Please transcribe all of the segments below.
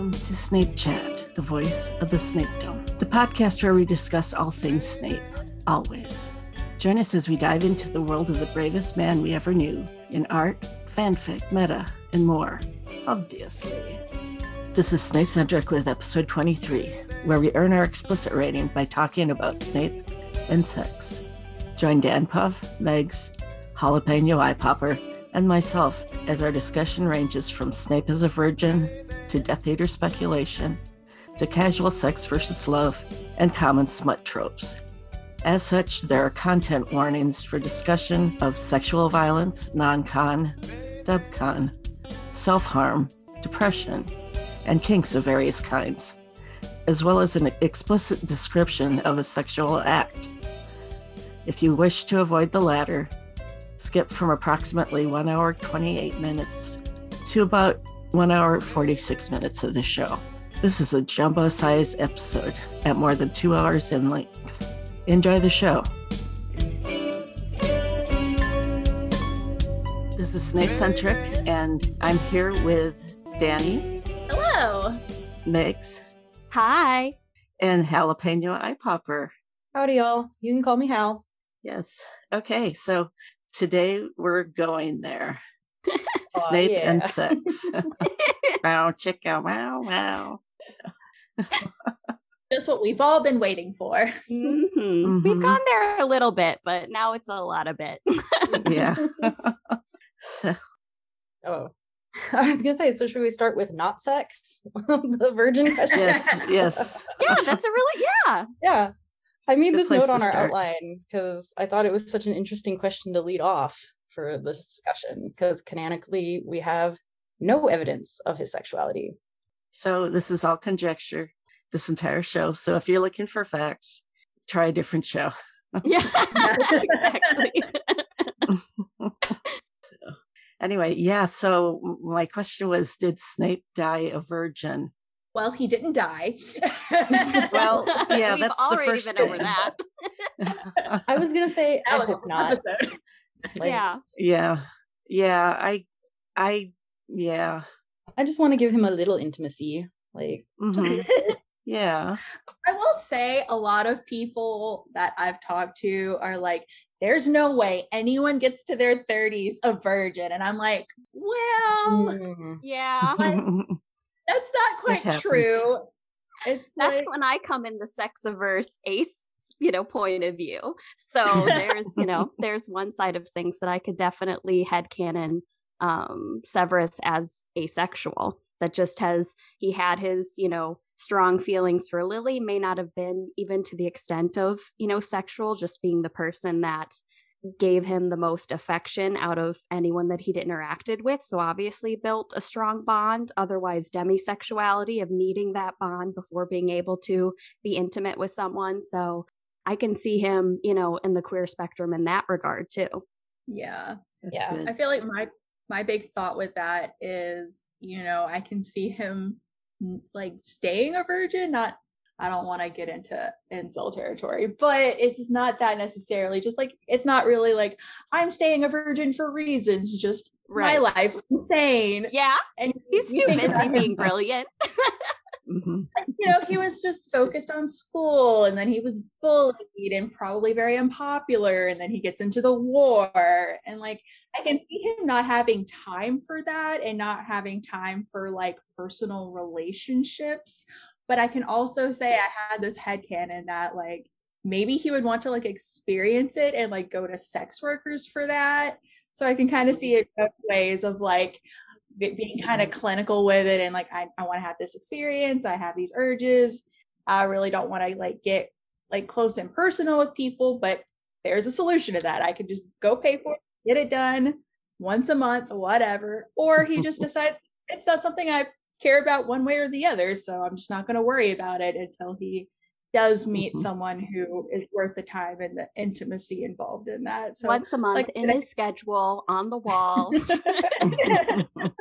Welcome to Snape Chat, the voice of the Snape Dome, the podcast where we discuss all things Snape, always. Join us as we dive into the world of the bravest man we ever knew in art, fanfic, meta, and more, obviously. This is Snape Centric with episode 23, where we earn our explicit rating by talking about Snape and sex. Join Dan Puff, Megs, Jalapeno Eye Popper, and myself as our discussion ranges from Snape as a virgin to Death Eater speculation to casual sex versus love and common smut tropes. As such, there are content warnings for discussion of sexual violence, non con, dub con, self harm, depression, and kinks of various kinds, as well as an explicit description of a sexual act. If you wish to avoid the latter, skip from approximately 1 hour 28 minutes to about 1 hour 46 minutes of the show. This is a jumbo sized episode at more than two hours in length. Enjoy the show. This is Snape Centric, and I'm here with Danny. Hello. Megs. Hi. And Jalapeno Eye Popper. Howdy, y'all. You can call me Hal. Yes. Okay. So today we're going there. Snape yeah. and sex. wow, chicka, wow, wow. Just what we've all been waiting for. Mhm. Mhm. We've gone there a little bit, but now it's a lot of bit. yeah. So, Oh. I was gonna say, so should we start with not sex? the virgin question. yes, yes. yeah, that's a really yeah. Yeah. I made Good this note on our start. outline because I thought it was such an interesting question to lead off for this discussion. Because canonically, we have no evidence of his sexuality. So this is all conjecture, this entire show. So if you're looking for facts, try a different show. Yeah. exactly. Anyway, yeah. So my question was Did Snape die a virgin? Well, he didn't die. Well, yeah, We've that's the already first been over that. I was gonna say, I That was hope not. episode. Like, yeah. yeah. Yeah. I, I, yeah. I just want to give him a little intimacy. Like, mhm, Yeah. I will say a lot of people that I've talked to are like, there's no way anyone gets to their 30s a virgin. And I'm like, well, mm, Yeah. that's not quite happens. true. It's That's like, when I come in the sex averse ace, you know, point of view. So there's, you know, there's one side of things that I could definitely headcanon um Severus as asexual. That just has he had his, you know, strong feelings for Lily, may not have been even to the extent of, you know, sexual, just being the person that gave him the most affection out of anyone that he'd interacted with. So obviously built a strong bond. Otherwise, demisexuality of needing that bond before being able to be intimate with someone. So I can see him, you know, in the queer spectrum in that regard too. yeah. That's Yeah, good. I feel like my my big thought with that is, you know, I can see him like staying a virgin. Not, I don't want to get into incel territory, but it's not that necessarily. Just like it's not really like I'm staying a virgin for reasons. Just my life's insane. Yeah. And He's you too think busy being him, Mhm. You know, he was just focused on school, and then he was bullied and probably very unpopular, and then he gets into the war, and like I can see him not having time for that and not having time for like personal relationships. But I can also say I had this headcanon that like maybe he would want to like experience it and like go to sex workers for that. So I can kind of see it both ways of like being kind of clinical with it and like I, I want to have this experience. I have these urges. I really don't want to like get like close and personal with people, but there's a solution to that. I could just go pay for it, get it done once a month, whatever. Or he just decides it's not something I care about one way or the other. So I'm just not going to worry about it until he does meet Mhm. someone who is worth the time and the intimacy involved in that. So Once a month like, in his schedule on the wall.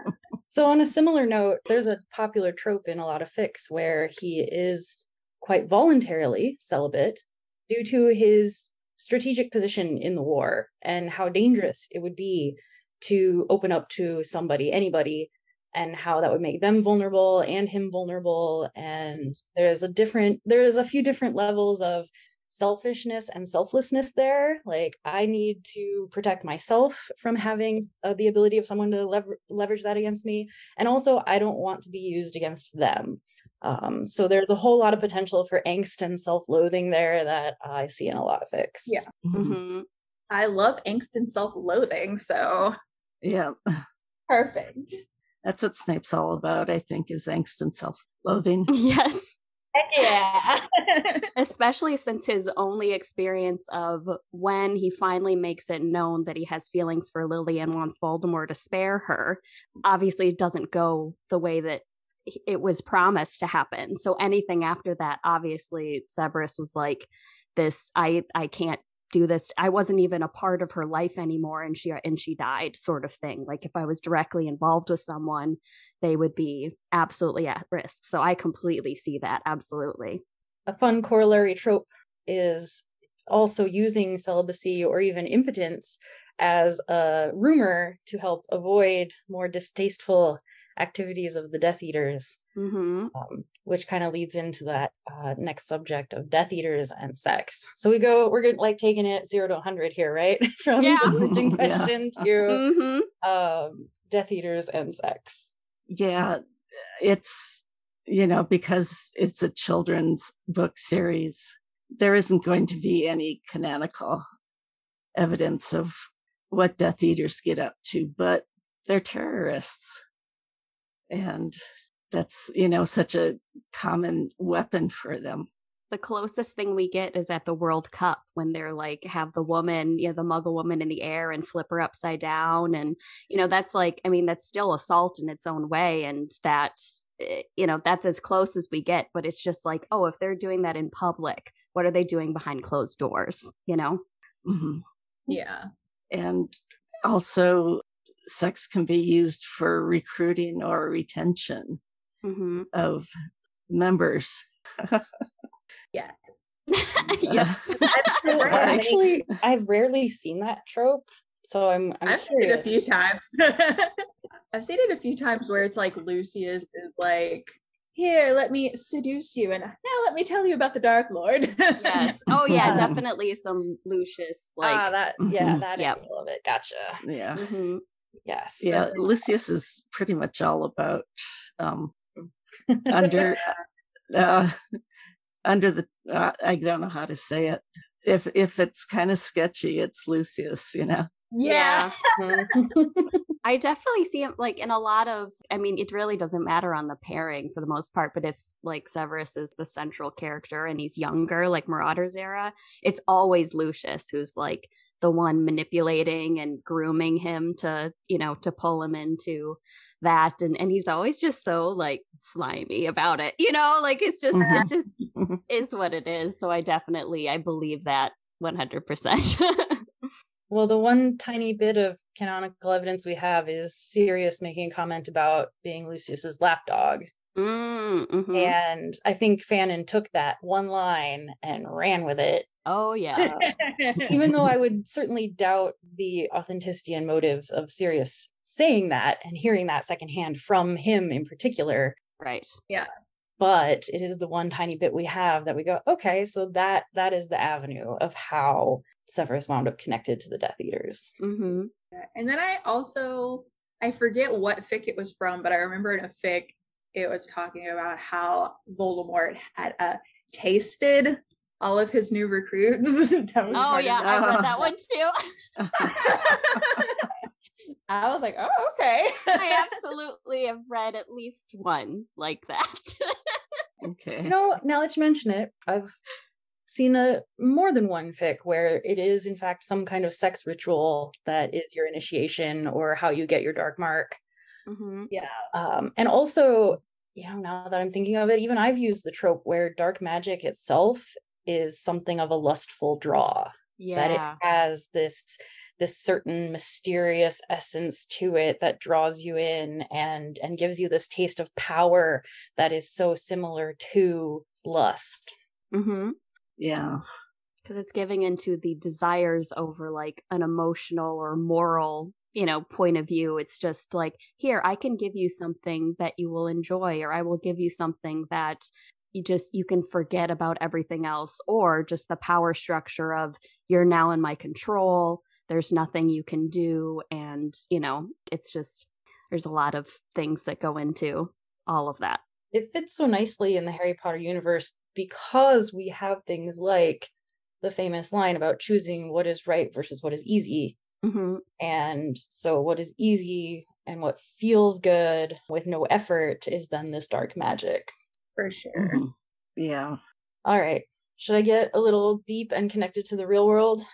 So, on a similar note, there's a popular trope in a lot of fics where he is quite voluntarily celibate due to his strategic position in the war and how dangerous it would be to open up to somebody, anybody, and how that would make them vulnerable and him vulnerable. And there's a different there's a few different levels of selfishness and selflessness there like i need to protect myself from having uh, the ability of someone to lever- leverage that against me and also i don't want to be used against them um, so there's a whole lot of potential for angst and self-loathing there that i see in a lot of fics Yeah. Mhm. Mhm. I love angst and self-loathing, so Yeah. perfect. That's what Snape's all about, I think, is angst and self loathing. Yes. Yeah. Especially since his only experience of when he finally makes it known that he has feelings for Lily and wants Voldemort to spare her, obviously doesn't go the way that it was promised to happen. So anything after that, obviously Severus was like, "This, I, I can't do this. I wasn't even a part of her life anymore, and she and she died, sort of thing. Like if I was directly involved with someone, they would be absolutely at risk. So I completely see that. Absolutely. a fun corollary trope is also using celibacy or even impotence as a rumor to help avoid more distasteful activities of the Death Eaters, Mm-hmm. um, which kind of leads into that uh, next subject of Death Eaters and sex. So we go, we're good, like taking it zero to 100 here, right? From Yeah. the religion Yeah. question to Mm-hmm. um, Death Eaters and sex. Yeah. It's, you know, because it's a children's book series, there isn't going to be any canonical evidence of what Death Eaters get up to, but they're terrorists. And that's, you know, such a common weapon for them. The closest thing we get is at the World Cup when they're like have the woman, you know, the muggle woman in the air and flip her upside down. And, you know, that's like, I mean, that's still assault in its own way. And that, eh, you know, that's as close as we get. But it's just like, oh, if they're doing that in public, what are they doing behind closed doors? You know? Mhm. yeah. And also, sex can be used for recruiting or retention Mm-hmm. of members. yeah. So I Right. actually, I've rarely seen that trope. So I'm, I'm I've seen it a few times. I've seen it a few times where it's like Lucius is like, here, let me seduce you, and now let me tell you about the Dark Lord. yes. Oh yeah, Yeah. definitely some Lucius like ah, that yeah, Mhm. that Yep. angle of it. Gotcha. Yeah. mhm. Yes. Yeah. Lucius is pretty much all about um, under uh, under the uh, I don't know how to say it. If if it's kind of sketchy, it's Lucius, you know. Yeah. Mhm. I definitely see him like in a lot of I mean, it really doesn't matter on the pairing for the most part, but if like Severus is the central character and he's younger, like Marauders era, it's always Lucius who's like the one manipulating and grooming him to, you know, to pull him into that and and he's always just so like slimy about it. You know, like it's just it mm-hmm. just is what it is. So I definitely I believe that 100%. Well, the one tiny bit of canonical evidence we have is Sirius making a comment about being Lucius's lapdog. Mm, mhm. And I think fanon took that one line and ran with it. Oh yeah. Even though I would certainly doubt the authenticity and motives of Sirius saying that and hearing that secondhand from him in particular. Right. Yeah. But it is the one tiny bit we have that we go, okay, so that that is the avenue of how Severus wound up connected to the Death Eaters. Mm-hmm. and then I also I forget what fic it was from, but I remember in a fic it was talking about how Voldemort had uh, tasted all of his new recruits. That was Oh yeah, the- I read that one too. I was like, oh, okay. I absolutely have read at least one like that. okay. You know, now that you mention it, I've seen a more than one fic where it is in fact some kind of sex ritual that is your initiation or how you get your dark mark. Mm-hmm. yeah. Um, and also, you know, now that I'm thinking of it, even I've used the trope where dark magic itself is something of a lustful draw. Yeah. That it has this this certain mysterious essence to it that draws you in and and gives you this taste of power that is so similar to lust. Mm-hmm. Yeah. Because it's giving into the desires over like an emotional or moral you know point of view it's just like here i can give you something that you will enjoy or i will give you something that you just you can forget about everything else or just the power structure of you're now in my control there's nothing you can do and you know it's just there's a lot of things that go into all of that. It fits so nicely in the harry potter universe because we have things like the famous line about choosing what is right versus what is easy mm-hmm. and so what is easy and what feels good with no effort is then this dark magic for sure. Mm-hmm. Yeah. All right. Should I get a little deep and connected to the real world?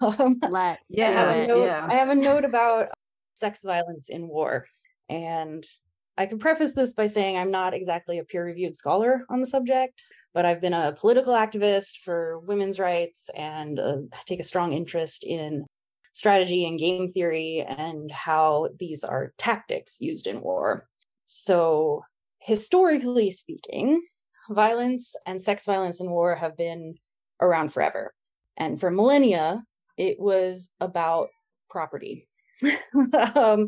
Um, Let's yeah, I, note, yeah. I have a note about sex violence in war. And I can preface this by saying I'm not exactly a peer reviewed scholar on the subject, but I've been a political activist for women's rights and uh, take a strong interest in strategy and game theory and how these are tactics used in war. So historically speaking, violence and sex violence in war have been around forever. And for millennia, it was about property. um,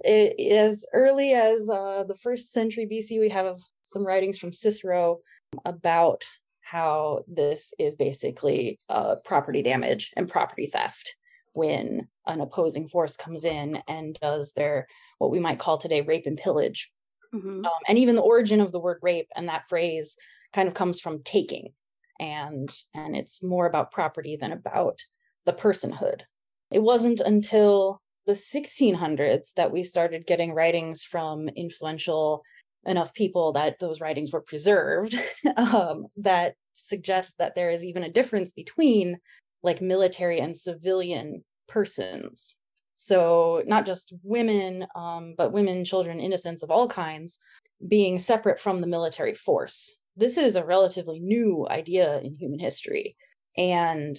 it, as early as uh, the first century BC, we have some writings from Cicero about how this is basically uh, property damage and property theft when an opposing force comes in and does their what we might call today rape and pillage Mm-hmm. Um, and even the origin of the word rape and that phrase kind of comes from taking, and and it's more about property than about the personhood. It wasn't until the 1600s that we started getting writings from influential enough people that those writings were preserved um, that suggest that there is even a difference between like military and civilian persons so, not just women, um, but women, children, innocents of all kinds being separate from the military force. This is a relatively new idea in human history. And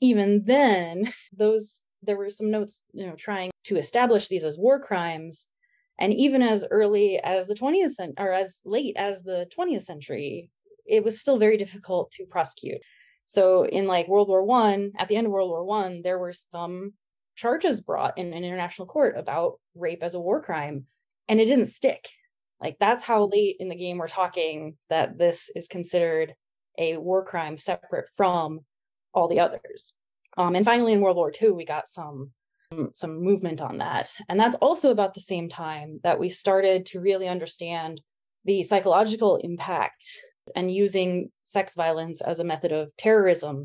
even then, those there were some notes, you know, trying to establish these as war crimes. And even as early as the 20th century, or as late as the 20th century, it was still very difficult to prosecute. So in like World War One, at the end of World War One, there were some charges brought in an international court about rape as a war crime and it didn't stick. Like that's how late in the game we're talking that this is considered a war crime separate from all the others. Um, and finally in world war ii we got some some movement on that. And that's also about the same time that we started to really understand the psychological impact and using sex violence as a method of terrorism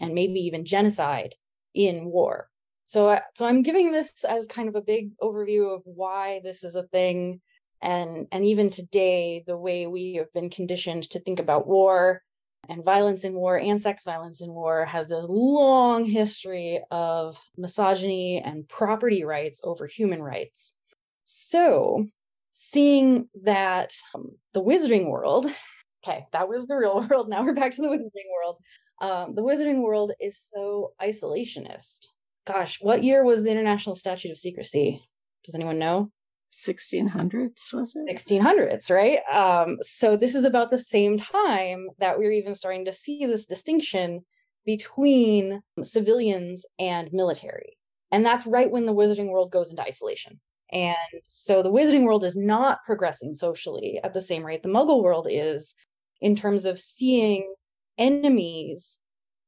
and maybe even genocide in war. So so i'm giving this as kind of a big overview of why this is a thing and and even today the way we have been conditioned to think about war and violence in war and sex violence in war has this long history of misogyny and property rights over human rights. So seeing that um, the wizarding world okay that was the real world now we're back to the wizarding world um, the wizarding world is so isolationist gosh, what year was the International Statute of Secrecy? Does anyone know? 1600s, was it? 1600s, right? Um, so this is about the same time that we're even starting to see this distinction between civilians and military. And that's right when the wizarding world goes into isolation. And so the wizarding world is not progressing socially at the same rate the muggle world is in terms of seeing enemies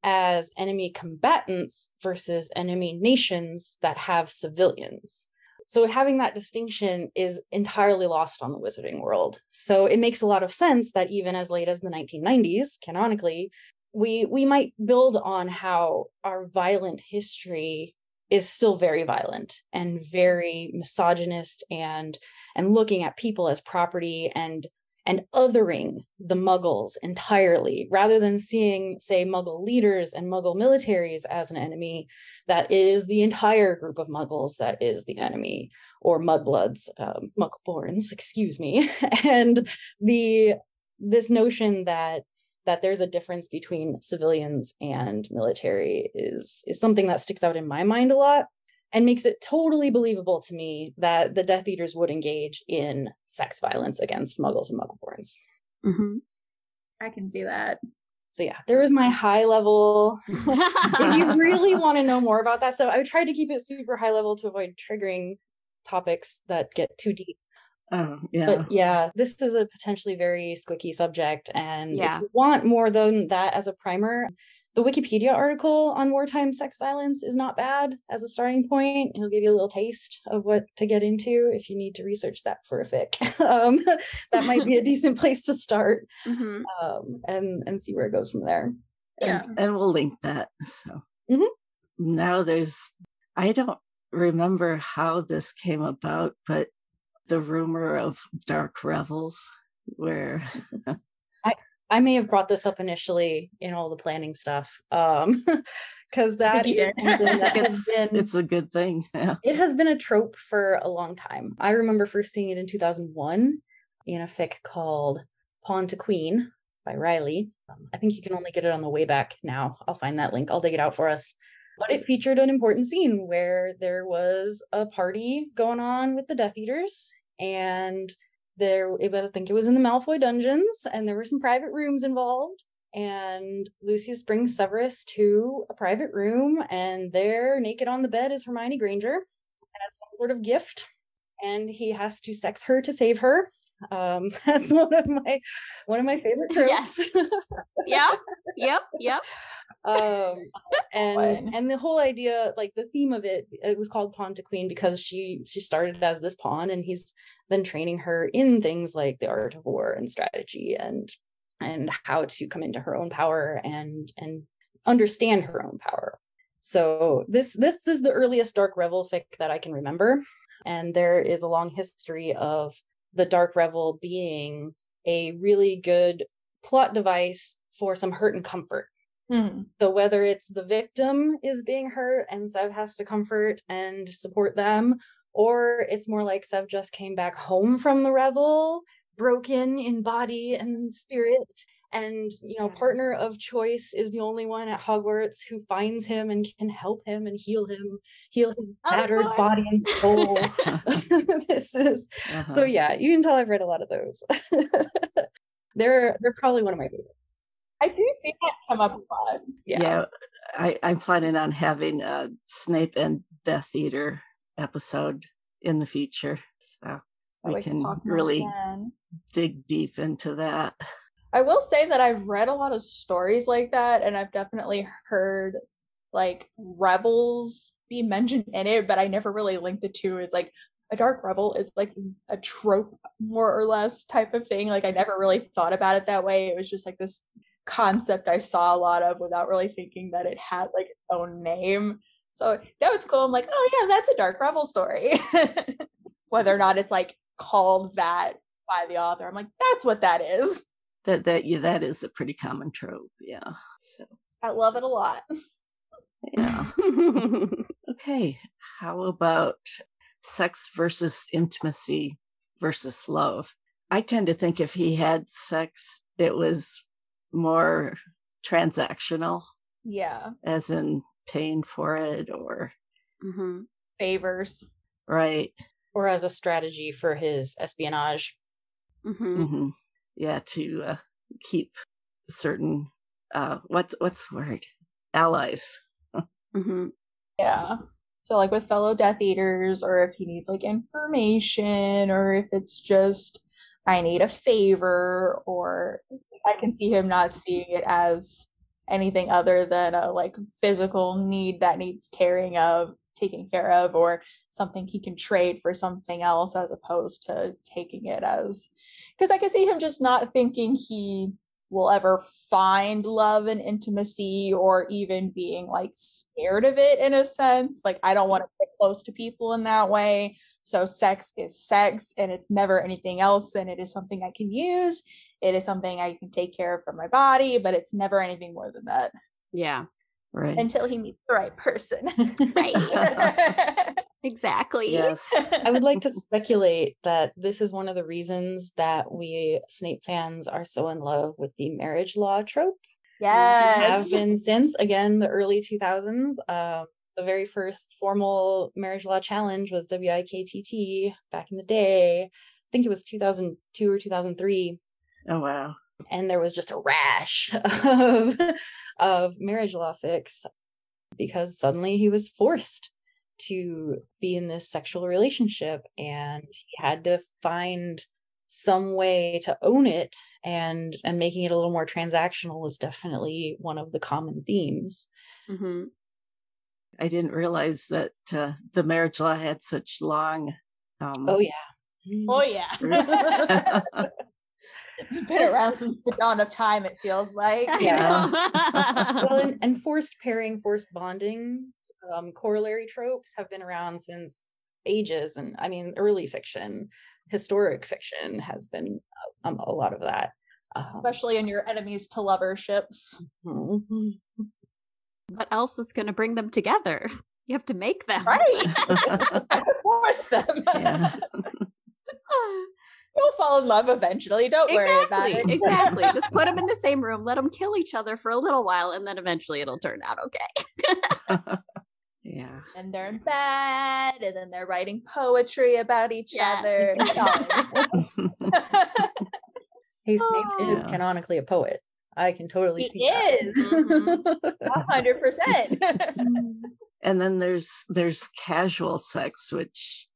as enemy combatants versus enemy nations that have civilians. So having that distinction is entirely lost on the wizarding world. So it makes a lot of sense that even as late as the 1990s, canonically, we we might build on how our violent history is still very violent and very misogynist and and looking at people as property and and othering the muggles entirely rather than seeing say muggle leaders and muggle militaries as an enemy that is the entire group of muggles that is the enemy or mudbloods um, muggleborns excuse me. And the this notion that that there's a difference between civilians and military is is something that sticks out in my mind a lot and makes it totally believable to me that the Death Eaters would engage in sex violence against Muggles and Muggleborns. Mm-hmm. I can see that. So yeah, there was my high level. if you really want to know more about that stuff, I tried to keep it super high level to avoid triggering topics that get too deep. Oh, yeah. But yeah, this is a potentially very squicky subject. And Yeah. if you want more than that as a primer, the Wikipedia article on wartime sex violence is not bad as a starting point. It'll give you a little taste of what to get into if you need to research that for a fic. um, that might be a decent place to start Mhm. um, and and see where it goes from there. Yeah. and, and we'll link that. So Mhm. now there's, I don't remember how this came about, but the rumor of dark revels, where I may have brought this up initially in all the planning stuff. Um because that You is something that has it's been it's a good thing. Yeah. it has been a trope for a long time. I remember first seeing it in 2001 in a fic called Pawn to Queen by Riley. Um, I think you can only get it on the way back now. I'll find that link. I'll dig it out for us. But it featured an important scene where there was a party going on with the Death Eaters, and there it was, I think it was in the Malfoy dungeons, and there were some private rooms involved. And Lucius brings Severus to a private room, and there, naked on the bed, is Hermione Granger as some sort of gift, and he has to sex her to save her. Um, that's one of my one of my favorite tropes. Yes. Yep. Yep. Yep. um, and and the whole idea, like the theme of it, it was called Pawn to Queen because she she started as this pawn, and he's then training her in things like the art of war and strategy and and how to come into her own power and and understand her own power. So this this is the earliest dark revel fic that I can remember, and there is a long history of the dark revel being a really good plot device for some hurt and comfort. Hmm. So whether it's the victim is being hurt and Sev has to comfort and support them, or it's more like Sev just came back home from the revel, broken in body and spirit, and you know, partner of choice is the only one at Hogwarts who finds him and can help him and heal him, heal his Of battered body and soul. this is Uh-huh. so yeah, you can tell I've read a lot of those. they're they're probably one of my favorites. I do see that come up a lot. Yeah. yeah, I, I'm planning on having a Snape and Death Eater episode in the future. So So We can talk more really- dig deep into that. I will say that I've read a lot of stories like that, and I've definitely heard like revels be mentioned in it, but I never really linked the two as like a dark revel is like a trope more or less type of thing. Like I never really thought about it that way. It was just like this concept I saw a lot of without really thinking that it had like its own name. So that was cool. I'm like, oh yeah, that's a dark revel story. Whether or not it's like called that by the author, I'm like, that's what that is. That that yeah, that is a pretty common trope. Yeah. So I love it a lot. yeah. Okay. How about sex versus intimacy versus love? I tend to think if he had sex, it was more transactional, Yeah. as in paying for it or hmm Favors. right. Or as a strategy for his espionage. hmm hmm Yeah, to uh, keep certain uh what's what's the word? Allies. hmm Yeah. So like with fellow Death Eaters, or if he needs like information, or if it's just I need a favor, or I can see him not seeing it as anything other than a like physical need that needs caring of, taking care of, or something he can trade for something else as opposed to taking it as because I can see him just not thinking he will ever find love and intimacy or even being like scared of it in a sense. Like, I don't want to get close to people in that way. So, sex is sex and it's never anything else. And it is something I can use. It is something I can take care of for my body, but it's never anything more than that Yeah. Right. until he meets the right person. Right. Exactly. yes. I would like to speculate that this is one of the reasons that we Snape fans are so in love with the marriage law trope. yes. Have been since again the early 2000s. Um, the very first formal marriage law challenge was WIKTT back in the day. I think it was 2002 or 2003. Oh wow. And there was just a rash of of marriage law fics because suddenly he was forced to be in this sexual relationship and he had to find some way to own it and and making it a little more transactional is definitely one of the common themes Mm-hmm. I didn't realize that uh, the marriage law had such long. Um, oh yeah Oh yeah. roots. it's been around since the dawn of time, it feels like. Yeah. Yeah. well and, and forced pairing forced bonding um, corollary tropes have been around since ages and i mean early fiction historic fiction has been uh, um, a lot of that um, Especially in your enemies to lovers ships. mhm. what else is going to bring them together? You have to make them. Right. Force them. Yeah. You'll fall in love eventually. Don't worry about it. Exactly. Just put them in the same room, let them kill each other for a little while, and then eventually it'll turn out okay. yeah. and they're in bed, and then they're writing poetry about each Yeah. other. It's all- hey snape is Yeah. canonically a poet i can totally he see that. is Mhm. a hundred percent. and then there's there's casual sex which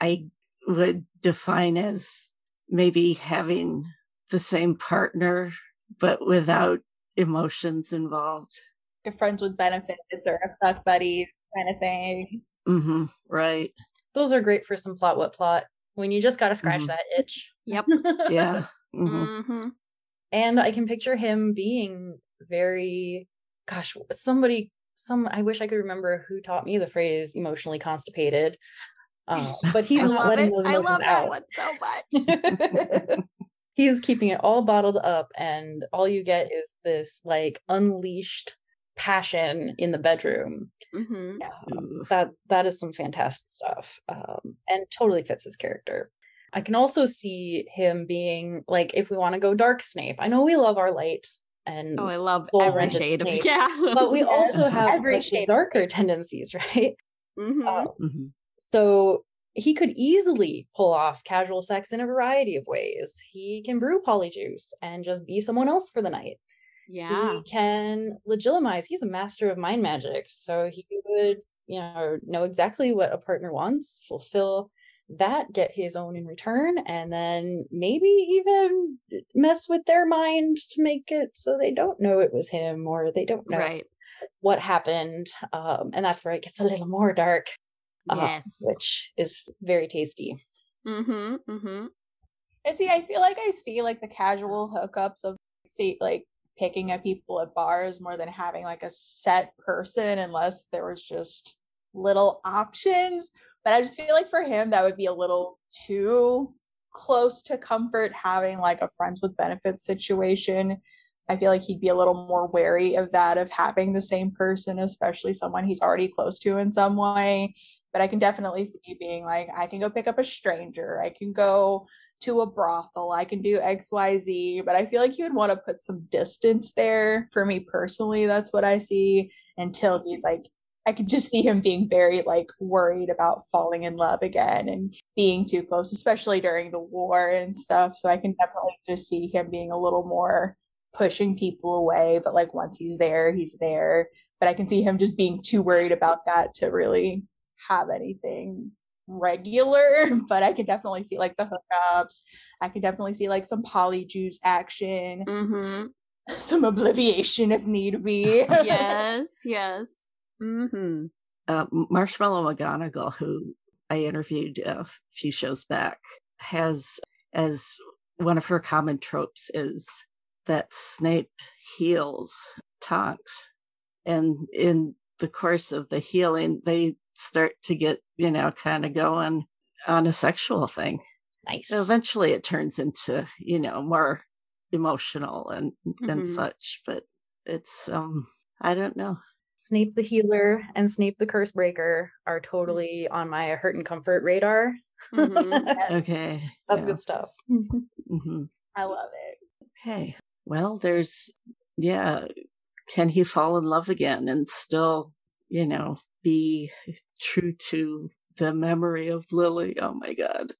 i would define as maybe having the same partner but without emotions involved. Your friends with benefits or a fuck buddy kind of thing. hmm right. Those are great for some plot what plot. When you just got to scratch Mhm. that itch. Yep. yeah hmm hmm and i can picture him being very gosh somebody some i wish i could remember who taught me the phrase emotionally constipated uh, but he's I not letting it. those I emotions love that out one so much. he's keeping it all bottled up and all you get is this like unleashed passion in the bedroom hmm Ooh. that that is some fantastic stuff um, and totally fits his character i can also see him being like if we want to go dark snape i know we love our light and Oh, I love Full every rendered shade of yeah. but we also have every like, shade darker tendencies right Mhm. Um, Mhm. So he could easily pull off casual sex in a variety of ways he can brew polyjuice and just be someone else for the night yeah. he can Legilimize he's a master of mind magic so he would you know know exactly what a partner wants fulfill that get his own in return and then maybe even mess with their mind to make it so they don't know it was him or they don't know Right. what happened um, and that's where it gets a little more dark uh, Yes. which is very tasty Mm-hmm. Mm-hmm. And see, I feel like I see like the casual hookups of see like picking at people at bars more than having like a set person unless there was just little options. But I just feel like for him that would be a little too close to comfort having like a friends with benefits situation. I feel like he'd be a little more wary of that of having the same person, especially someone he's already close to in some way. But I can definitely see being like, I can go pick up a stranger. I can go to a brothel. I can do XYZ, but I feel like he would want to put some distance there. For me personally, that's what I see until he's like, I could just see him being very like worried about falling in love again and being too close, especially during the war and stuff. So I can definitely just see him being a little more pushing people away. But like once he's there, he's there. But I can see him just being too worried about that to really have anything regular, but I can definitely see like the hookups. I can definitely see like some polyjuice action, Mm-hmm. some obliviation if need be. Yes. Yes. Mm-hmm. uh, Marshmallow McGonagall, who I interviewed a few shows back, has as one of her common tropes is that Snape heals Tonks. And in the course of the healing, they start to get, you know, kind of going on a sexual thing. nice So eventually it turns into, you know, more emotional and and Mhm. such. But it's um I don't know. Snape the healer and Snape the curse breaker are totally on my hurt and comfort radar. Mhm. Yes, Okay. That's yeah. good stuff. hmm I love it. Okay. Well, there's, yeah. Can he fall in love again and still, you know, be true to the memory of Lily? Oh my God.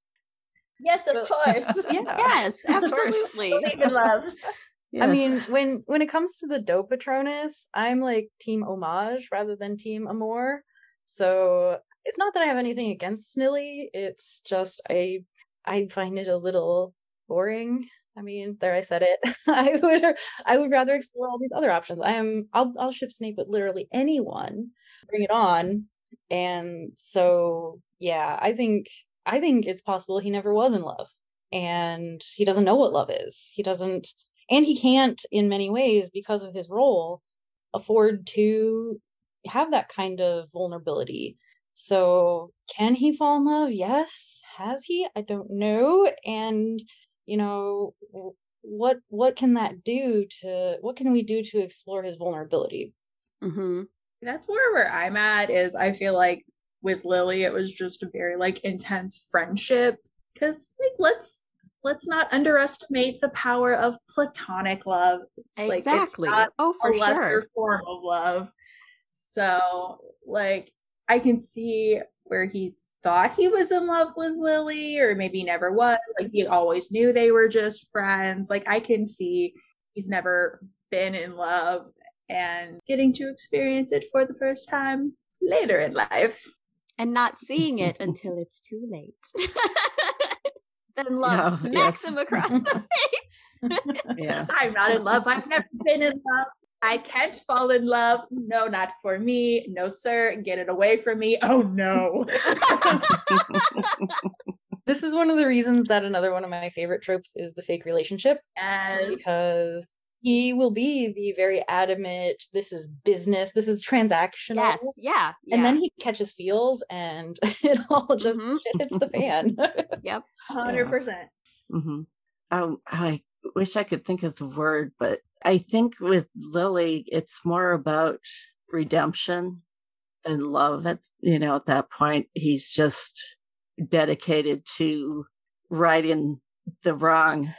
Yes, of course. Yeah. Yes, absolutely. Believe in love. I mean, when when it comes to the doe Patronus, I'm like team homage rather than team amour. So it's not that I have anything against Snilly. It's just I I find it a little boring. I mean, there I said it. I would uh, I would rather explore all these other options. I am I'll I'll ship Snape with literally anyone. Bring it on. And so yeah, I think I think it's possible he never was in love and he doesn't know what love is. He doesn't and he can't in many ways because of his role afford to have that kind of vulnerability so can he fall in love yes has he i don't know and you know what what can that do to what can we do to explore his vulnerability mm-hmm. that's where where i'm at is i feel like with lily it was just a very like intense friendship because like let's let's not underestimate the power of platonic love. Exactly. Like, oh, for a sure. lesser form of love. So, like, I can see where he thought he was in love with Lily, or maybe never was. Mm-hmm. Like, he always knew they were just friends. Like, I can see he's never been in love and getting to experience it for the first time later in life. And not seeing it until it's too late. then love smacks yes. him across the face. yeah. I'm not in love. I've never been in love. I can't fall in love. No, not for me. No, sir. Get it away from me. Oh, no. this is one of the reasons that another one of my favorite tropes is the fake relationship. Yes. Because he will be the very adamant this is business this is transactional yes yeah, yeah. and then he catches feels and it all just mm-hmm. hits the fan yep 100% mm-hmm. um, i wish i could think of the word but i think with lily it's more about redemption and love at you know at that point he's just dedicated to righting the wrong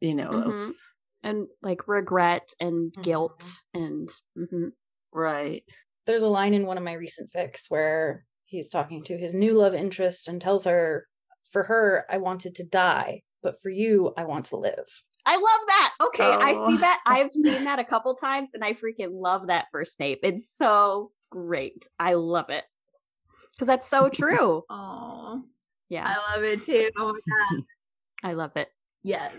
you know mm-hmm. of and like regret and guilt mm-hmm. and mm-hmm. right there's a line in one of my recent fics where he's talking to his new love interest and tells her for her i wanted to die but for you i want to live i love that. Okay oh. i see oh. that. I've seen that a couple times and i freaking love that for snape it's so great. I love it. Because that's so true. Oh yeah. I love it too. Oh i love it. Yes.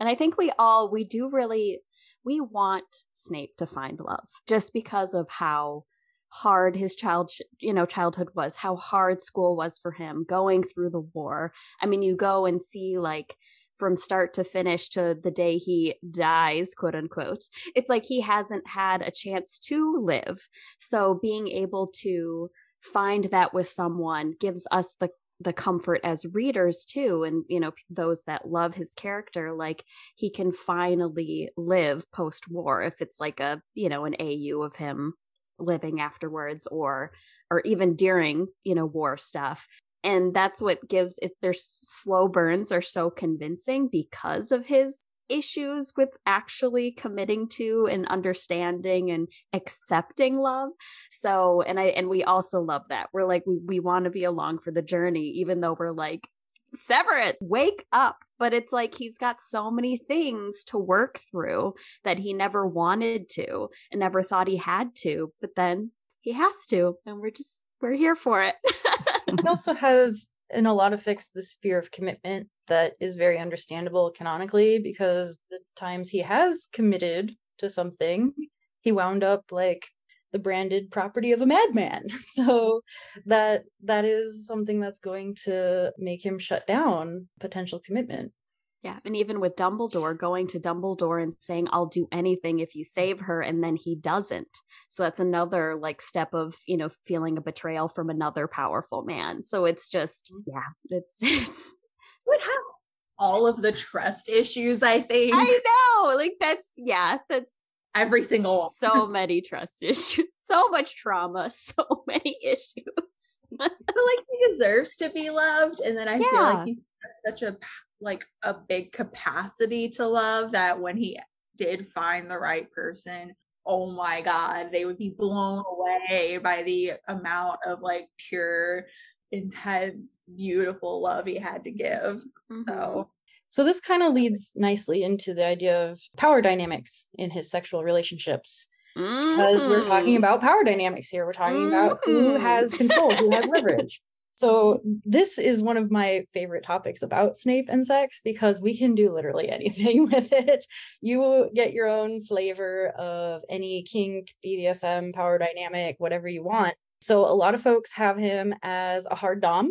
And I think we all, we do really, we want Snape to find love just because of how hard his child you know childhood was how hard school was for him going through the war. I mean you go and see like from start to finish to the day he dies quote unquote. It's like he hasn't had a chance to live. So being able to find that with someone gives us the the comfort as readers too and you know those that love his character like he can finally live post war if it's like a you know an AU of him living afterwards or or even during you know war stuff and that's what gives it their slow burns are so convincing because of his issues with actually committing to and understanding and accepting love so and i and we also love that we're like we, we want to be along for the journey even though we're like Severus, wake up. But it's like he's got so many things to work through that he never wanted to and never thought he had to. But then he has to. And we're just, we're here for it. he also has, in a lot of fics, this fear of commitment that is very understandable canonically because the times he has committed to something, he wound up like the branded property of a madman. So that that is something that's going to make him shut down potential commitment. Yeah, and even with Dumbledore going to Dumbledore and saying I'll do anything if you save her and then he doesn't. So that's another like step of, you know, feeling a betrayal from another powerful man. So it's just mm-hmm. yeah, it's it's What have all of the trust issues, I think. I know. Like that's yeah, that's every single so many trust issues, so much trauma, so many issues. but like he deserves to be loved. And then I yeah. feel like he's such a like a big capacity to love that when he did find the right person, oh my god, they would be blown away by the amount of like pure intense, beautiful love he had to give. Mm-hmm. So So this kind of leads nicely into the idea of power dynamics in his sexual relationships. Because we're talking Mm. about power dynamics here. We're talking about who Mhm. has control, who has leverage. So this is one of my favorite topics about Snape and sex because we can do literally anything with it. You will get your own flavor of any kink, BDSM, power dynamic, whatever you want. So a lot of folks have him as a hard dom.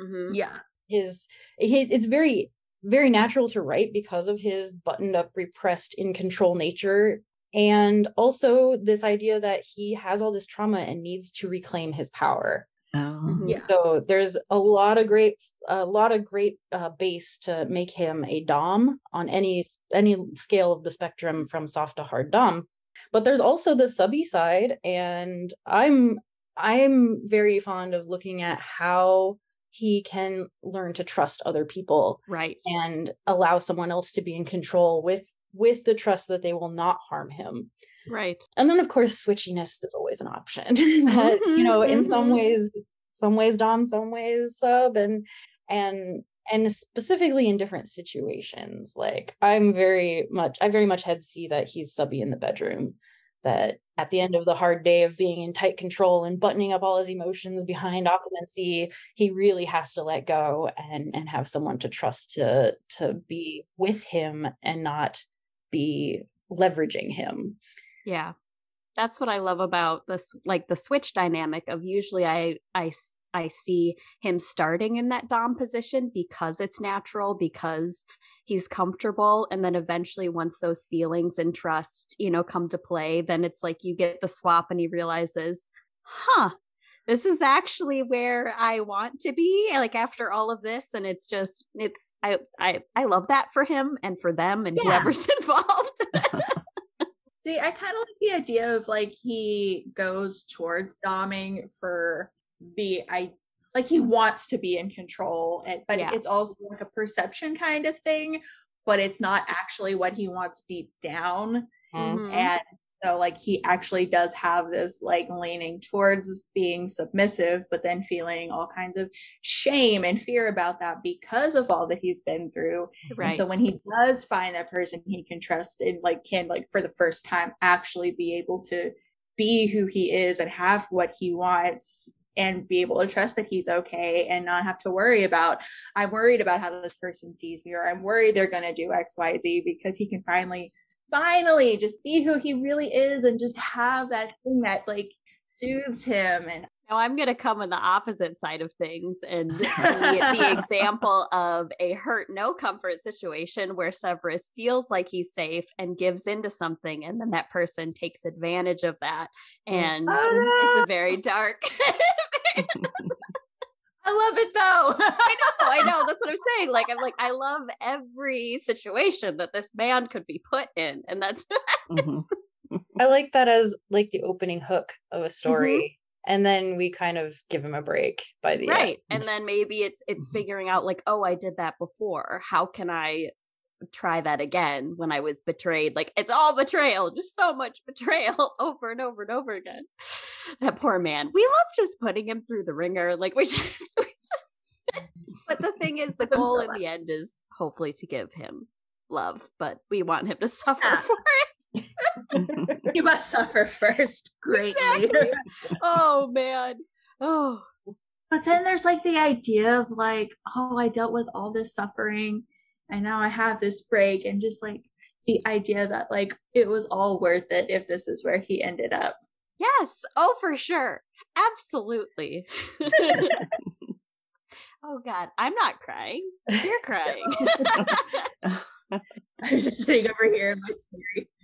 Mhm. Yeah. His he, it's very very natural to write because of his buttoned up, repressed, in control nature. And also this idea that he has all this trauma and needs to reclaim his power. Oh. Yeah. So there's a lot of great, a lot of great uh, base to make him a dom on any any scale of the spectrum from soft to hard dom. But there's also the subby side, and I'm I'm very fond of looking at how he can learn to trust other people Right. and allow someone else to be in control with with the trust that they will not harm him Right. and then of course switchiness is always an option but you know in some Mhm. ways some ways dom some ways sub and and and specifically in different situations like i'm very much i very much had see that he's subby in the bedroom that at the end of the hard day of being in tight control and buttoning up all his emotions behind Occlumency he really has to let go and and have someone to trust to to be with him and not be leveraging him Yeah. That's what I love about this like the switch dynamic of usually I I I see him starting in that dom position because it's natural because he's comfortable and then eventually once those feelings and trust, you know, come to play, then it's like you get the swap and he realizes, "Huh, this is actually where I want to be like after all of this and it's just it's I I I love that for him and for them and Yeah. whoever's involved. See, I kind of like the idea of like he goes towards doming for the I like he wants to be in control, and but Yeah. it's also like a perception kind of thing, but it's not actually what he wants deep down. Mhm. And so like he actually does have this like leaning towards being submissive, but then feeling all kinds of shame and fear about that because of all that he's been through. Right. And so when he does find that person he can trust and like can like for the first time actually be able to be who he is and have what he wants and be able to trust that he's okay and not have to worry about I'm worried about how this person sees me or I'm worried they're going to do XYZ because he can finally finally just be who he really is and just have that thing that like soothes him and Now I'm going to come on the opposite side of things and the, the example of a hurt no comfort situation where Severus feels like he's safe and gives into something, and then that person takes advantage of that, and Oh, it's a very dark. I love it though. I know, I know. That's what I'm saying. Like I'm like I love every situation that this man could be put in, and that's Mhm. I like that as like the opening hook of a story. And then we kind of give him a break by the end. right. end. And then maybe it's it's Mhm. figuring out like, oh, I did that before. How can I try that again when I was betrayed? Like it's all betrayal, just so much betrayal over and over and over again. That poor man. We love just putting him through the ringer. Like we just, we just but the thing is the goal in the end is hopefully to give him love, but we want him to suffer Yeah. for it. you must suffer first greatly. Exactly. Oh man. Oh. But then there's like the idea of like, oh, I dealt with all this suffering and now I have this break and just like the idea that like it was all worth it if this is where he ended up. Yes. Oh, for sure. Absolutely. oh God, I'm not crying. You're crying. I'm just sitting over here in my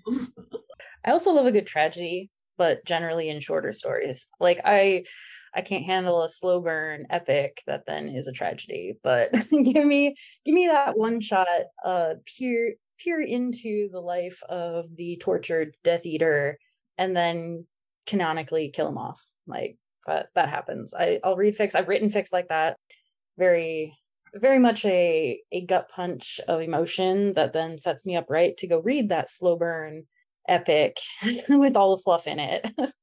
series. I also love a good tragedy, but generally in shorter stories. Like I I can't handle a slow burn epic that then is a tragedy, but give me give me that one shot uh peer peer into the life of the tortured Death Eater and then canonically kill him off. Like that that happens. I I'll read fics. I've written fics like that. Very very much a a gut punch of emotion that then sets me up right to go read that slow burn epic with all the fluff in it.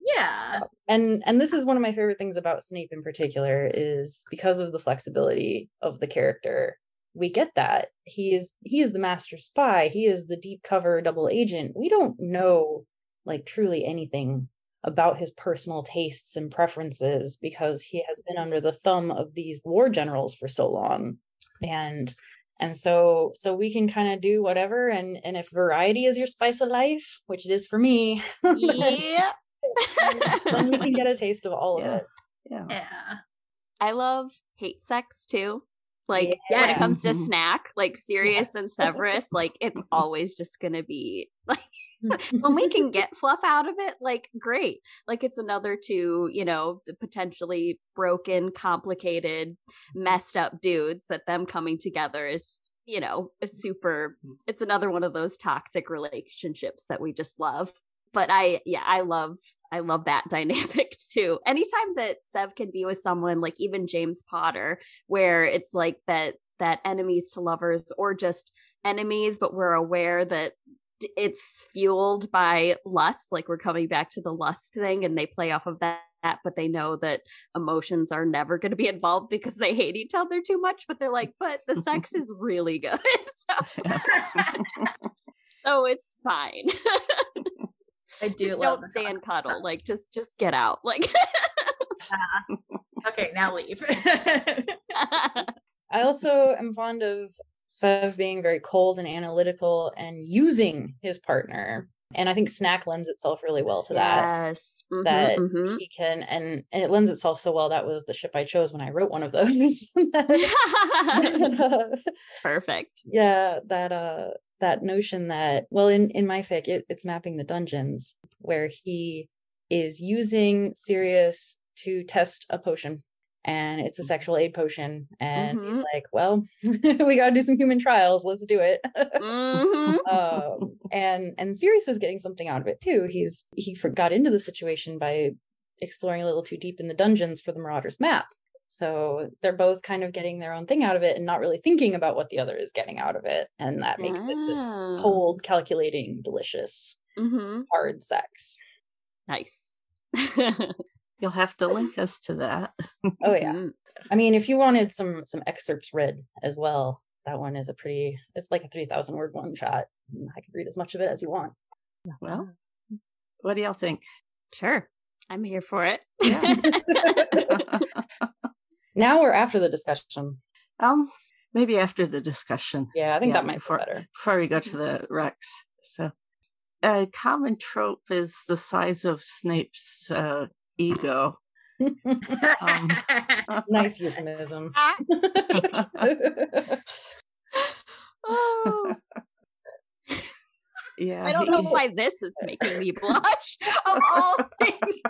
Yeah. Uh, and and this is one of my favorite things about Snape in particular is because of the flexibility of the character we get that he is he is the master spy he is the deep cover double agent. We don't know like truly anything about his personal tastes and preferences because he has been under the thumb of these war generals for so long. And and so so we can kind of do whatever and and if variety is your spice of life which it is for me yeah then we can get a taste of all Yeah. of it Yeah. Yeah. I love hate sex too. Like when it comes to Mhm. snack, like Sirius and Severus, like it's always just gonna be like when we can get fluff out of it, like great. Like it's another two, you know, potentially broken, complicated, messed up dudes that them coming together is, you know, a super it's another one of those toxic relationships that we just love. But I yeah, I love I love that dynamic too. Anytime that Sev can be with someone like even James Potter, where it's like that that enemies to lovers or just enemies, but we're aware that it's fueled by lust. Like we're coming back to the lust thing, and they play off of that. But they know that emotions are never going to be involved because they hate each other too much. But they're like, but the sex is really good, so, so it's fine. I do just love don't the stay con- and cuddle. Like just just get out. Like Okay, now leave. I also am fond of Sev being very cold and analytical and using his partner. And I think Snack lends itself really well to that. yes. Mhm, That mhm. he can and and it lends itself so well. That was the ship I chose when I wrote one of those. Perfect. yeah, that uh that notion that well in in my fic it, it's mapping the dungeons where he is using Sirius to test a potion and it's a sexual aid potion and Mhm. he's like well we got to do some human trials let's do it Mhm. um, and and Sirius is getting something out of it too he's he got into the situation by exploring a little too deep in the dungeons for the Marauders map so they're both kind of getting their own thing out of it and not really thinking about what the other is getting out of it and that makes it this Ah. cold calculating delicious Mhm. hard sex Nice. You'll have to link us to that. oh yeah Mhm. i mean if you wanted some some excerpts read as well that one is a pretty it's like a 3000 word one shot i could read as much of it as you want Well, what do y'all think? Sure. I'm here for it. now we're after the discussion um, maybe after the discussion. yeah i think Yeah, that might before- be better before we go to the Rex. So, a common trope is the size of Snape's uh, ego. Um, nice euphemism oh, yeah, I don't he- know why this is making me blush of all things.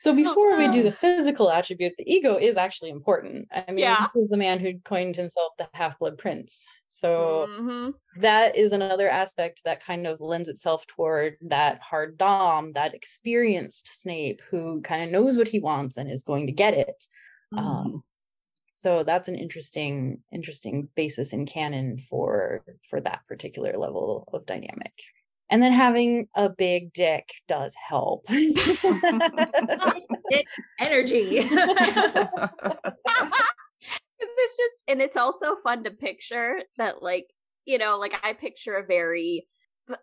So before we do the physical attribute the ego is actually important i mean Yeah. this is the man who coined himself the half-blood prince so Mhm. that is another aspect that kind of lends itself toward that hard dom that experienced snape who kind of knows what he wants and is going to get it Mm-hmm. um so that's an interesting interesting basis in canon for for that particular level of dynamic and then having a big dick does help Energy. it's just and it's also fun to picture that like you know like i picture a very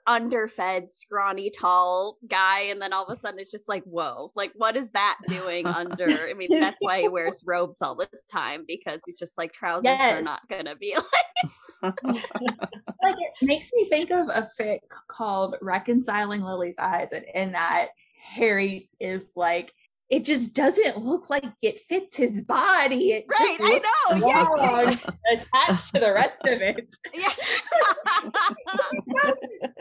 underfed scrawny tall guy and then all of a sudden it's just like whoa like what is that doing under? I mean that's why he wears robes all the time because he's just like trousers are not gonna be like like it makes me think of a fic called Reconciling Lily's Eyes, and in that Harry is like, it just doesn't look like it fits his body. It right i know yeah, wrong attached to the rest of it. yeah.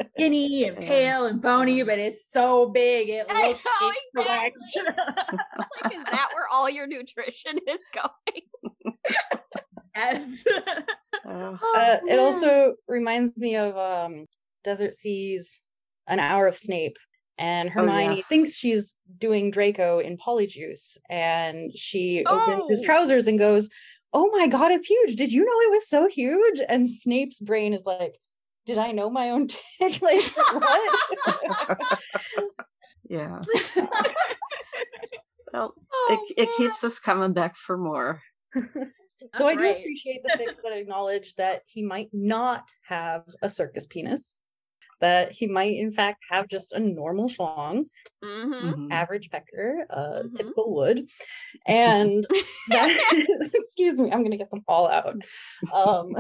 Skinny and pale and bony, but it's so big it I looks know, incorrect. like is that where all your nutrition is going yes. Oh, uh, it also reminds me of um desert seas an hour of snape and Oh, yeah. hermione thinks she's doing draco in polyjuice and she opens his Oh. trousers and goes oh my god it's huge did you know it was so huge and snape's brain is like did i know my own dick like what yeah. Well, Oh, it, it keeps us coming back for more. so I do right. appreciate the fics that acknowledge that he might not have a circus penis, that he might in fact have just a normal schlong, hmm Mhm. average pecker, uh, Mhm. typical wood, and that excuse me, I'm gonna get them all out. Um,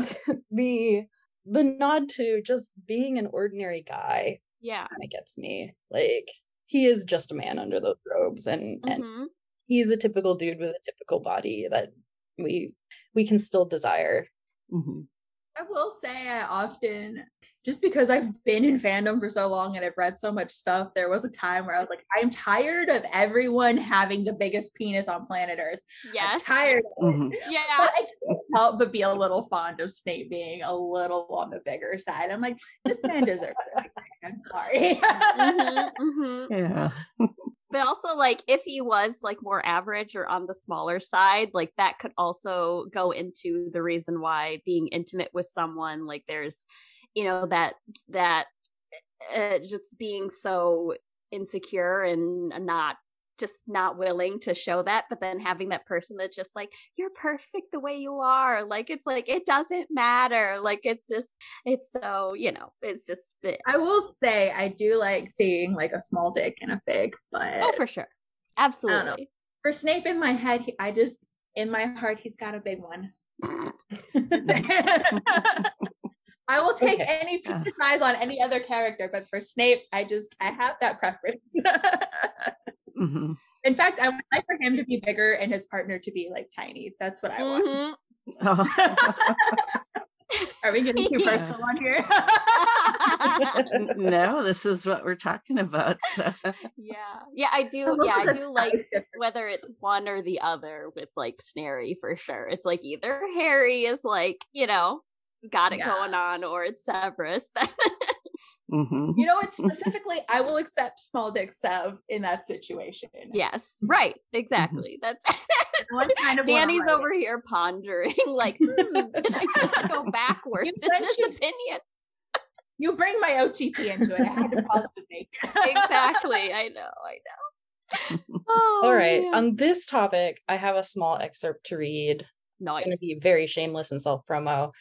the the nod to just being an ordinary guy Yeah. kind of gets me. Like he is just a man under those robes, and and Mhm. he's a typical dude with a typical body that we we can still desire. Mhm. I will say I often just because I've been in fandom for so long and I've read so much stuff, there was a time where I was like, I'm tired of everyone having the biggest penis on planet Earth. I'm tired of it. Mhm. Yeah. But I can't help but be a little fond of Snape being a little on the bigger side. I'm like, this man deserves it. I'm sorry. Mhm, mhm. Yeah. But also, like, if he was like more average or on the smaller side, like that could also go into the reason why being intimate with someone, like, there's, you know, that that uh, just being so insecure and not just not willing to show that but then having that person that's just like you're perfect the way you are. Like it's like it doesn't matter. Like it's just it's so you know it's just eh, I will say I do like seeing like a small dick and a big, but oh for sure. Absolutely. For Snape in my head, he, I just in my heart he's got a big one. I will take Okay. any Yeah. penis size on any other character, but for Snape, I just I have that preference. Mhm. in fact, I would like for him to be bigger and his partner to be like tiny. That's what I want. Mhm. Oh. Are we getting too Yeah. personal on here? no, this is what we're talking about. so. yeah yeah i do love yeah i do like difference. whether it's one or the other with like snary for sure it's like either harry is like you know got it Yeah. going on or it's severus Mhm. You know what? Specifically, I will accept small dick Sev in that situation. yes right exactly that's One kind of danny's over here pondering like hmm, did i just go backwards in this you- opinion You bring my OTP into it. I had to pause to think. exactly i know i know oh, All right, man. on this topic, I have a small excerpt to read. Nice to be very shameless and self promo.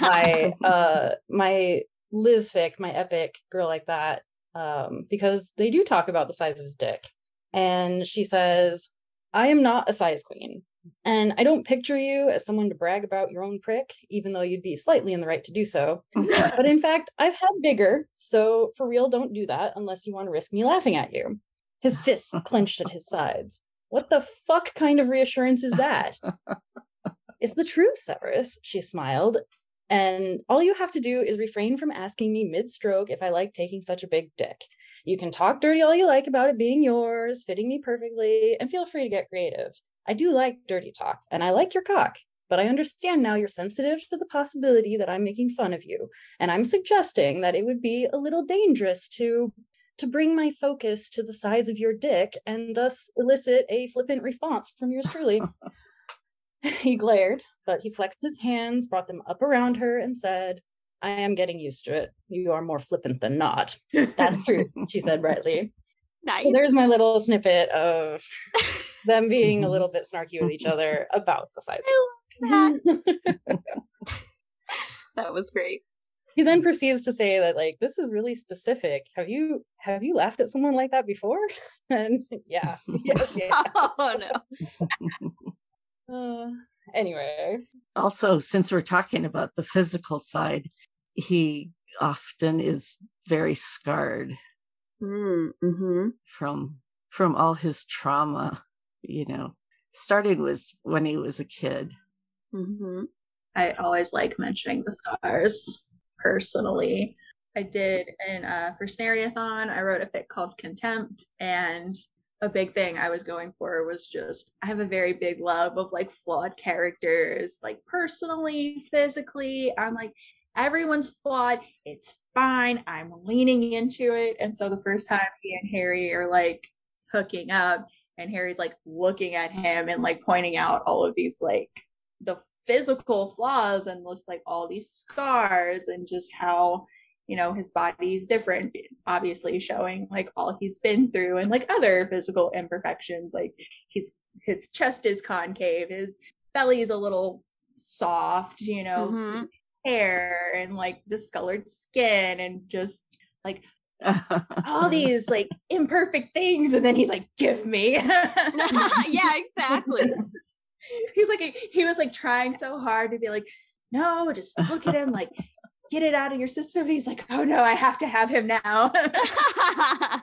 my uh my Liz fic, my epic girl like that, um, because they do talk about the size of his dick. And she says, I am not a size queen. And I don't picture you as someone to brag about your own prick, even though you'd be slightly in the right to do so. But in fact, I've had bigger, so for real, don't do that unless you want to risk me laughing at you. His fists clenched at his sides. What the fuck kind of reassurance is that? it's the truth, Severus, she smiled. And all you have to do is refrain from asking me mid stroke if I like taking such a big dick. You can talk dirty all you like about it being yours, fitting me perfectly, and feel free to get creative. I do like dirty talk, and I like your cock, but I understand now you're sensitive to the possibility that I'm making fun of you, and I'm suggesting that it would be a little dangerous to to bring my focus to the size of your dick and thus elicit a flippant response from yours truly. he glared, but he flexed his hands, brought them up around her, and said, I am getting used to it. You are more flippant than not. That's true, she said brightly. nice So there's my little snippet of them being a little bit snarky with each other about the size. that. that was great he then proceeds to say that like this is really specific. Have you have you laughed at someone like that before? And yeah, yes, yeah. oh no Uh, anyway, also, since we're talking about the physical side, he often is very scarred mm-hmm. from from all his trauma, you know, starting with when he was a kid. Mm-hmm. I always like mentioning the scars personally. I did in uh for Snaryathon, I wrote a fic called Contempt and a big thing I was going for was just I have a very big love of like flawed characters, like personally, physically. I'm like everyone's flawed. It's fine. I'm leaning into it. And so the first time he and Harry are like hooking up and Harry's like looking at him and like pointing out all of these like the physical flaws and looks like all these scars and just how you know his body's different obviously showing like all he's been through and like other physical imperfections like he's his chest is concave his belly is a little soft, you know, Mhm. hair and like discolored skin and just like all these like imperfect things. And then he's like, give me. yeah, exactly. he's like he was like trying so hard to be like, no, just look at him, like get it out of your system. He's like, oh no, I have to have him now.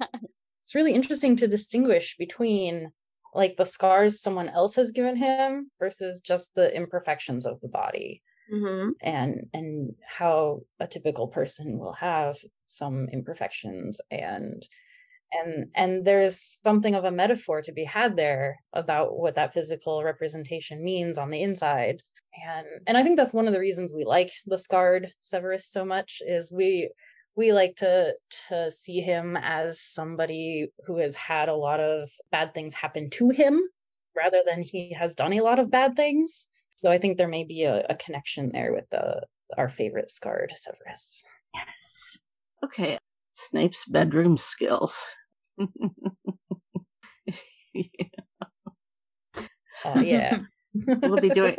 it's really interesting to distinguish between like the scars someone else has given him versus just the imperfections of the body hmm and and how a typical person will have some imperfections and and and there's something of a metaphor to be had there about what that physical representation means on the inside and and i think that's one of the reasons we like the scarred severus so much is we we like to to see him as somebody who has had a lot of bad things happen to him rather than he has done a lot of bad things so i think there may be a, a connection there with the our favorite scarred severus yes. okay. Snape's bedroom skills. uh, yeah we'll be doing.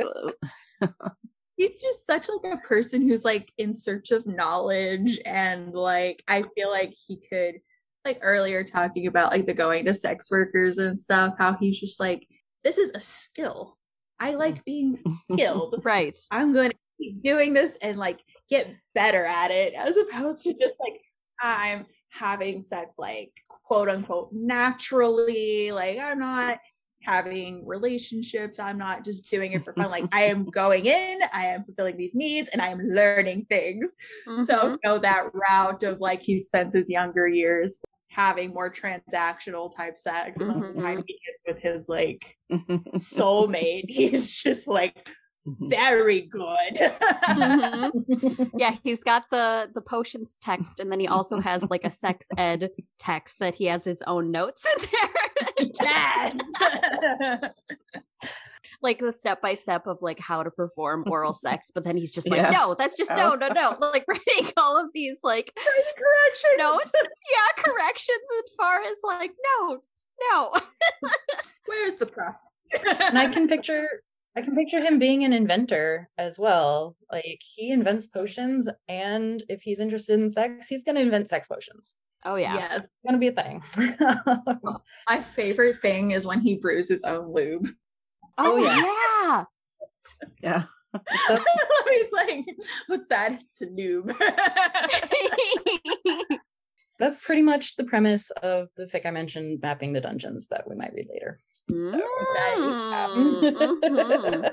He's just such like a person who's like in search of knowledge and like I feel like he could like earlier talking about like the going to sex workers and stuff, how he's just like, this is a skill. I like being skilled. Right. I'm going to keep doing this and like get better at it as opposed to just like I'm having sex like quote unquote naturally. Like I'm not having relationships. I'm not just doing it for fun. Like I am going in, I am fulfilling these needs and I am learning things. Mhm. So go that route of like he spends his younger years having more transactional type sex and the time he gets with his like soulmate, he's just like very good. Mhm. yeah, he's got the the potions text, and then he also has like a sex ed text that he has his own notes in there, yes. like the step by step of like how to perform oral sex. But then he's just like, Yeah. no, that's just oh. no, no, no, like writing all of these like Corrections. notes, yeah, corrections as far as like no, no. Where's the process? and i can picture i can picture him being an inventor as well like he invents potions and if he's interested in sex he's going to invent sex potions Oh yeah, Yes. it's going to be a thing My favorite thing is when he brews his own lube. oh, Oh, yeah. yeah. yeah. That's- He's like, what's that? It's a lube. that's pretty much the premise of the fic i mentioned mapping the dungeons that we might read later Mm, um, mhm.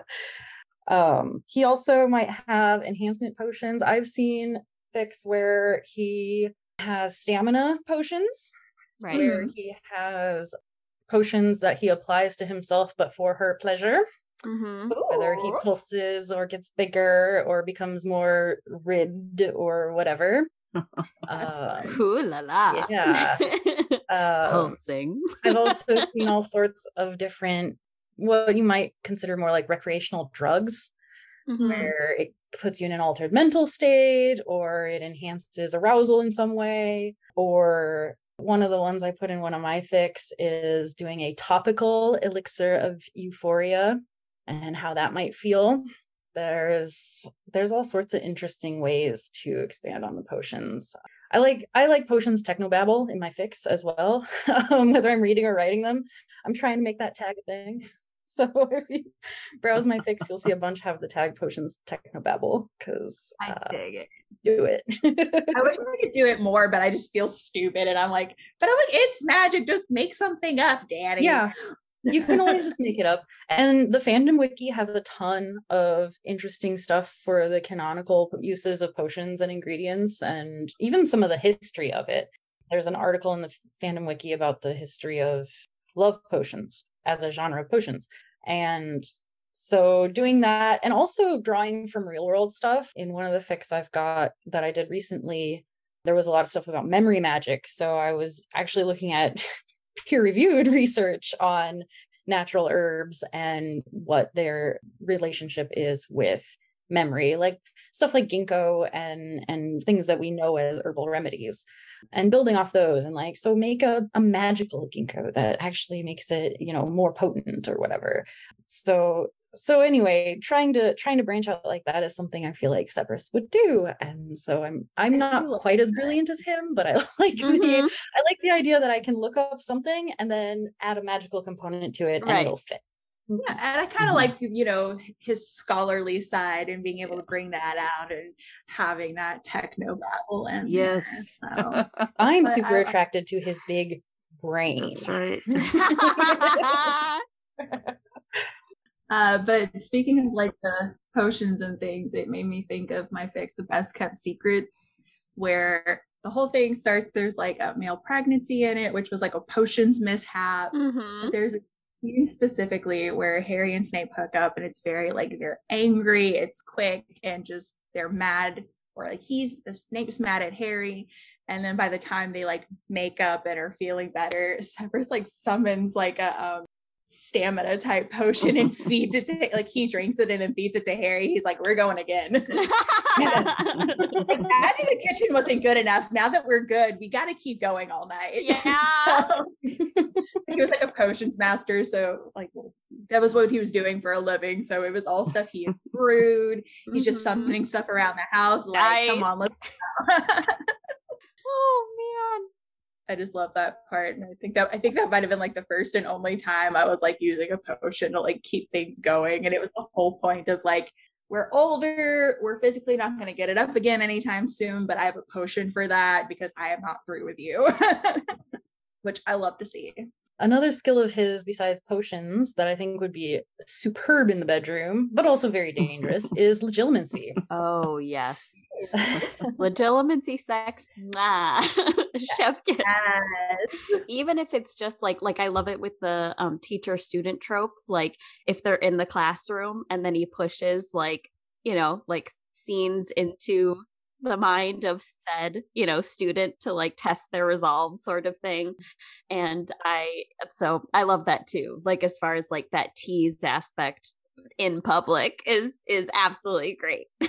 um he also might have enhancement potions i've seen fics where he has stamina potions Right. where he has potions that he applies to himself but for her pleasure Mhm. whether he pulses or gets bigger or becomes more rid or whatever That's Uh. Ooh la la. Yeah. um, Pulsing. I've also seen all sorts of different, what you might consider more like recreational drugs, Mhm. where it puts you in an altered mental state or it enhances arousal in some way. Or one of the ones I put in one of my fics is doing a topical elixir of euphoria and how that might feel. There's there's all sorts of interesting ways to expand on the potions. I like I like potions technobabble in my fics as well. um, whether I'm reading or writing them, I'm trying to make that tag a thing. So if you browse my fics, you'll see a bunch have the tag potions technobabble because I uh, dig it. do it. I wish I could do it more, but I just feel stupid. And I'm like, but I'm like, it's magic. Just make something up, Daddy. yeah, you can always just make it up. And the fandom wiki has a ton of interesting stuff for the canonical uses of potions and ingredients, and even some of the history of it. There's an article in the fandom wiki about the history of love potions as a genre of potions. And so doing that and also drawing from real world stuff in one of the fics I've got that I did recently, there was a lot of stuff about memory magic. So I was actually looking at peer reviewed research on natural herbs and what their relationship is with memory like stuff like ginkgo and and things that we know as herbal remedies and building off those and like so make a, a magical ginkgo that actually makes it you know more potent or whatever so so anyway, trying to trying to branch out like that is something I feel like Severus would do, and so I'm I'm not quite as brilliant as him, but I like mm-hmm. the I like the idea that I can look up something and then add a magical component to it, and it'll fit. Yeah, and I kind of mm-hmm. like you know his scholarly side and being able to bring that out and having that techno babble. And yes, so. I'm but super I, attracted to his big brain. That's right. Uh, but speaking of like the potions and things, it made me think of my fic, The Best Kept Secrets, where the whole thing starts. There's like a male pregnancy in it, which was like a potions mishap. Mm-hmm. There's a scene specifically where Harry and Snape hook up, and it's very like they're angry, it's quick, and just they're mad. Or like he's the Snape's mad at Harry, and then by the time they like make up and are feeling better, Severus like summons like a um stamina type potion and feeds it to like he drinks it and then feeds it to Harry. He's like, "We're going again." like that in the kitchen wasn't good enough. Now that we're good, we got to keep going all night. Yeah. so, he was like a potions master, so like that was what he was doing for a living. So it was all stuff he brewed. He's just mm-hmm. summoning stuff around the house. Like, nice. come on, let's. oh man. I just love that part. And I think that I think that might have been like the first and only time I was like using a potion to like keep things going. And it was the whole point of like, we're older, we're physically not gonna get it up again anytime soon, but I have a potion for that because I am not through with you. Which I love to see. Another skill of his, besides potions, that I think would be superb in the bedroom, but also very dangerous, is legilimency. Oh, yes. legilimency sex. Nah. Chef yes. Even if it's just like, like I love it with the um, teacher student trope. Like if they're in the classroom and then he pushes like, you know, like scenes into the mind of said you know student to like test their resolve sort of thing. And i so i love that too like as far as like that tease aspect in public is is absolutely great.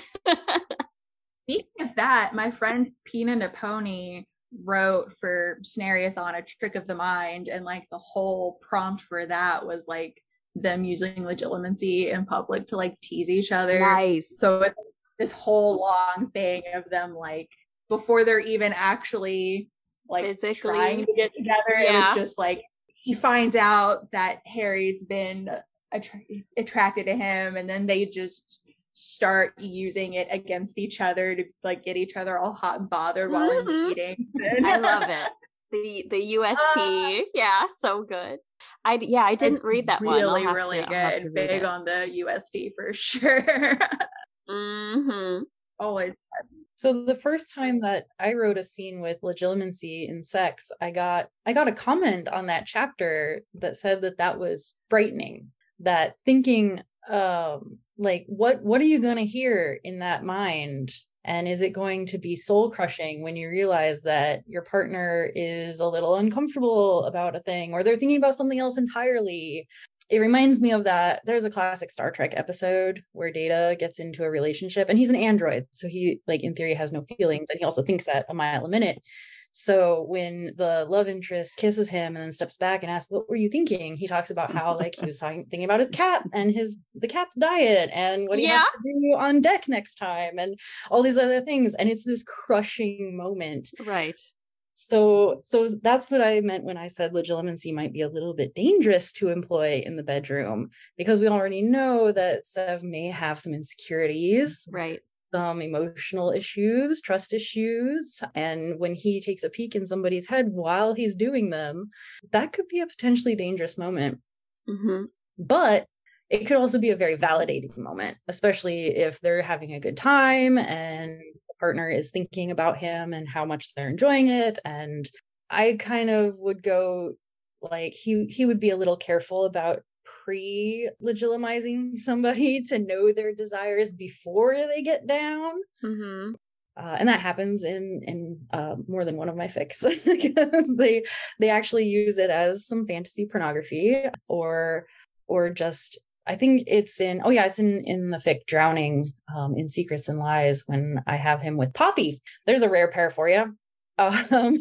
Speaking of that my friend pina naponi wrote for Snaryathon a trick of the mind and like the whole prompt for that was like them using legilimency in public to like tease each other. Nice. So it's this whole long thing of them like before they're even actually like Physically. trying to get together. Yeah. It was just like he finds out that Harry's been attra- attracted to him, and then they just start using it against each other to like get each other all hot and bothered mm-hmm. while in mm-hmm. meeting. I love it. The the UST, uh, yeah, so good. I yeah, I didn't read that really, one. Really, really good. Big on the UST for sure. Mm-hmm. Always. So the first time that I wrote a scene with legilimency in sex, I got I got a comment on that chapter that said that that was frightening. That thinking, um, like what what are you going to hear in that mind and is it going to be soul crushing when you realize that your partner is a little uncomfortable about a thing or they're thinking about something else entirely it reminds me of that there's a classic star trek episode where data gets into a relationship and he's an android so he like in theory has no feelings and he also thinks at a mile a minute. So when the love interest kisses him and then steps back and asks what were you thinking? he talks about how like he was talking, thinking about his cat and his the cat's diet and what he yeah. has to do on deck next time and all these other things and it's this crushing moment. Right so so that's what i meant when i said legilimency might be a little bit dangerous to employ in the bedroom because we already know that sev may have some insecurities right some emotional issues trust issues and when he takes a peek in somebody's head while he's doing them that could be a potentially dangerous moment mm-hmm. but it could also be a very validating moment especially if they're having a good time and partner is thinking about him and how much they're enjoying it and i kind of would go like he he would be a little careful about pre Legilimizing somebody to know their desires before they get down mm-hmm. uh, and that happens in in uh, more than one of my fics because they they actually use it as some fantasy pornography or or just I think it's in oh yeah, it's in in the fic Drowning um, in Secrets and Lies when I have him with Poppy. There's a rare pair for you. Um,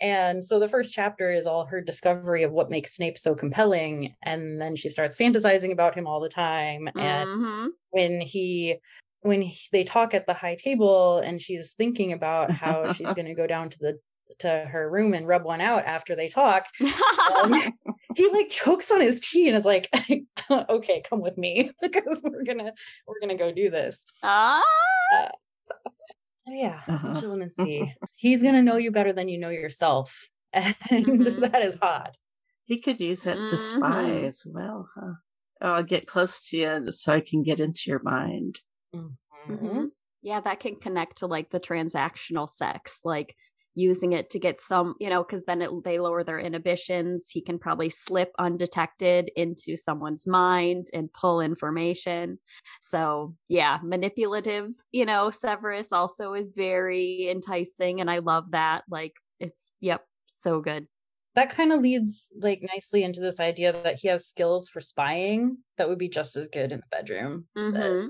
And so the first chapter is all her discovery of what makes Snape so compelling. And then she starts fantasizing about him all the time. And Mhm. when he, when he, they talk at the high table and she's thinking about how she's going to go down to the, to her room and rub one out after they talk, um, he like chokes on his tea and is like, okay, come with me because we're gonna, we're gonna go do this. ah, So yeah, Uh-huh. Gillimancy. He's gonna know you better than you know yourself. And Mhm. that is hot. He could use that to spy Mhm. as well, huh? Oh, I'll get close to you so I can get into your mind. Mm-hmm. Mhm. Yeah, that can connect to like the transactional sex, like using it to get some, you know, because then it, they lower their inhibitions. He can probably slip undetected into someone's mind and pull information. So, yeah, manipulative, you know, Severus also is very enticing. And I love that. Like, it's, yep, so good. That kind of leads like nicely into this idea that he has skills for spying that would be just as good in the bedroom. That- Mhm.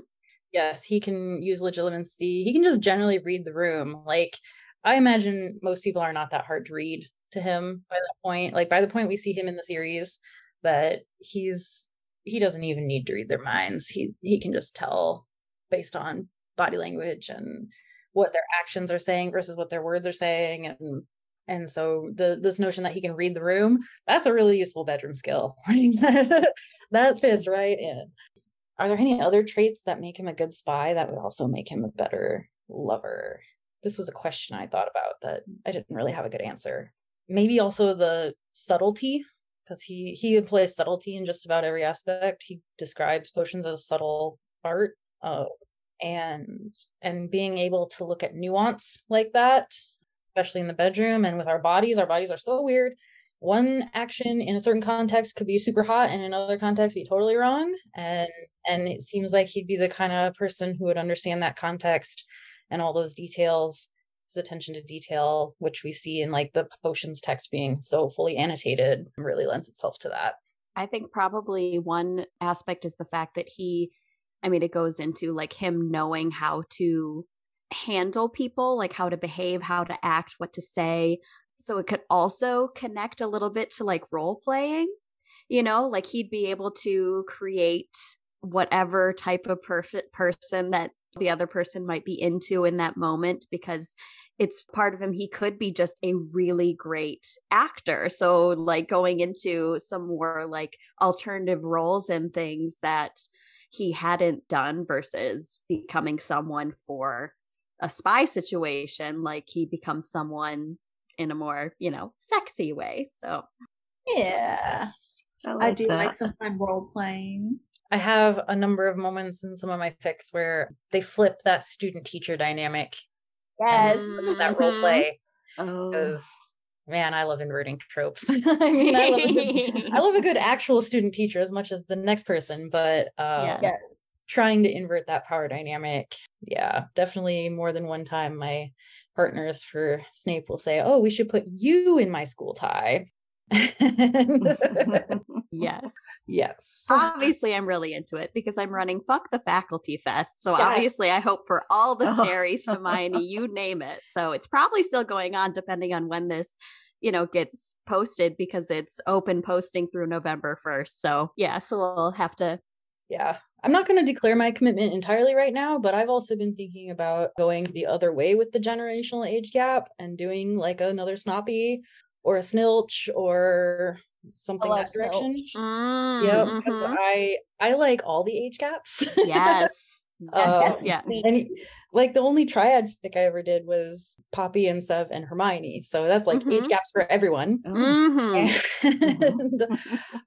yes, he can use legilimency. He can just generally read the room. Like I imagine most people are not that hard to read to him by that point. Like by the point we see him in the series, that he's he doesn't even need to read their minds. He he can just tell based on body language and what their actions are saying versus what their words are saying and and so the this notion that he can read the room that's a really useful bedroom skill that fits right in are there any other traits that make him a good spy that would also make him a better lover this was a question i thought about that i didn't really have a good answer. Maybe also the subtlety because he he employs subtlety in just about every aspect. He describes potions as a subtle art uh, and and being able to look at nuance like that especially in the bedroom and with our bodies our bodies are so weird. One action in a certain context could be super hot and in another context be totally wrong and and it seems like he'd be the kind of person who would understand that context and all those details his attention to detail which we see in like the potions text being so fully annotated really lends itself to that I think probably one aspect is the fact that he, I mean, it goes into like him knowing how to handle people, like how to behave, how to act, what to say. So it could also connect a little bit to like role playing, you know, like he'd be able to create whatever type of perfect person that the other person might be into in that moment because it's part of him he could be just a really great actor so like going into some more like alternative roles and things that he hadn't done versus becoming someone for a spy situation like he becomes someone in a more you know sexy way so Yeah. I, I do that. like some fun role playing. I have a number of moments in some of my fics where they flip that student teacher dynamic Yes. that role Mhm. play Oh, man, I love inverting tropes. I mean, I love, a good, I love a good actual student teacher as much as the next person, but um, Yes. Yes. trying to invert that power dynamic, yeah, definitely more than one time. My partners for Snape will say, "Oh, we should put you in my school tie." Yes yes, obviously i'm really into it because i'm running fuck the faculty fest so Yes. obviously i hope for all the Oh. scaries hermione you name it so it's probably still going on depending on when this you know gets posted because it's open posting through november 1st so yeah so we'll have to yeah. I'm not going to declare my commitment entirely right now, but I've also been thinking about going the other way with the generational age gap and doing like another Snoppy or a Snilch or something that direction. Mm, Yeah, because mhm. I I like all the age gaps. yes yes Uh, yes yes and like the only triad fic I ever did was Poppy and Sev and Hermione. So that's like age Mhm. gaps for everyone. Mhm. and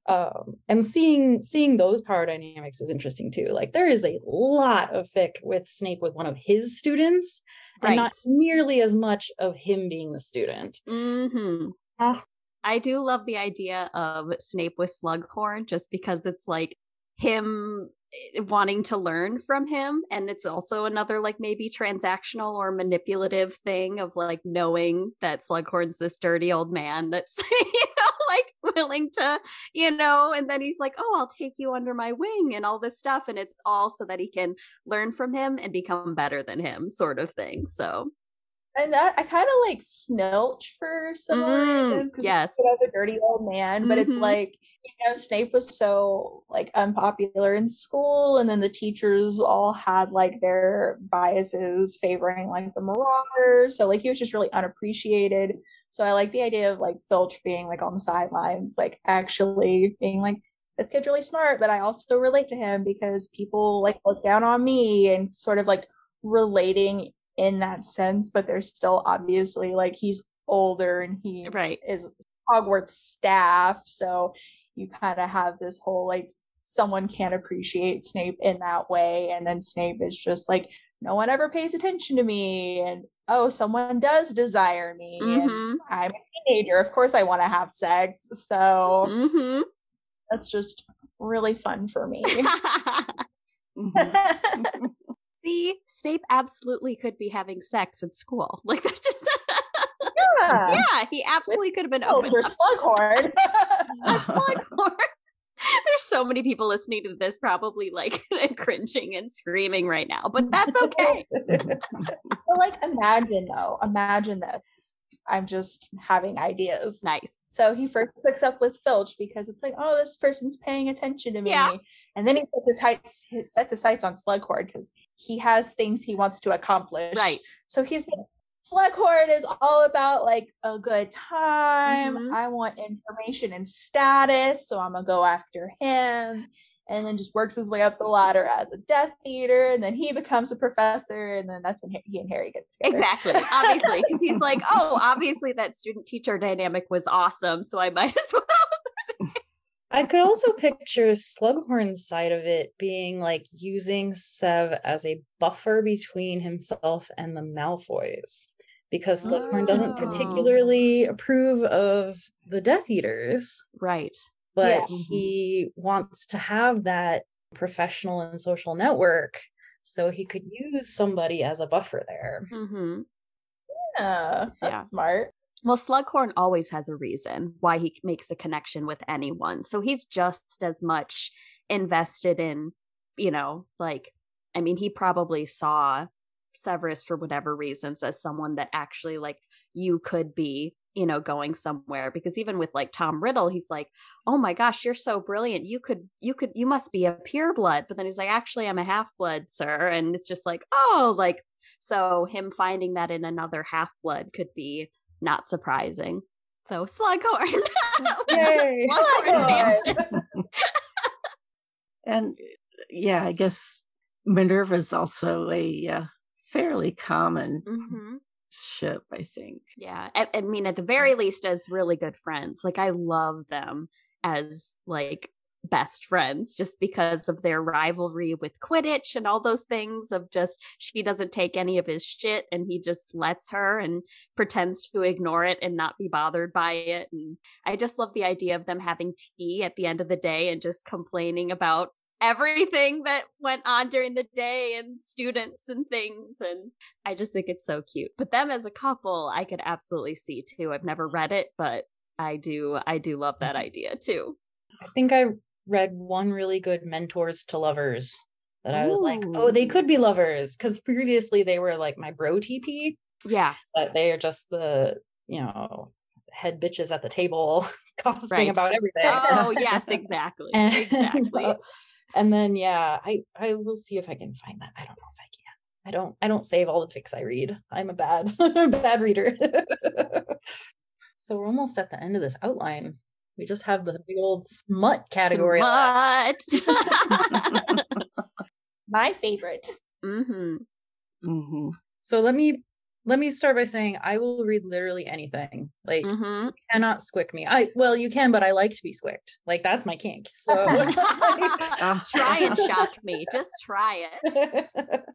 um and seeing seeing those power dynamics is interesting too. Like there is a lot of fic with Snape with one of his students and not nearly as much of him being the student. hmm Ah. I do love the idea of Snape with Slughorn just because it's like him eh, wanting to learn from him. And it's also another, like, maybe transactional or manipulative thing of like knowing that Slughorn's this dirty old man that's, you know, like willing to, you know, and then he's like, oh, I'll take you under my wing and all this stuff. And it's all so that he can learn from him and become better than him, sort of thing. So and that I kind of like Snilch for some Mm, reasons because yes. bit of a dirty old man. But it's Mhm. like you know, Snape was so like unpopular in school, and then the teachers all had like their biases favoring like the Marauders. So like he was just really unappreciated. So I like the idea of like Filch being like on the sidelines, like actually being like. This kid's really smart, but I also relate to him because people like look down on me and sort of like relating in that sense, but there's still obviously like he's older and he Right. is Hogwarts staff, so you kind of have this whole like someone can't appreciate Snape in that way, and then Snape is just like no one ever pays attention to me, and oh, someone does desire me, and Mhm. I'm a teenager. Of course, I want to have sex, so Mhm. that's just really fun for me. Mhm. See, Snape absolutely could be having sex at school. Like that's just yeah, yeah, he absolutely could have been open or Slughorn. Slughorn. There's so many people listening to this probably like cringing and screaming right now, but that's okay. but like imagine though, imagine this. I'm just having ideas. Nice. So he first hooks up with Filch because it's like, oh, this person's paying attention to me. Yeah. And then he puts his heights, his sets his sights on Slughorn because he has things he wants to accomplish. Right. So he's like, Slughorn is all about like a good time. Mhm. I want information and status, so I'm gonna go after him. And then just works his way up the ladder as a Death Eater, and then he becomes a professor, and then that's when he, he and Harry get together. Exactly. Obviously, because he's like, oh, obviously that student teacher dynamic was awesome, so I might as well. I could also picture Slughorn's side of it being like using Sev as a buffer between himself and the Malfoys. Because Slughorn doesn't Oh. particularly approve of the Death Eaters, Right. but Yeah. he wants to have that professional and social network. So he could use somebody as a buffer there. hmm Yeah, that's Yeah. smart. Well, Slughorn always has a reason why he makes a connection with anyone. So he's just as much invested in, you know, like, I mean, he probably saw Severus for whatever reasons as someone that actually, like, you could be, you know, going somewhere. Because even with like Tom Riddle, he's like, oh my gosh, you're so brilliant. You could, you could, you must be a pure blood. But then he's like, actually, I'm a half blood, sir. And it's just like, oh, like, so him finding that in another half blood could be not surprising. So Slughorn. Yay. Slughorn Slughorn. tangent. and yeah, I guess Minerva's also a uh, fairly common Mhm. ship, I think. Yeah. I, I mean, at the very least, as really good friends. Like, I love them as like best friends just because of their rivalry with Quidditch and all those things of just she doesn't take any of his shit and he just lets her and pretends to ignore it and not be bothered by it. And I just love the idea of them having tea at the end of the day and just complaining about everything that went on during the day and students and things and I just think it's so cute. But them as a couple, I could absolutely see too. I've never read it, but I do I do love that mm-hmm. idea too. I think I read one really good mentors to lovers that I was like, oh, they could be lovers because previously they were like my BroTP, Yeah. but they are just the you know head bitches at the table gossiping Right. about everything. Oh, yes, exactly. And, Exactly. and then yeah, I I will see if I can find that. I don't know if I can. I don't I don't save all the fics I read. I'm a bad bad reader. so we're almost at the end of this outline. We just have the big old smut category. Smut. My favorite. hmm hmm So let me let me start by saying I will read literally anything. Like hmm you cannot squick me. I well you can, but I like to be squicked. Like that's my kink. So try and shock me. Just try it.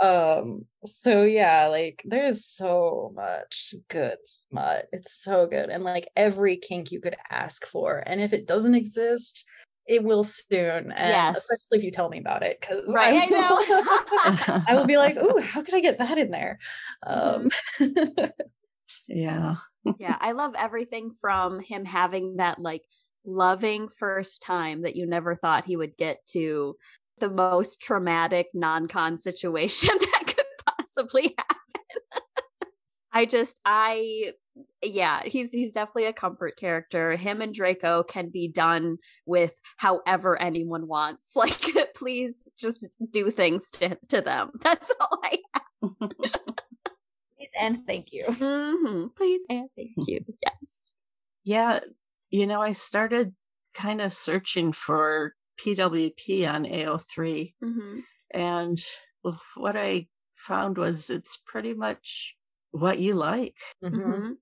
Um so yeah like there's so much good smut it's so good and like every kink you could ask for and if it doesn't exist it will soon and Yes. especially if you tell me about it because Right, I know. i will be like oh how could i get that in there um yeah. yeah, I love everything from him having that like loving first time that you never thought he would get to the most traumatic non-con situation that could possibly happen. I just I yeah, he's he's definitely a comfort character. Him and Draco can be done with however anyone wants. Like please just do things to, to them. That's all I ask. Please and thank you. Mm-hmm. Please and thank you. Yes. Yeah, you know, I started kind of searching for PWP on AO3 Mm-hmm. and what I found was it's pretty much what you like. Mhm. Mm-hmm.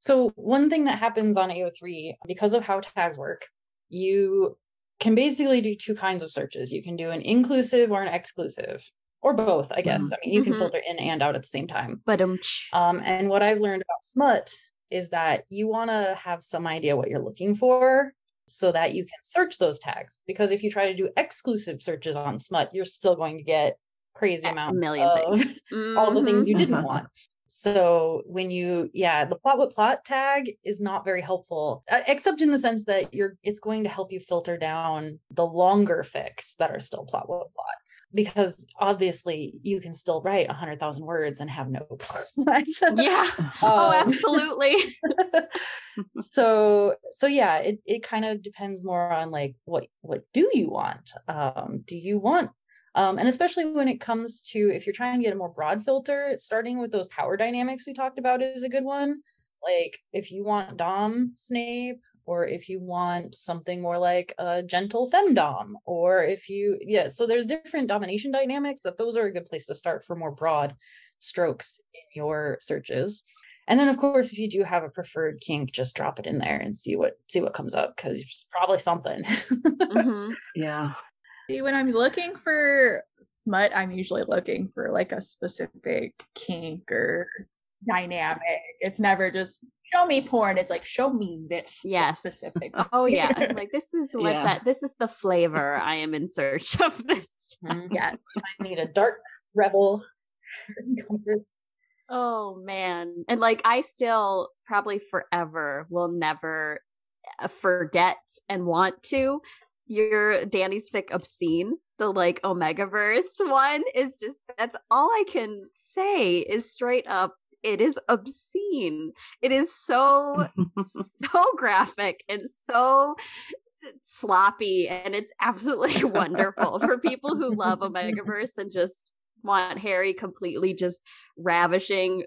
So one thing that happens on AO3, because of how tags work, you can basically do two kinds of searches. You can do an inclusive or an exclusive, or both, I guess. Mhm. I mean, you can Mhm. filter in and out at the same time. But um, Um, and what I've learned about smut is that you want to have some idea what you're looking for so that you can search those tags. Because if you try to do exclusive searches on smut, you're still going to get crazy A amounts million of things. all the things you didn't Mhm. want. So when you, yeah, the plot with plot tag is not very helpful, uh, except in the sense that you're, it's going to help you filter down the longer fics that are still plot with plot. Because obviously you can still write a hundred thousand words and have no plot. yeah. oh, Um, absolutely. so so yeah it, it kind of depends more on like what what do you want um do you want um and especially when it comes to if you're trying to get a more broad filter starting with those power dynamics we talked about is a good one like if you want dom snape or if you want something more like a gentle femdom or if you yeah so there's different domination dynamics that those are a good place to start for more broad strokes in your searches and then of course if you do have a preferred kink just drop it in there and see what see what comes up because it's probably something Mhm. Yeah. See, when I'm looking for smut, I'm usually looking for like a specific kink or dynamic. It's never just show me porn. It's like show me this Yes. specific. Oh yeah. I'm like this is what Yeah. that this is the flavor I am in search of this. Mhm. yeah. i need a dark revel Oh man. And like I still probably forever will never uh, forget and want to your Danny's fic obscene. The like Omegaverse one is just that's all I can say is straight up it is obscene. It is so so graphic and so sloppy and it's absolutely wonderful for people who love Omegaverse and just want Harry completely just ravishing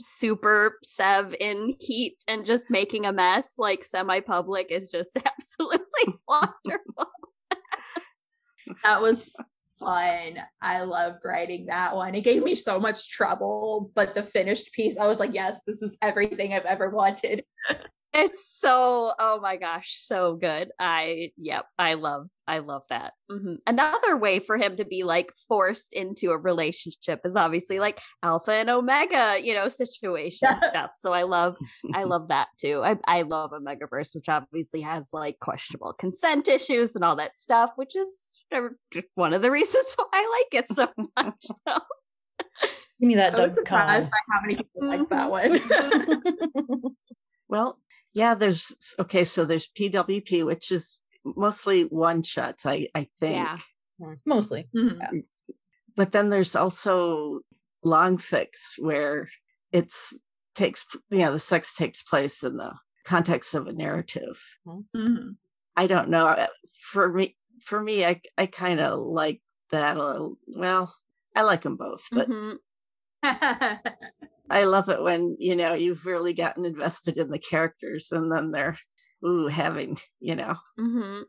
super Sev in heat and just making a mess like semi-public is just absolutely wonderful. That was fun. I loved writing that one. It gave me so much trouble, but the finished piece, I was like, yes, this is everything I've ever wanted. It's so oh my gosh, so good. I yep, I love I love that. Mhm. Another way for him to be like forced into a relationship is obviously like alpha and omega, you know, situation stuff. So I love I love that too. I I love Omegaverse, which obviously has like questionable consent issues and all that stuff, which is uh, one of the reasons why I like it so much. So. give me that I was surprised by how many people like that one. Well, yeah, there's okay, so there's PWP, which is mostly one shots, I, I think. Yeah. mostly Mhm. But then there's also long fics where it's takes you know, the sex takes place in the context of a narrative. Mhm. I don't know. uh, For me for me, I I kind of like that a little well, I like them both, but Mhm. I love it when, you know, you've really gotten invested in the characters and then they're ooh having, you know. Mhm.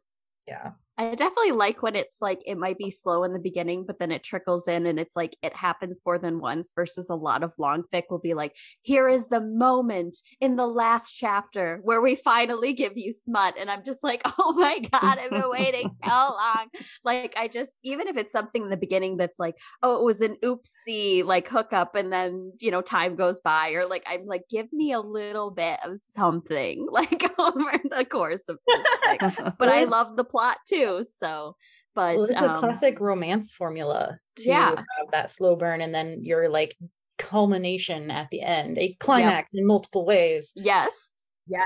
yeah I definitely like when it's like it might be slow in the beginning, but then it trickles in and it's like it happens more than once versus a lot of long fic will be like, here is the moment in the last chapter where we finally give you smut. And I'm just like, oh my God, I've been waiting so long. Like, I just, even if it's something in the beginning that's like, oh, it was an oopsie like hookup and then, you know, time goes by, or like, I'm like, give me a little bit of something like over the course of this fic but I love the plot too. So, but well, it's um, a classic romance formula to yeah. have that slow burn and then your like culmination at the end a climax in multiple ways yes, yes.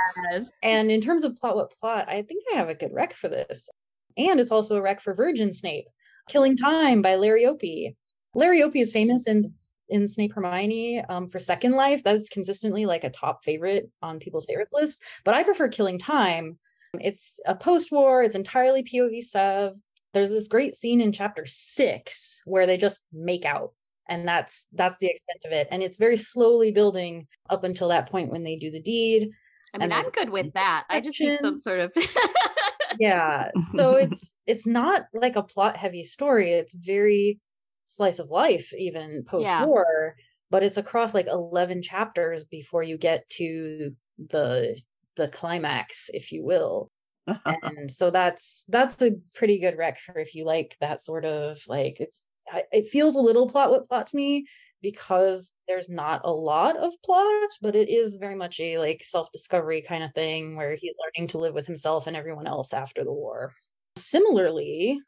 and in terms of plot what plot i think i have a good rec for this and it's also a rec for virgin snape killing time by larry opie larry opie is famous in in Snape Hermione um, for Second Life. That's consistently like a top favorite on people's favorites list. But I prefer Killing Time. It's a post-war. It's entirely POV Sev. There's this great scene in chapter six where they just make out, and that's that's the extent of it. And it's very slowly building up until that point when they do the deed. I mean, I'm good with that. I just need some sort of yeah so it's it's not like a plot heavy story it's very slice of life even post war yeah. but it's across like 11 chapters before you get to the the climax if you will and so that's that's a pretty good rec for if you like that sort of like it's it feels a little plot what plot to me because there's not a lot of plot, but it is very much a like self-discovery kind of thing where he's learning to live with himself and everyone else after the war. Similarly,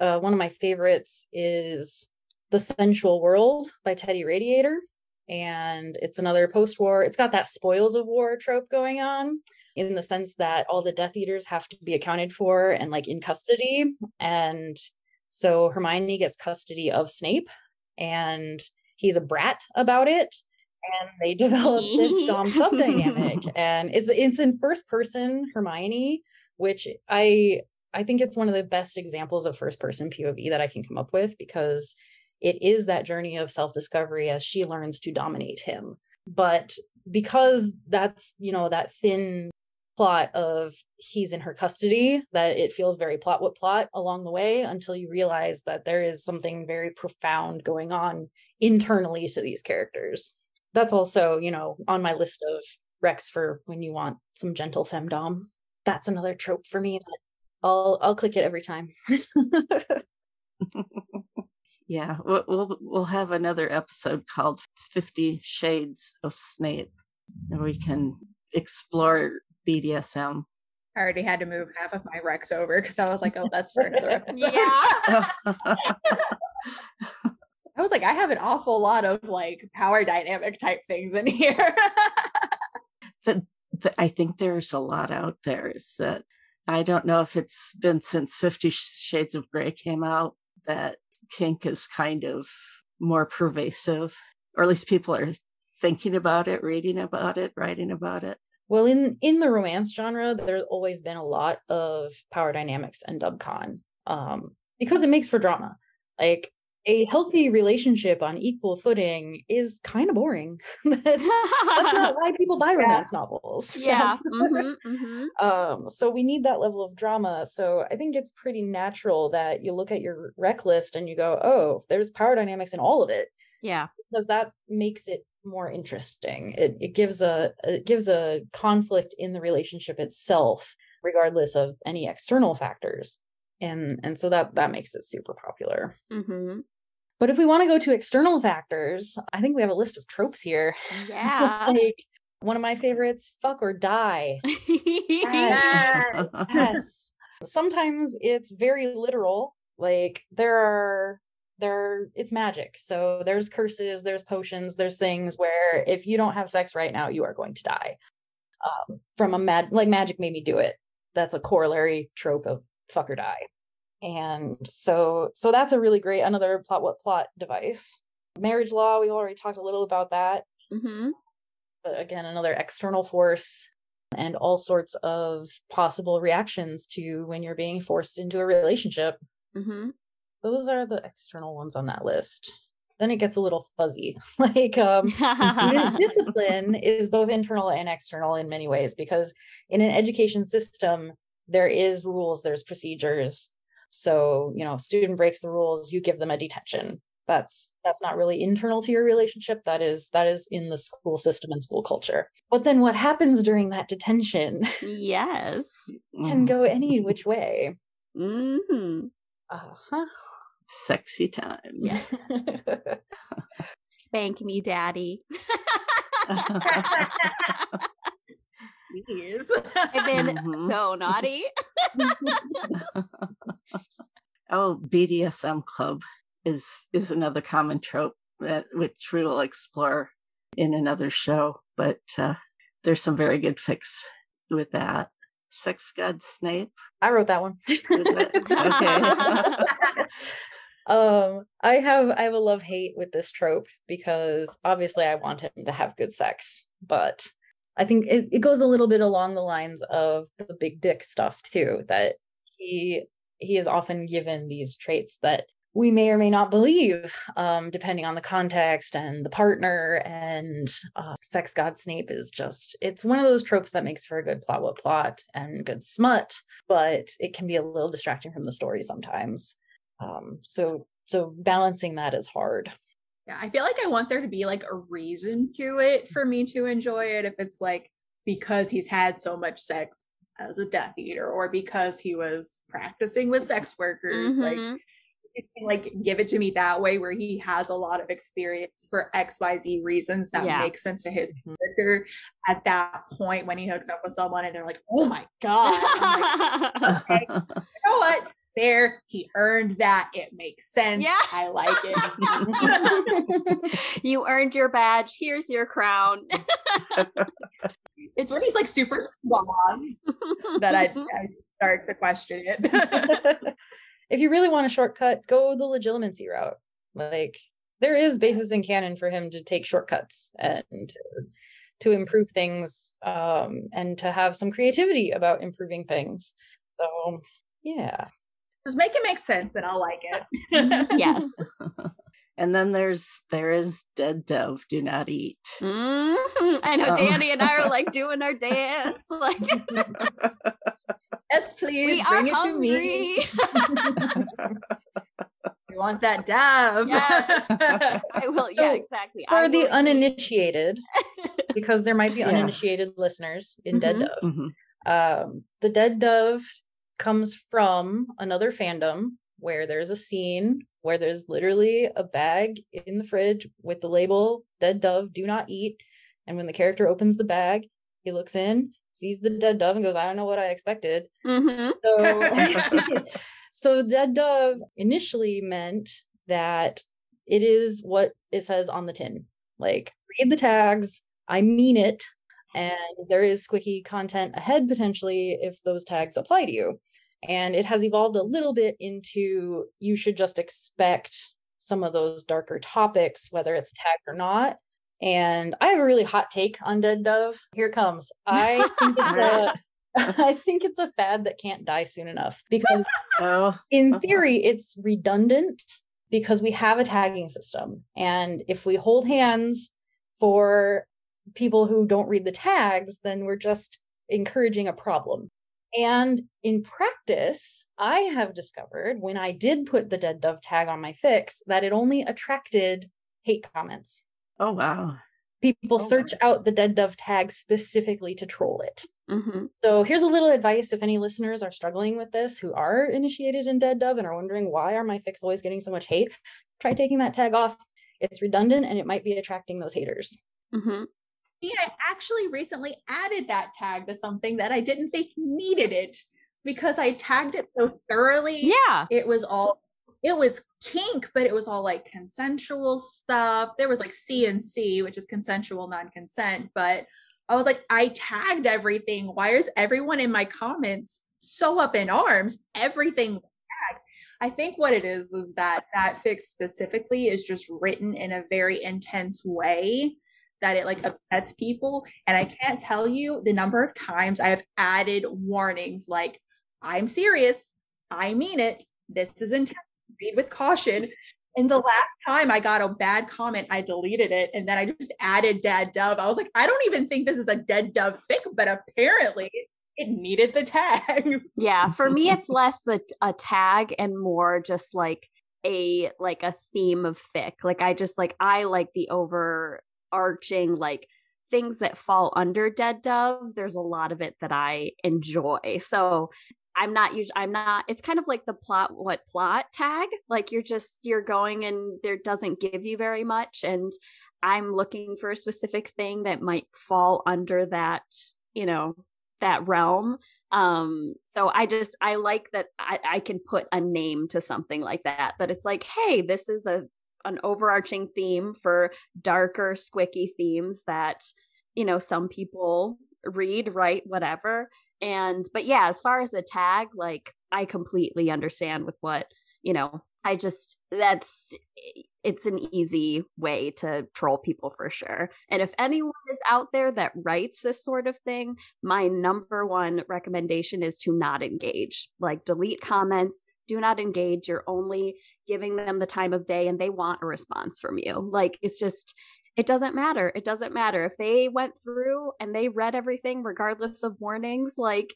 uh, one of my favorites is The Sensual World by Teddy Radiator. And it's another post war, it's got that spoils of war trope going on in the sense that all the Death Eaters have to be accounted for and like in custody. And so Hermione gets custody of Snape and he's a brat about it and they develop this dom sub dynamic and it's it's in first person hermione which i i think it's one of the best examples of first person pov that i can come up with because it is that journey of self discovery as she learns to dominate him. But because that's you know that thin plot of he's in her custody that it feels very plot what plot along the way until you realize that there is something very profound going on internally to these characters. That's also you know on my list of recs for when you want some gentle femdom. That's another trope for me i'll i'll click it every time yeah we'll, we'll we'll have another episode called 50 shades of snape and we can explore BDSM. I already had to move half of my Rex over because I was like, oh, that's for another episode. yeah. I was like, I have an awful lot of like power dynamic type things in here. the, the, I think there's a lot out there. Is that I don't know if it's been since Fifty Shades of Grey came out that kink is kind of more pervasive, or at least people are thinking about it, reading about it, writing about it. Well, in in the romance genre, there's always been a lot of power dynamics and dubcon um, because it makes for drama. Like a healthy relationship on equal footing is kind of boring. that's, that's, not why people buy romance yeah. novels. Yeah. mm-hmm, mm-hmm. Um, so we need that level of drama. So I think it's pretty natural that you look at your rec list and you go, oh, there's power dynamics in all of it. Yeah. Because that makes it more interesting. It it gives a it gives a conflict in the relationship itself, regardless of any external factors, and and so that that makes it super popular. Mm-hmm. But if we want to go to external factors, I think we have a list of tropes here. Yeah. like one of my favorites, fuck or die. yes. yes. Sometimes it's very literal. Like there are there it's magic so there's curses there's potions there's things where if you don't have sex right now you are going to die um, from a mad like magic made me do it that's a corollary trope of fuck or die and so so that's a really great another plot what plot device. Marriage law we've already talked a little about that. Mm-hmm. but again another external force and all sorts of possible reactions to when you're being forced into a relationship. Mm-hmm. Those are the external ones on that list. Then it gets a little fuzzy. Like um discipline is both internal and external in many ways because in an education system there is rules there's procedures so you know student breaks the rules you give them a detention that's that's not really internal to your relationship that is that is in the school system and school culture but then what happens during that detention yes can go any which way mm-hmm. uh-huh sexy times. Yes. Spank me, daddy. Please. I've been mm-hmm. so naughty. oh, BDSM club is is another common trope that which we will explore in another show. But uh, there's some very good fics with that. Sex God Snape. I wrote that one. okay. um i have i have a love hate with this trope because obviously i want him to have good sex but i think it, it goes a little bit along the lines of the big dick stuff too that he he is often given these traits that we may or may not believe, um, depending on the context and the partner. And uh, Sex God Snape is just, it's one of those tropes that makes for a good plot plot and good smut, but it can be a little distracting from the story sometimes. Um, so, so balancing that is hard. Yeah, I feel like I want there to be like a reason to it for me to enjoy it. If it's like because he's had so much sex as a Death Eater or because he was practicing with sex workers, mm-hmm. like like give it to me that way where he has a lot of experience for xyz reasons that yeah. make sense to his mm-hmm. character at that point when he hooks up with someone and they're like oh my god. Like, okay, you know what? Fair. He earned that. It makes sense. Yeah. I like it. You earned your badge. Here's your crown. It's when he's like super suave that I, I start to question it if you really want a shortcut, go the legilimency route. Like there is basis in canon for him to take shortcuts and to improve things um, and to have some creativity about improving things. So yeah. Just make it make sense and I'll like it. yes. And then there's there is dead dove, do not eat. Mm-hmm. I know um, Danny and I are like doing our dance. Like Yes, please. We bring it hungry. to me. we want that dove. Yes. I will. Yeah, exactly. For I the uninitiated, because there might be yeah. uninitiated listeners in mm-hmm. Dead Dove. Mm-hmm. Um, the Dead Dove comes from another fandom where there's a scene where there's literally a bag in the fridge with the label Dead Dove, do not eat. And when the character opens the bag, he looks in sees the dead dove and goes, I don't know what I expected. Mm-hmm. So, so dead dove initially meant that it is what it says on the tin. Like, read the tags. I mean it. And there is squicky content ahead potentially if those tags apply to you. And it has evolved a little bit into you should just expect some of those darker topics, whether it's tagged or not. And I have a really hot take on Dead Dove. Here comes. I think it's a I think it's a fad that can't die soon enough because oh. in uh-huh. theory it's redundant because we have a tagging system. And if we hold hands for people who don't read the tags, then we're just encouraging a problem. And in practice, I have discovered when I did put the dead dove tag on my fics that it only attracted hate comments. Oh, wow. People oh, search wow. out the dead dove tag specifically to troll it. Mm-hmm. So here's a little advice if any listeners are struggling with this who are initiated in dead dove and are wondering why are my fics always getting so much hate, try taking that tag off. It's redundant and it might be attracting those haters. Mm-hmm. Yeah, I actually recently added that tag to something that I didn't think needed it because I tagged it so thoroughly. Yeah. It was all it was kink, but it was all like consensual stuff. There was like C and C, which is consensual non-consent, but I was like, I tagged everything. Why is everyone in my comments so up in arms? Everything tagged. I think what it is is that that fic specifically is just written in a very intense way that it like upsets people. And I can't tell you the number of times I have added warnings like, I'm serious. I mean it. This is intense read with caution. And the last time I got a bad comment, I deleted it and then I just added Dead Dove. I was like, I don't even think this is a Dead Dove fic, but apparently it needed the tag. Yeah, for me, it's less the, a tag and more just like a like a theme of fic. Like I just like I like the overarching like things that fall under Dead Dove. There's a lot of it that I enjoy. So I'm not usually I'm not it's kind of like the plot what plot tag like you're just you're going and there doesn't give you very much and I'm looking for a specific thing that might fall under that you know that realm um so I just I like that I, I can put a name to something like that that it's like hey this is a an overarching theme for darker squicky themes that you know some people read write whatever and but yeah as far as a tag like i completely understand with what you know I just that's it's an easy way to troll people for sure. And if anyone is out there that writes this sort of thing, my number one recommendation is to not engage. Like delete comments, do not engage. You're only giving them the time of day and they want a response from you. Like it's just it doesn't matter. It doesn't matter. If they went through and they read everything regardless of warnings, like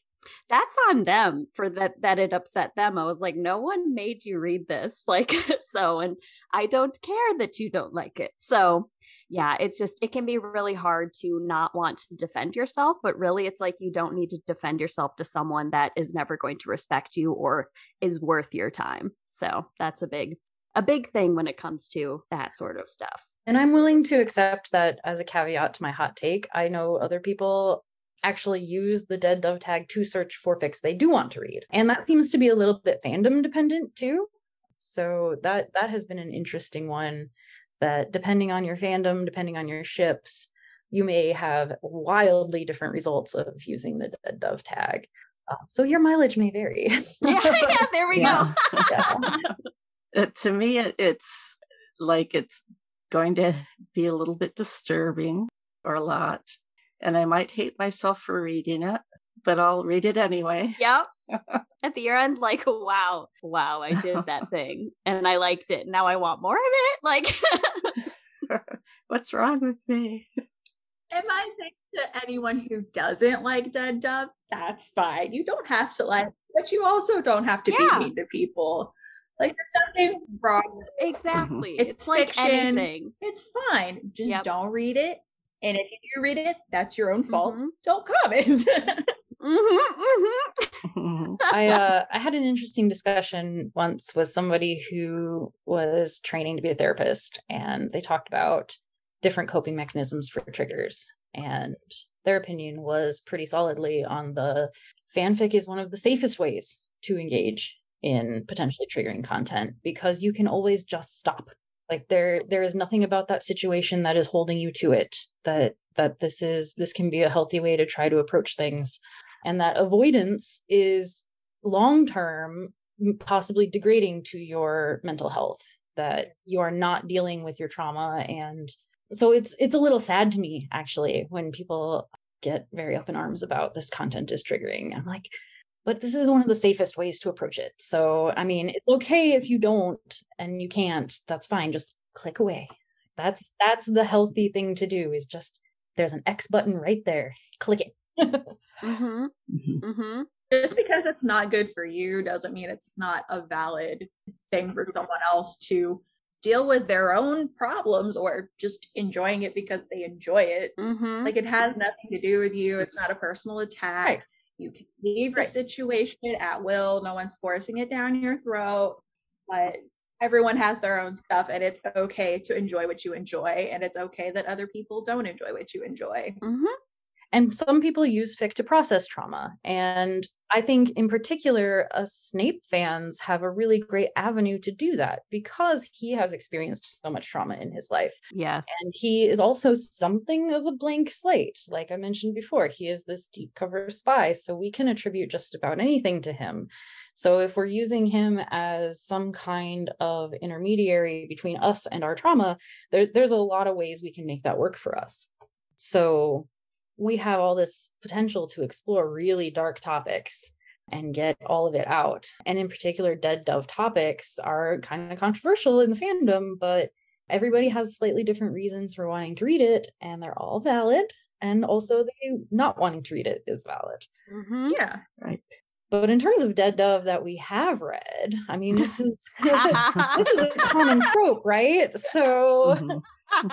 that's on them for that that it upset them i was like no one made you read this like so and i don't care that you don't like it so yeah it's just it can be really hard to not want to defend yourself but really it's like you don't need to defend yourself to someone that is never going to respect you or is worth your time so that's a big a big thing when it comes to that sort of stuff and I'm willing to accept that as a caveat to my hot take. I know other people actually use the dead dove tag to search for fics they do want to read. And that seems to be a little bit fandom dependent too. So that that has been an interesting one that depending on your fandom, depending on your ships, you may have wildly different results of using the dead dove tag. Uh, so your mileage may vary. yeah, yeah, there we yeah. go. yeah. Uh, to me, it's like it's going to be a little bit disturbing or a lot and I might hate myself for reading it, but I'll read it anyway. Yep. At the end, like, wow, wow, I did that thing and I liked it. Now I want more of it. Like, what's wrong with me? And I think to anyone who doesn't like Dead Dove, that's fine. You don't have to like, but you also don't have to yeah. be mean to people. Like there's something wrong. Exactly. It's, it's fiction. Like anything. It's fine. Just yep. don't read it and if you do read it, that's your own fault. Mm-hmm. Don't comment. mm-hmm, mm-hmm. I uh, I had an interesting discussion once with somebody who was training to be a therapist, and they talked about different coping mechanisms for triggers, and their opinion was pretty solidly on the fanfic is one of the safest ways to engage in potentially triggering content because you can always just stop. Like there there is nothing about that situation that is holding you to it that that this is this can be a healthy way to try to approach things. And that avoidance is long term possibly degrading to your mental health that you are not dealing with your trauma. And so it's it's a little sad to me actually when people get very up in arms about this content is triggering. I'm like but this is one of the safest ways to approach it. So, I mean, it's okay if you don't and you can't, that's fine. Just click away. That's that's the healthy thing to do is just there's an X button right there. Click it. mm-hmm. Mm-hmm. mm-hmm. Just because it's not good for you doesn't mean it's not a valid thing for someone else to deal with their own problems or just enjoying it because they enjoy it. Mm-hmm. Like it has nothing to do with you. It's not a personal attack. Right. You can leave right. the situation at will. No one's forcing it down your throat. But everyone has their own stuff and it's okay to enjoy what you enjoy and it's okay that other people don't enjoy what you enjoy. Mm-hmm. And some people use fic to process trauma. And I think, in particular, us Snape fans have a really great avenue to do that because he has experienced so much trauma in his life. Yes. And he is also something of a blank slate. Like I mentioned before, he is this deep cover spy. So we can attribute just about anything to him. So if we're using him as some kind of intermediary between us and our trauma, there, there's a lot of ways we can make that work for us. So we have all this potential to explore really dark topics and get all of it out. And in particular, dead dove topics are kind of controversial in the fandom, but everybody has slightly different reasons for wanting to read it, and they're all valid. And also, they not wanting to read it is valid. Mm-hmm. Yeah, right. But in terms of Dead Dove that we have read, I mean, this is this is a common trope, right? So, mm-hmm.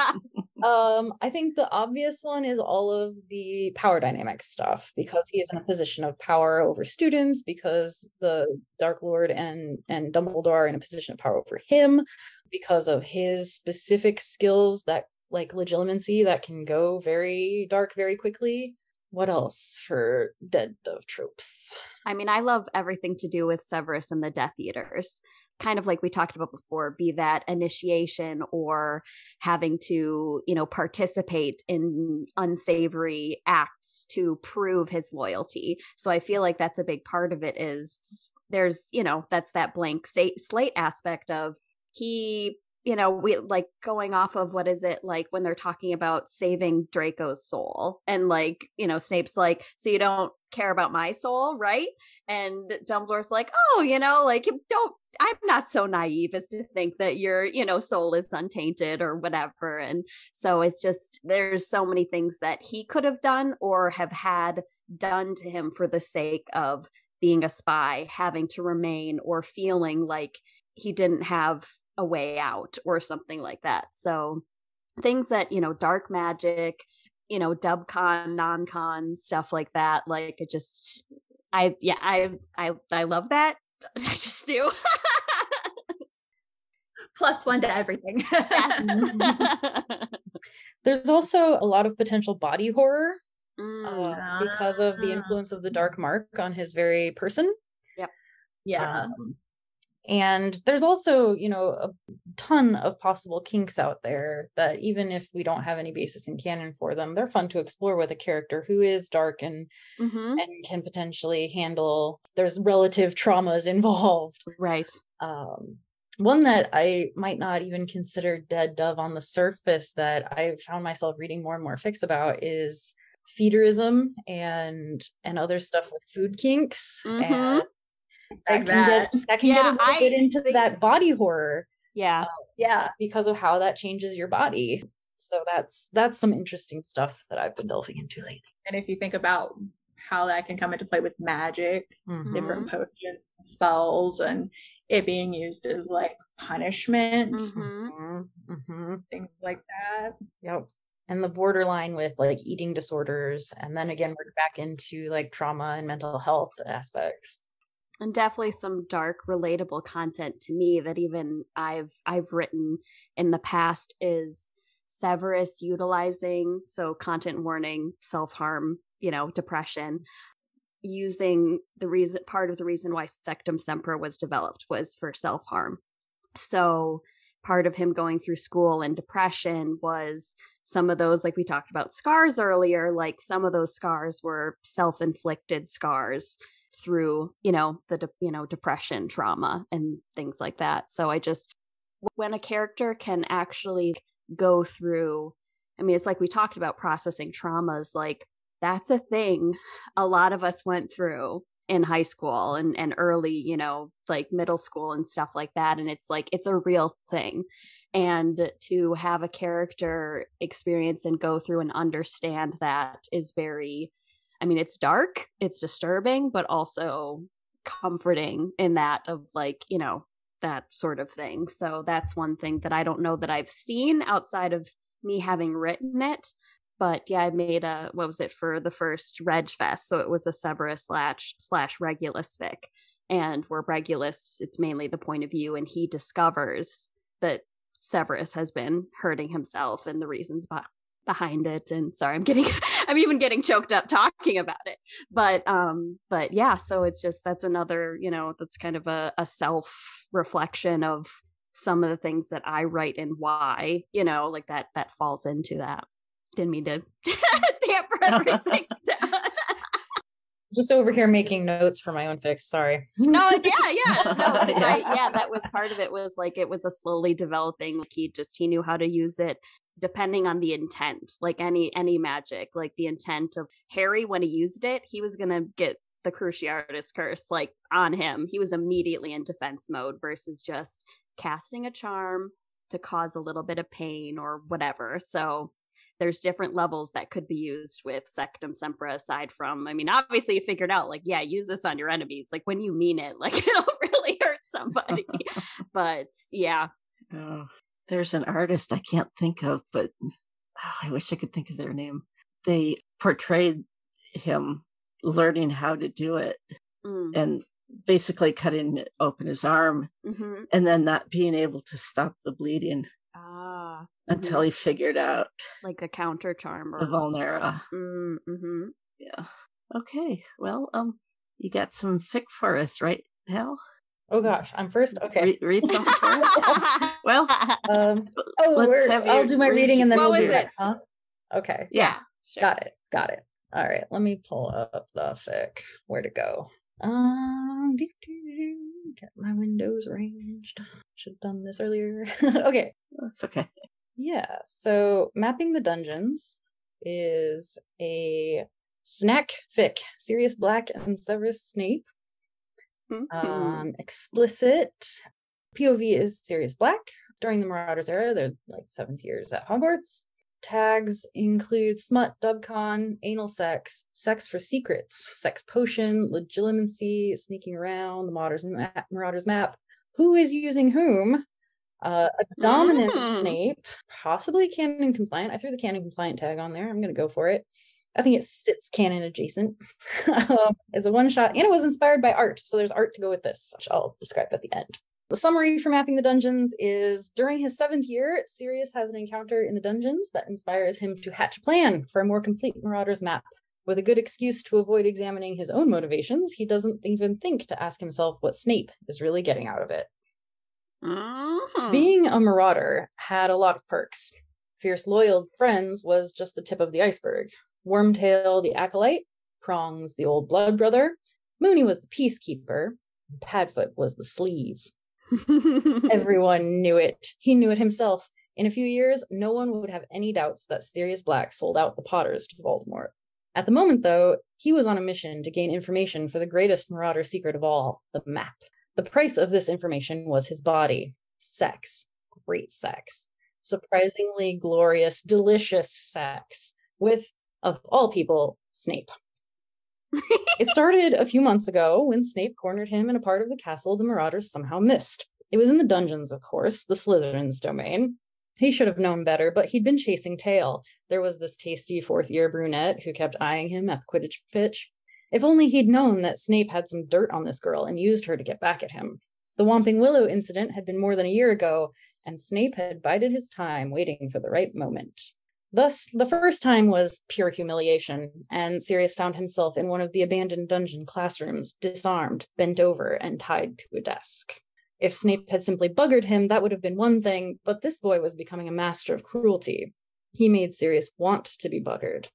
um, I think the obvious one is all of the power dynamics stuff because he is in a position of power over students, because the Dark Lord and and Dumbledore are in a position of power over him, because of his specific skills that like legilimency that can go very dark very quickly what else for dead dove tropes? I mean, I love everything to do with Severus and the Death Eaters. Kind of like we talked about before, be that initiation or having to, you know, participate in unsavory acts to prove his loyalty. So I feel like that's a big part of it is there's you know that's that blank slate aspect of he you know, we like going off of what is it like when they're talking about saving Draco's soul and like, you know, Snape's like, so you don't care about my soul, right? And Dumbledore's like, oh, you know, like don't I'm not so naive as to think that your, you know, soul is untainted or whatever. And so it's just there's so many things that he could have done or have had done to him for the sake of being a spy, having to remain or feeling like he didn't have a way out or something like that. So things that, you know, dark magic, you know, dub con, non con, stuff like that. Like it just I yeah, I I I love that. I just do. Plus one to everything. There's also a lot of potential body horror mm. uh, because of the ah. influence of the dark mark on his very person. Yep. Yeah. Um, and there's also you know a ton of possible kinks out there that even if we don't have any basis in canon for them they're fun to explore with a character who is dark and mm-hmm. and can potentially handle there's relative traumas involved right um one that I might not even consider dead dove on the surface that I found myself reading more and more fics about is feederism and and other stuff with food kinks mm-hmm. and that can that. get that can yeah, get a little I, bit into that body horror. Yeah. Uh, yeah, because of how that changes your body. So that's that's some interesting stuff that I've been delving into lately. And if you think about how that can come into play with magic, mm-hmm. different potion spells, and it being used as like punishment, mm-hmm. Mm-hmm. things like that. Yep. And the borderline with like eating disorders, and then again, we're back into like trauma and mental health aspects and definitely some dark relatable content to me that even I've I've written in the past is Severus utilizing so content warning, self-harm, you know, depression using the reason part of the reason why Sectumsempra was developed was for self-harm. So part of him going through school and depression was some of those like we talked about scars earlier like some of those scars were self-inflicted scars through you know the de- you know depression trauma and things like that. So i just when a character can actually go through i mean it's like we talked about processing traumas like that's a thing a lot of us went through in high school and and early you know like middle school and stuff like that and it's like it's a real thing. And to have a character experience and go through and understand that is very I mean, it's dark, it's disturbing, but also comforting in that of like, you know, that sort of thing. So that's one thing that I don't know that I've seen outside of me having written it. But yeah, I made a what was it for the first Reg Fest? So it was a Severus slash slash Regulus fic. And where Regulus, it's mainly the point of view, and he discovers that Severus has been hurting himself and the reasons behind it and sorry i'm getting i'm even getting choked up talking about it but um but yeah so it's just that's another you know that's kind of a, a self reflection of some of the things that i write and why you know like that that falls into that didn't mean to tamper everything down just over here making notes for my own fics. Sorry. No, yeah, yeah, no, yeah. I, yeah. That was part of it. Was like it was a slowly developing. Like he just he knew how to use it depending on the intent like any any magic like the intent of harry when he used it he was gonna get the cruciatus curse like on him. He was immediately in defense mode versus just casting a charm to cause a little bit of pain or whatever. So there's different levels that could be used with Sectumsempra aside from i mean obviously you figured out like yeah use this on your enemies. Like when you mean it like it'll really hurt somebody. But yeah. Oh there's an artist I can't think of, but oh, I wish I could think of their name. They portrayed him learning how to do it mm. and basically cutting open his arm mm-hmm. and then not being able to stop the bleeding ah, until mm-hmm. he figured out like a counter charm or the vulnera. Mm, mm-hmm. Yeah. Okay. Well, um, you got some fic for us, right, Hal? Oh gosh, I'm first. Okay, Re- read something first. well, um, oh, I'll do my reading and then we'll do it. Huh? Okay. Yeah. Sure. Got it. Got it. All right. Let me pull up the fic. Where to go? Um, get my windows arranged. Should have done this earlier. okay. That's okay. Yeah. So mapping the dungeons is a snack fic, Sirius Black and Severus Snape. Mhm. Um, explicit POV is Sirius Black. During the Marauders era, they're like seventh years at Hogwarts. Tags include smut, dubcon, anal sex, sex for secrets, sex potion, legilimency, sneaking around, the Marauders, ma- Marauders map, who is using whom, uh, a dominant Mm. Snape, possibly canon compliant. I threw the canon compliant tag on there. I'm going to go for it. I think it sits canon adjacent. um, it's a one shot, and it was inspired by art. So there's art to go with this, which I'll describe at the end. The summary for mapping the dungeons is during his seventh year, Sirius has an encounter in the dungeons that inspires him to hatch a plan for a more complete Marauders map. With a good excuse to avoid examining his own motivations, he doesn't even think to ask himself what Snape is really getting out of it. Mhm. Being a marauder had a lot of perks. Fierce loyal friends was just the tip of the iceberg. Wormtail the acolyte, Prongs the old blood brother, Moony was the peacekeeper, and Padfoot was the sleaze. Everyone knew it. He knew it himself. In a few years, no one would have any doubts that Sirius Black sold out the Potters to Voldemort. At the moment, though, he was on a mission to gain information for the greatest marauder secret of all the map. The price of this information was his body. Sex. Great sex. Surprisingly glorious, delicious sex. With, of all people, Snape. it started a few months ago when Snape cornered him in a part of the castle the Marauders somehow missed. It was in the dungeons, of course, the Slytherin's domain. He should have known better, but he'd been chasing tail. There was this tasty fourth year brunette who kept eyeing him at the Quidditch pitch. If only he'd known that Snape had some dirt on this girl and used her to get back at him. The Whomping Willow incident had been more than a year ago, and Snape had bided his time waiting for the right moment. Thus, the first time was pure humiliation, and Sirius found himself in one of the abandoned dungeon classrooms, disarmed, bent over, and tied to a desk. If Snape had simply buggered him, that would have been one thing, but this boy was becoming a master of cruelty. He made Sirius want to be buggered,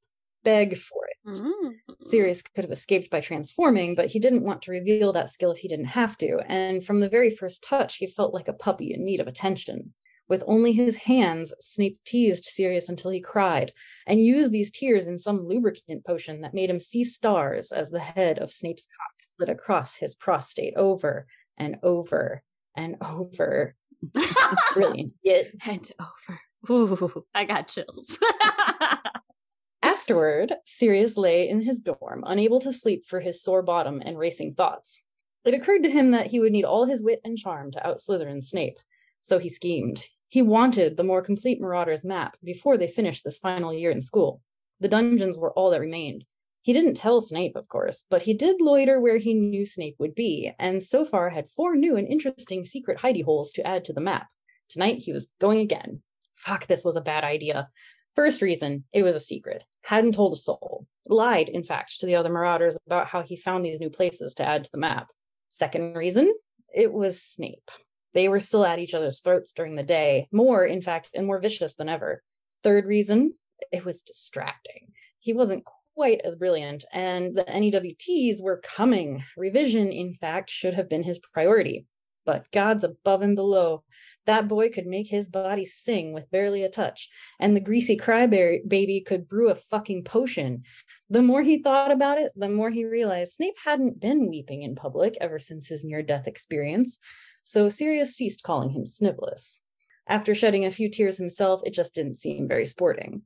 beg for it. Mhm. Sirius could have escaped by transforming, but he didn't want to reveal that skill if he didn't have to, and from the very first touch, he felt like a puppy in need of attention. With only his hands, Snape teased Sirius until he cried, and used these tears in some lubricant potion that made him see stars as the head of Snape's cock slid across his prostate over and over and over. Brilliant. Yet and over. Ooh, I got chills. Afterward, Sirius lay in his dorm, unable to sleep for his sore bottom and racing thoughts. It occurred to him that he would need all his wit and charm to out Slytherin Snape, so he schemed. He wanted the more complete Marauders map before they finished this final year in school. The dungeons were all that remained. He didn't tell Snape, of course, but he did loiter where he knew Snape would be, and so far had four new and interesting secret hidey holes to add to the map. Tonight he was going again. Fuck, this was a bad idea. First reason, it was a secret. Hadn't told a soul. Lied, in fact, to the other Marauders about how he found these new places to add to the map. Second reason, it was Snape. They were still at each other's throats during the day, more, in fact, and more vicious than ever. Third reason, it was distracting. He wasn't quite as brilliant, and the NEWTs were coming. Revision, in fact, should have been his priority. But gods above and below, that boy could make his body sing with barely a touch, and the greasy crybaby could brew a fucking potion. The more he thought about it, the more he realized Snape hadn't been weeping in public ever since his near death experience, so Sirius ceased calling him Snivellus. After shedding a few tears himself, it just didn't seem very sporting.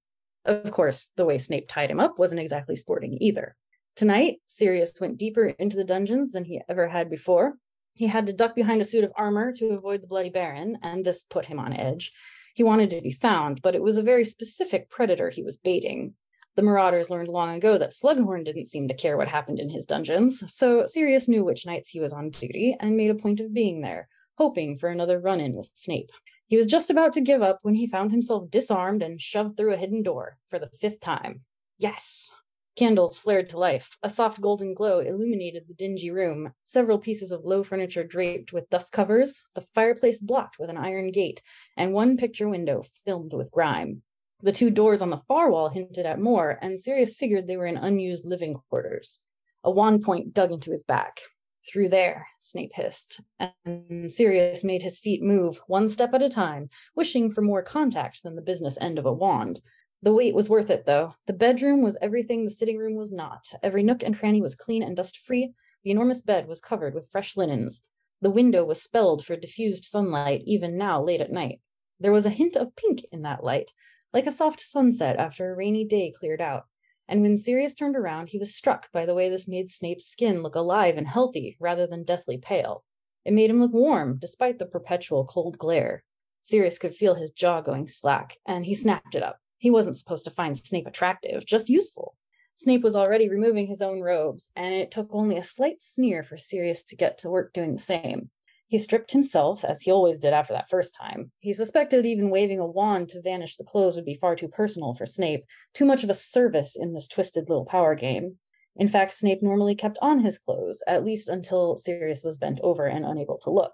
Of course, the way Snape tied him up wasn't exactly sporting either. Tonight, Sirius went deeper into the dungeons than he ever had before. He had to duck behind a suit of armor to avoid the Bloody Baron, and this put him on edge. He wanted to be found, but it was a very specific predator he was baiting. The Marauders learned long ago that Slughorn didn't seem to care what happened in his dungeons, so Sirius knew which nights he was on duty and made a point of being there, hoping for another run in with Snape. He was just about to give up when he found himself disarmed and shoved through a hidden door for the fifth time. Yes! Candles flared to life. A soft golden glow illuminated the dingy room, several pieces of low furniture draped with dust covers, the fireplace blocked with an iron gate, and one picture window filmed with grime. The two doors on the far wall hinted at more, and Sirius figured they were in unused living quarters. A wand point dug into his back. Through there, Snape hissed, and Sirius made his feet move one step at a time, wishing for more contact than the business end of a wand. The wait was worth it, though. The bedroom was everything the sitting room was not. Every nook and cranny was clean and dust free. The enormous bed was covered with fresh linens. The window was spelled for diffused sunlight, even now late at night. There was a hint of pink in that light, like a soft sunset after a rainy day cleared out. And when Sirius turned around, he was struck by the way this made Snape's skin look alive and healthy rather than deathly pale. It made him look warm, despite the perpetual cold glare. Sirius could feel his jaw going slack, and he snapped it up. He wasn't supposed to find Snape attractive, just useful. Snape was already removing his own robes, and it took only a slight sneer for Sirius to get to work doing the same. He stripped himself, as he always did after that first time. He suspected even waving a wand to vanish the clothes would be far too personal for Snape, too much of a service in this twisted little power game. In fact, Snape normally kept on his clothes, at least until Sirius was bent over and unable to look.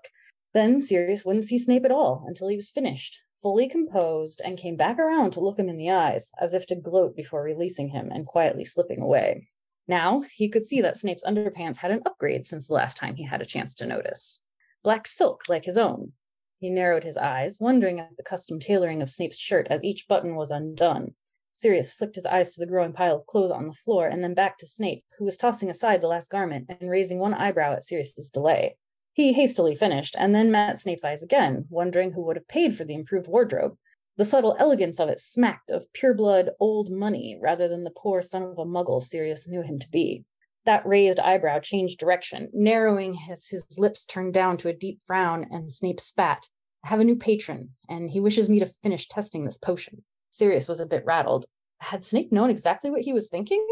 Then Sirius wouldn't see Snape at all until he was finished, fully composed, and came back around to look him in the eyes, as if to gloat before releasing him and quietly slipping away. Now he could see that Snape's underpants had an upgrade since the last time he had a chance to notice black silk like his own. He narrowed his eyes, wondering at the custom tailoring of Snape's shirt as each button was undone. Sirius flicked his eyes to the growing pile of clothes on the floor and then back to Snape, who was tossing aside the last garment and raising one eyebrow at Sirius's delay. He hastily finished and then met Snape's eyes again, wondering who would have paid for the improved wardrobe. The subtle elegance of it smacked of pure blood old money rather than the poor son of a muggle Sirius knew him to be. That raised eyebrow changed direction, narrowing as his lips turned down to a deep frown, and Snape spat. I have a new patron, and he wishes me to finish testing this potion. Sirius was a bit rattled. Had Snape known exactly what he was thinking?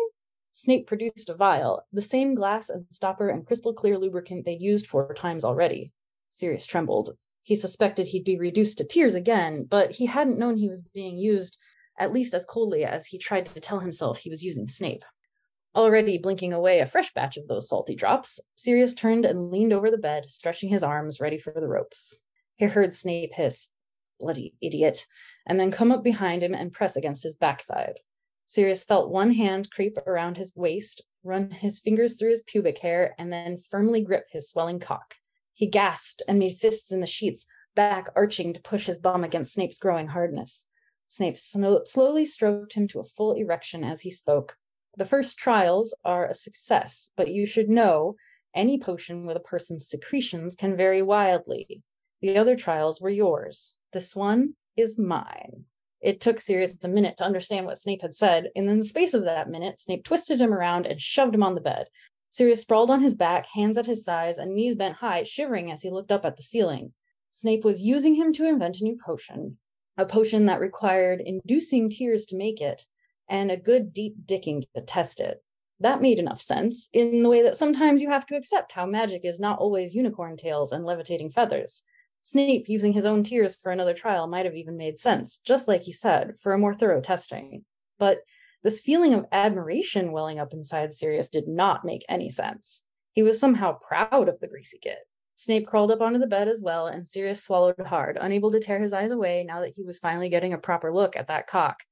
Snape produced a vial, the same glass and stopper and crystal clear lubricant they'd used four times already. Sirius trembled. He suspected he'd be reduced to tears again, but he hadn't known he was being used at least as coldly as he tried to tell himself he was using Snape. Already blinking away a fresh batch of those salty drops, Sirius turned and leaned over the bed, stretching his arms ready for the ropes. He heard Snape hiss, bloody idiot, and then come up behind him and press against his backside. Sirius felt one hand creep around his waist, run his fingers through his pubic hair, and then firmly grip his swelling cock. He gasped and made fists in the sheets, back arching to push his bum against Snape's growing hardness. Snape sno- slowly stroked him to a full erection as he spoke, the first trials are a success, but you should know any potion with a person's secretions can vary wildly. The other trials were yours. This one is mine. It took Sirius a minute to understand what Snape had said, and in the space of that minute, Snape twisted him around and shoved him on the bed. Sirius sprawled on his back, hands at his sides, and knees bent high, shivering as he looked up at the ceiling. Snape was using him to invent a new potion, a potion that required inducing tears to make it, and a good deep dicking to test it. That made enough sense in the way that sometimes you have to accept how magic is not always unicorn tails and levitating feathers. Snape using his own tears for another trial might have even made sense, just like he said, for a more thorough testing. But this feeling of admiration welling up inside Sirius did not make any sense. He was somehow proud of the greasy git. Snape crawled up onto the bed as well, and Sirius swallowed hard, unable to tear his eyes away now that he was finally getting a proper look at that cock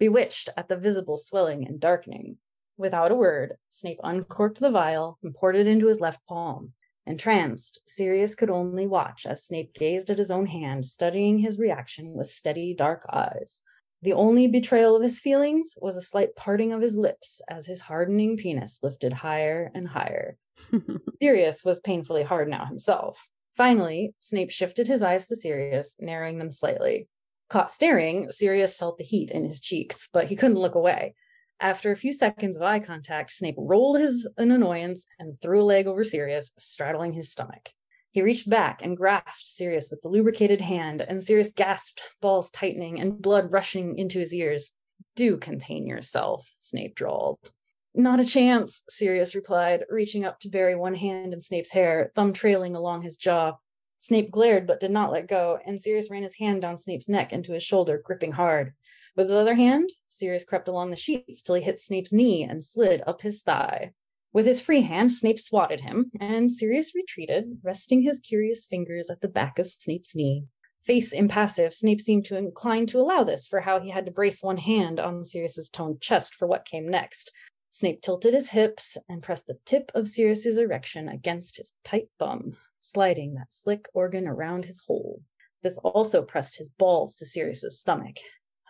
bewitched at the visible swelling and darkening. Without a word, Snape uncorked the vial and poured it into his left palm. Entranced, Sirius could only watch as Snape gazed at his own hand, studying his reaction with steady, dark eyes. The only betrayal of his feelings was a slight parting of his lips as his hardening penis lifted higher and higher. Sirius was painfully hard now himself. Finally, Snape shifted his eyes to Sirius, narrowing them slightly. Caught staring, Sirius felt the heat in his cheeks, but he couldn't look away. After a few seconds of eye contact, Snape rolled his in annoyance and threw a leg over Sirius, straddling his stomach. He reached back and grasped Sirius with the lubricated hand, and Sirius gasped, balls tightening and blood rushing into his ears. Do contain yourself, Snape drawled. Not a chance, Sirius replied, reaching up to bury one hand in Snape's hair, thumb trailing along his jaw. Snape glared but did not let go, and Sirius ran his hand down Snape's neck into his shoulder, gripping hard. With his other hand, Sirius crept along the sheets till he hit Snape's knee and slid up his thigh. With his free hand, Snape swatted him, and Sirius retreated, resting his curious fingers at the back of Snape's knee. Face impassive, Snape seemed to incline to allow this for how he had to brace one hand on Sirius's toned chest for what came next. Snape tilted his hips and pressed the tip of Sirius's erection against his tight bum, sliding that slick organ around his hole. This also pressed his balls to Sirius's stomach.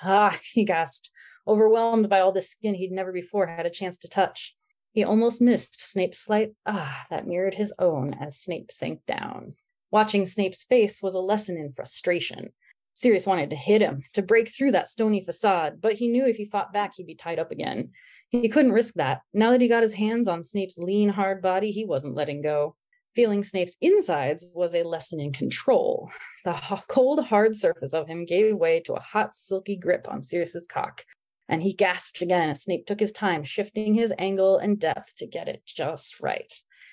Ah, he gasped, overwhelmed by all the skin he'd never before had a chance to touch. He almost missed Snape's slight ah that mirrored his own as Snape sank down. Watching Snape's face was a lesson in frustration. Sirius wanted to hit him, to break through that stony facade, but he knew if he fought back, he'd be tied up again. He couldn't risk that. Now that he got his hands on Snape's lean, hard body, he wasn't letting go. Feeling Snape's insides was a lesson in control. The cold, hard surface of him gave way to a hot, silky grip on Sirius's cock, and he gasped again as Snape took his time, shifting his angle and depth to get it just right.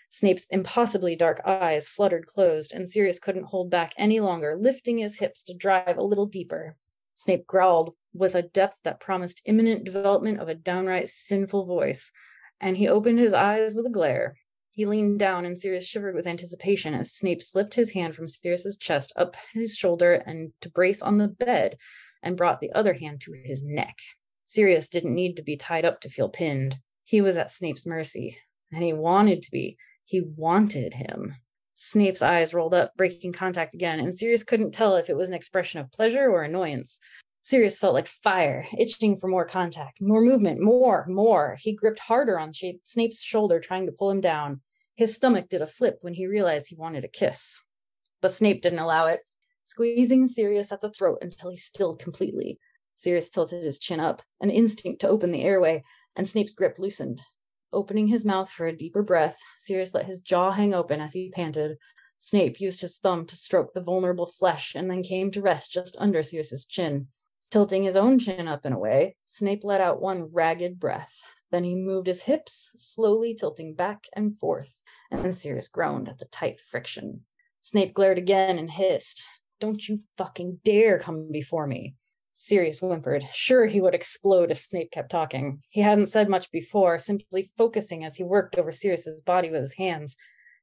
Snape's impossibly dark eyes fluttered closed, and Sirius couldn't hold back any longer, lifting his hips to drive a little deeper. Snape growled with a depth that promised imminent development of a downright sinful voice, and he opened his eyes with a glare. He leaned down, and Sirius shivered with anticipation as Snape slipped his hand from Sirius's chest up his shoulder and to brace on the bed, and brought the other hand to his neck. Sirius didn't need to be tied up to feel pinned. He was at Snape's mercy, and he wanted to be. He wanted him. Snape's eyes rolled up, breaking contact again, and Sirius couldn't tell if it was an expression of pleasure or annoyance. Sirius felt like fire, itching for more contact, more movement, more, more. He gripped harder on Snape's shoulder, trying to pull him down. His stomach did a flip when he realized he wanted a kiss. But Snape didn't allow it, squeezing Sirius at the throat until he stilled completely. Sirius tilted his chin up, an instinct to open the airway, and Snape's grip loosened. Opening his mouth for a deeper breath, Sirius let his jaw hang open as he panted. Snape used his thumb to stroke the vulnerable flesh and then came to rest just under Sirius's chin. Tilting his own chin up and away, Snape let out one ragged breath. Then he moved his hips, slowly tilting back and forth, and Sirius groaned at the tight friction. Snape glared again and hissed, Don't you fucking dare come before me. Sirius whimpered. Sure, he would explode if Snape kept talking. He hadn't said much before, simply focusing as he worked over Sirius's body with his hands.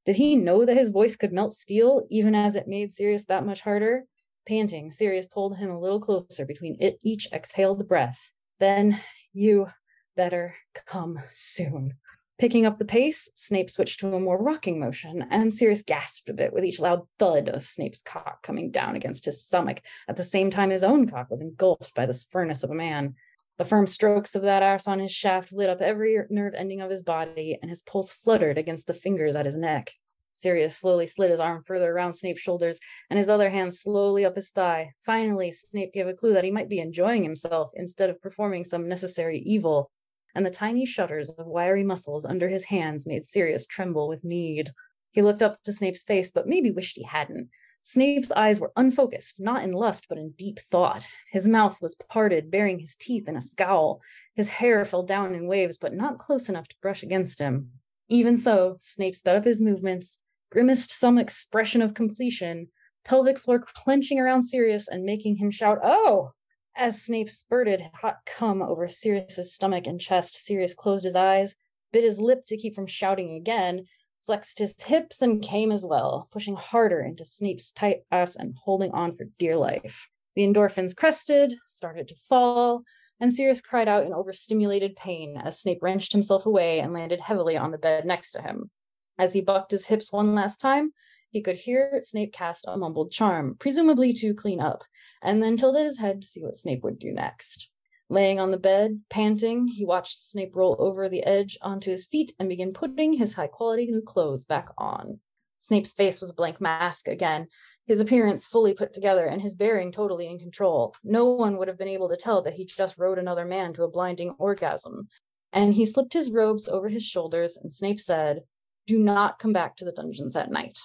Did he know that his voice could melt steel, even as it made Sirius that much harder? Panting, Sirius pulled him a little closer between it, each exhaled breath. Then, you better come soon. Picking up the pace, Snape switched to a more rocking motion, and Sirius gasped a bit with each loud thud of Snape's cock coming down against his stomach at the same time his own cock was engulfed by this furnace of a man. The firm strokes of that ass on his shaft lit up every nerve ending of his body, and his pulse fluttered against the fingers at his neck. Sirius slowly slid his arm further around Snape's shoulders and his other hand slowly up his thigh. Finally, Snape gave a clue that he might be enjoying himself instead of performing some necessary evil and the tiny shutters of wiry muscles under his hands made Sirius tremble with need. He looked up to Snape's face, but maybe wished he hadn't. Snape's eyes were unfocused, not in lust, but in deep thought. His mouth was parted, baring his teeth in a scowl. His hair fell down in waves, but not close enough to brush against him. Even so, Snape sped up his movements, grimaced some expression of completion, pelvic floor clenching around Sirius and making him shout, Oh! As Snape spurted hot cum over Sirius's stomach and chest, Sirius closed his eyes, bit his lip to keep from shouting again, flexed his hips, and came as well, pushing harder into Snape's tight ass and holding on for dear life. The endorphins crested, started to fall, and Sirius cried out in overstimulated pain as Snape wrenched himself away and landed heavily on the bed next to him. As he bucked his hips one last time, he could hear Snape cast a mumbled charm, presumably to clean up, and then tilted his head to see what Snape would do next. Laying on the bed, panting, he watched Snape roll over the edge onto his feet and begin putting his high quality new clothes back on. Snape's face was a blank mask again, his appearance fully put together and his bearing totally in control. No one would have been able to tell that he just rode another man to a blinding orgasm. And he slipped his robes over his shoulders, and Snape said, Do not come back to the dungeons at night.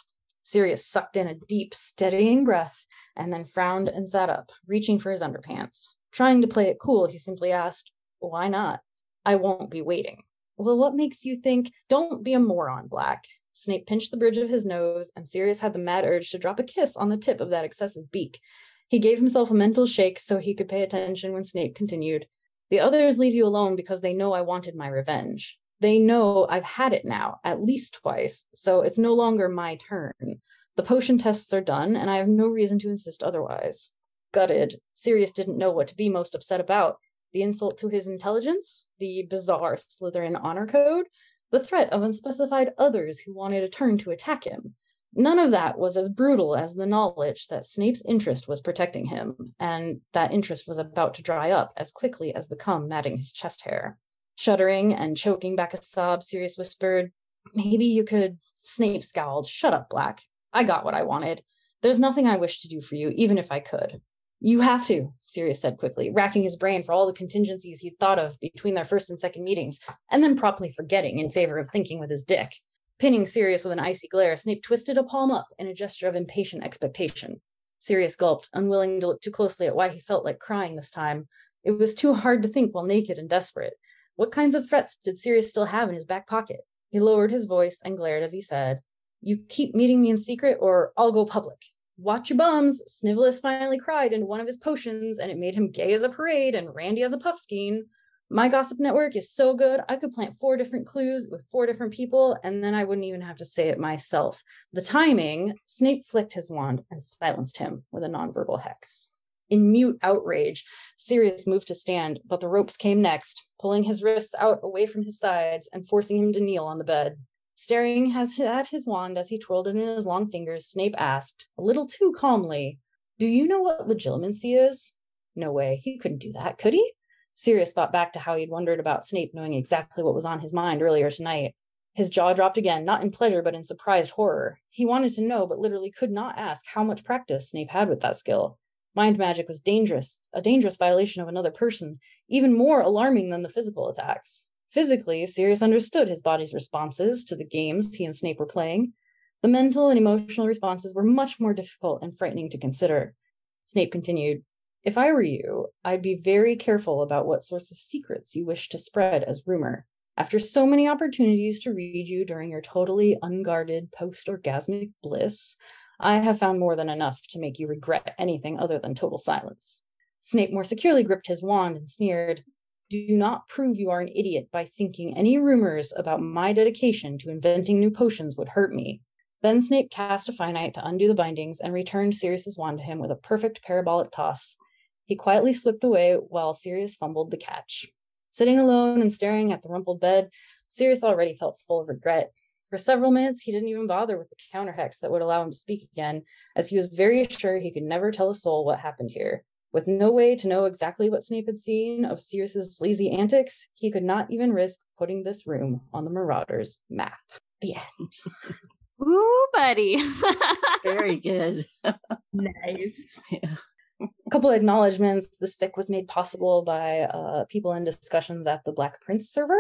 Sirius sucked in a deep, steadying breath and then frowned and sat up, reaching for his underpants. Trying to play it cool, he simply asked, Why not? I won't be waiting. Well, what makes you think? Don't be a moron, Black. Snape pinched the bridge of his nose, and Sirius had the mad urge to drop a kiss on the tip of that excessive beak. He gave himself a mental shake so he could pay attention when Snape continued. The others leave you alone because they know I wanted my revenge. They know I've had it now, at least twice, so it's no longer my turn. The potion tests are done, and I have no reason to insist otherwise. Gutted, Sirius didn't know what to be most upset about. the insult to his intelligence, the bizarre Slytherin honor code, the threat of unspecified others who wanted a turn to attack him. None of that was as brutal as the knowledge that Snape's interest was protecting him, and that interest was about to dry up as quickly as the cum matting his chest hair. Shuddering and choking back a sob, Sirius whispered, Maybe you could. Snape scowled. Shut up, Black. I got what I wanted. There's nothing I wish to do for you, even if I could. You have to, Sirius said quickly, racking his brain for all the contingencies he'd thought of between their first and second meetings, and then promptly forgetting in favor of thinking with his dick. Pinning Sirius with an icy glare, Snape twisted a palm up in a gesture of impatient expectation. Sirius gulped, unwilling to look too closely at why he felt like crying this time. It was too hard to think while naked and desperate. What kinds of threats did Sirius still have in his back pocket? He lowered his voice and glared as he said, You keep meeting me in secret, or I'll go public. Watch your bums. Snivellus finally cried into one of his potions, and it made him gay as a parade and randy as a puffskein. My gossip network is so good, I could plant four different clues with four different people, and then I wouldn't even have to say it myself. The timing, Snape flicked his wand and silenced him with a nonverbal hex. In mute outrage, Sirius moved to stand, but the ropes came next, pulling his wrists out away from his sides and forcing him to kneel on the bed. Staring at his wand as he twirled it in his long fingers, Snape asked, a little too calmly, Do you know what legilimency is? No way, he couldn't do that, could he? Sirius thought back to how he'd wondered about Snape knowing exactly what was on his mind earlier tonight. His jaw dropped again, not in pleasure, but in surprised horror. He wanted to know, but literally could not ask how much practice Snape had with that skill. Mind magic was dangerous, a dangerous violation of another person, even more alarming than the physical attacks. Physically, Sirius understood his body's responses to the games he and Snape were playing. The mental and emotional responses were much more difficult and frightening to consider. Snape continued, if I were you, I'd be very careful about what sorts of secrets you wish to spread as rumor. After so many opportunities to read you during your totally unguarded post orgasmic bliss, I have found more than enough to make you regret anything other than total silence. Snape more securely gripped his wand and sneered, Do not prove you are an idiot by thinking any rumors about my dedication to inventing new potions would hurt me. Then Snape cast a finite to undo the bindings and returned Sirius's wand to him with a perfect parabolic toss. He quietly slipped away while Sirius fumbled the catch. Sitting alone and staring at the rumpled bed, Sirius already felt full of regret. For several minutes, he didn't even bother with the counter hex that would allow him to speak again, as he was very sure he could never tell a soul what happened here. With no way to know exactly what Snape had seen of Sirius's sleazy antics, he could not even risk putting this room on the Marauders map. The end. Ooh, buddy. Very good. nice. Yeah. a couple of acknowledgments. This fic was made possible by uh, people in discussions at the Black Prince server.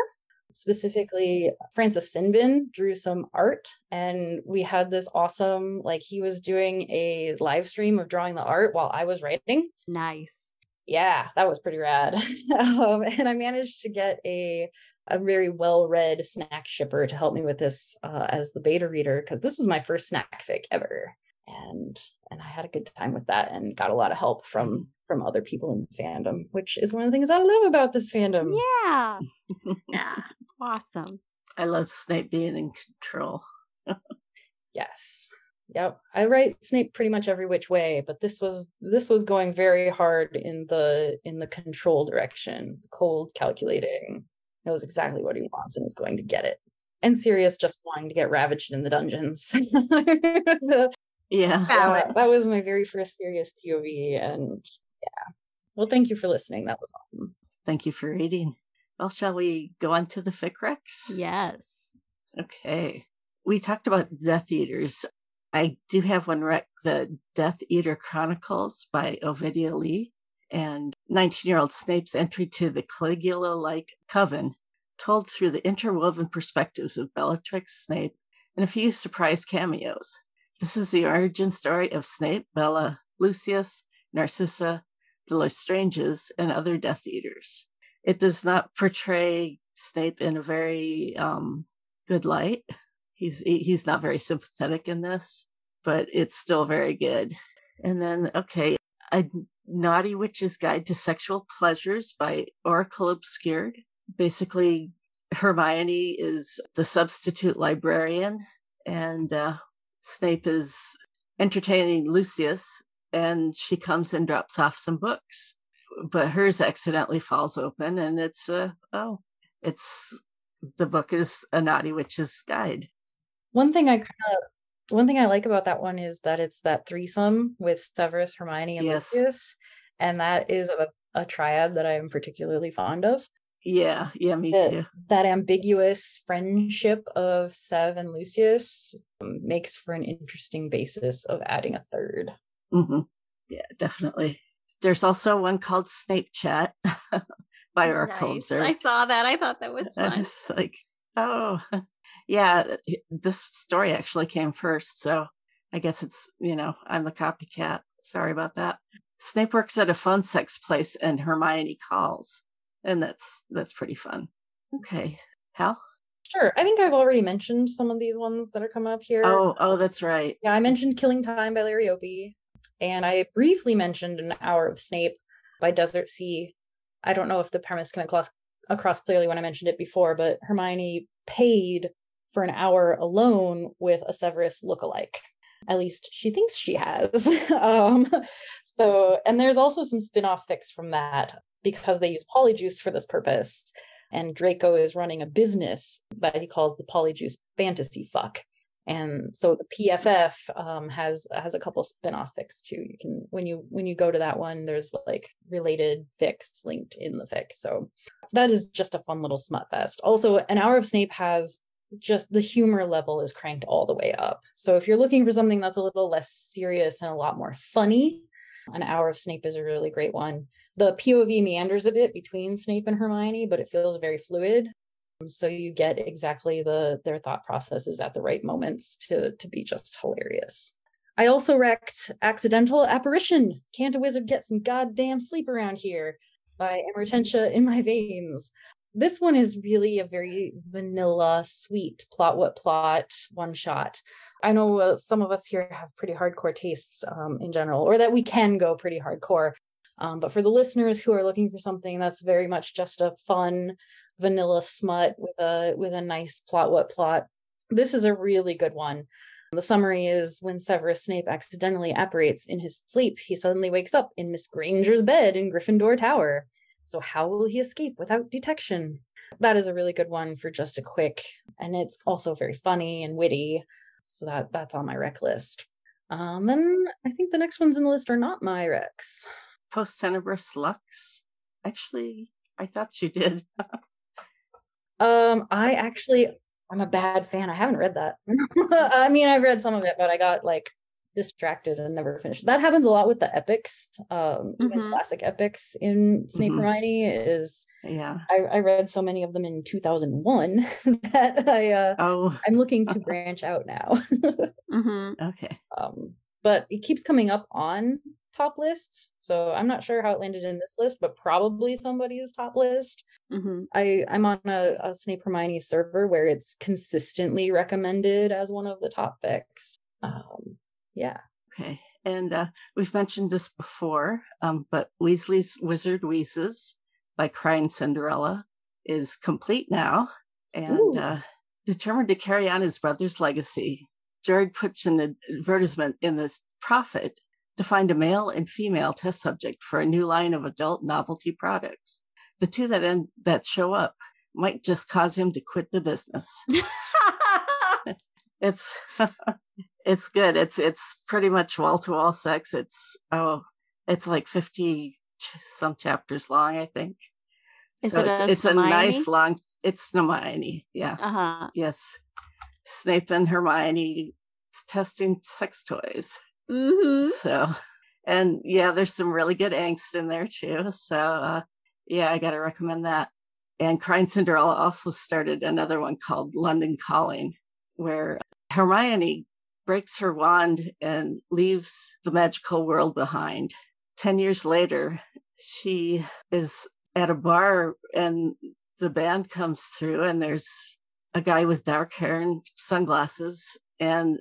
Specifically, Francis Sinbin drew some art, and we had this awesome, like, he was doing a live stream of drawing the art while I was writing. nice. Yeah, that was pretty rad. um, and I managed to get a a very well read snack shipper to help me with this uh, as the beta reader because this was my first snack fic ever, and and I had a good time with that and got a lot of help from from other people in the fandom, which is one of the things I love about this fandom. Yeah. Yeah. Awesome. I love Snape being in control. Yes. Yep. I write Snape pretty much every which way, but this was this was going very hard in the in the control direction, cold calculating. Knows exactly what he wants and is going to get it. And Sirius just wanting to get ravaged in the dungeons. The- Yeah. that, that was my very first Sirius POV, and yeah. Well, thank you for listening. That was awesome. Thank you for reading. Well, shall we go on to the fic recs? Yes. Okay. We talked about Death Eaters. I do have one rec, the Death Eater Chronicles by Ovidia Lee, and 19 year old Snape's entry to the Caligula like coven, told through the interwoven perspectives of Bellatrix, Snape, and a few surprise cameos. This is the origin story of Snape, Bella, Lucius, Narcissa, the Lestranges, and other Death Eaters. It does not portray Snape in a very um, good light. He's he's not very sympathetic in this, but it's still very good. And then, okay, a Naughty Witch's Guide to Sexual Pleasures by Oracle Obscured. Basically, Hermione is the substitute librarian, and uh, Snape is entertaining Lucius, and she comes and drops off some books. but hers accidentally falls open, and it's uh, oh, it's the book is a naughty witch's guide. One thing I kind of one thing I like about that one is that it's that threesome with Severus, Hermione, and Yes. Lucius, and that is a, a triad that I am particularly fond of. Yeah, yeah, me too. That ambiguous friendship of Sev and Lucius makes for an interesting basis of adding a third. Hmm Yeah, definitely. There's also one called Snape Chat by Oracle Nice. Observe. I saw that. I thought that was And fun. It's like, oh, yeah, this story actually came first. So I guess it's, you know, I'm the copycat. Sorry about that. Snape works at a phone sex place and Hermione calls. And that's that's pretty fun. Okay. Hal? Sure, I think I've already mentioned some of these ones that are coming up here. Oh, oh, that's right. Yeah, I mentioned Killing Time by Larry Opie, and I briefly mentioned An Hour of Snape by Desert Sea. I don't know if the premise came across, across clearly when I mentioned it before, but Hermione paid for an hour alone with a Severus lookalike. At least she thinks she has. um, so, and there's also some spin off fics from that because they use Polyjuice for this purpose. And Draco is running a business that he calls the Polyjuice Fantasy Fuck and so the PFF um, has has a couple spin-off fics too. You can when you when you go to that one, there's like related fics linked in the fic. So that is just a fun little smut fest. Also, an hour of Snape has just the humor level is cranked all the way up. So if you're looking for something that's a little less serious and a lot more funny, an hour of Snape is a really great one. The POV meanders a bit between Snape and Hermione, but it feels very fluid so you get exactly the their thought processes at the right moments to to be just hilarious. I also wrecked accidental apparition. Can't a wizard get some goddamn sleep around here? By emertentia in my veins. This one is really a very vanilla sweet plot what plot one shot. I know uh, some of us here have pretty hardcore tastes um, in general or that we can go pretty hardcore. Um, but for the listeners who are looking for something that's very much just a fun vanilla smut with a with a nice plot what plot. This is a really good one. The summary is when severus snape accidentally apparates in his sleep he suddenly wakes up in miss granger's bed in gryffindor tower. So how will he escape without detection? That is a really good one for just a quick and it's also very funny and witty. So that that's on my rec list. Um then i think the next ones in the list are not my recs. Post Tenebris Lux. Actually, I thought you did. Um, I actually I'm a bad fan. I haven't read that. I mean, I've read some of it, but I got like distracted and never finished. That happens a lot with the epics. Um, Mhm. classic epics in Snape Mhm. Hermione is Yeah. I, I read so many of them in 2001 that I uh Oh, I'm looking to branch out now. hmm okay. um, but it keeps coming up on top lists, so I'm not sure how it landed in this list, but probably somebody's top list. hmm I I'm on a, a Snape Hermione server where it's consistently recommended as one of the top picks. Um, yeah, Okay. And uh, we've mentioned this before, um, but Weasley's Wizard Wheezes by Crying Cinderella is complete now. And uh, determined to carry on his brother's legacy, Jared puts an advertisement in the Prophet to find a male and female test subject for a new line of adult novelty products. The two that end, that show up might just cause him to quit the business. it's it's good. It's it's pretty much wall to wall sex. It's oh it's like 50 some chapters long i think. Is so it it's, a it's a nice long it's hermione yeah. Uh huh. yes. Snape and hermione testing sex toys hmm so and yeah there's some really good angst in there too. So uh, yeah i gotta recommend that. And crying cinderella also started another one called london calling where hermione breaks her wand and leaves the magical world behind. 10 years later she is at a bar and the band comes through and there's a guy with dark hair and sunglasses and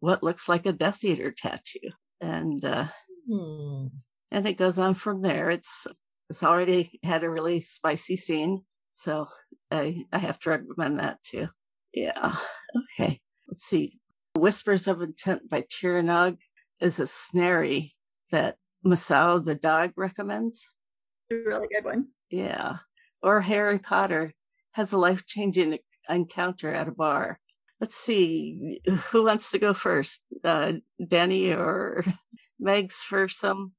what looks like a Death Eater tattoo, and uh, Hmm. and it goes on from there. It's it's already had a really spicy scene, so I I have to recommend that too. Yeah. Okay. Let's see. Whispers of Intent by Tyrannog is a snary that Masao the dog recommends. a really good one. Yeah. Or Harry Potter has a life changing encounter at a bar. Let's see, who wants to go first? Uh, Danny or Meg's for some?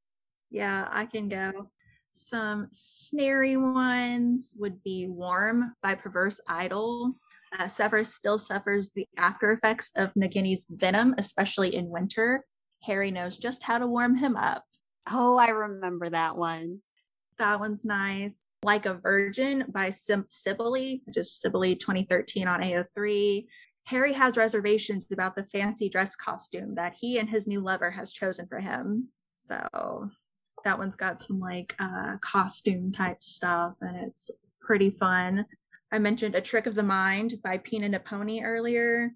Yeah, I can go. Some snary ones would be Warm by Perverse Idol. Uh, Severus still suffers the after effects of Nagini's venom, especially in winter. Harry knows just how to warm him up. Oh, I remember that one. That one's nice. Like a Virgin by Sim- Sibylle, which is Sibylle 2013 on AO3. Harry has reservations about the fancy dress costume that he and his new lover has chosen for him. So that one's got some like uh, costume type stuff and it's pretty fun. I mentioned A Trick of the Mind by Pina Naponi earlier.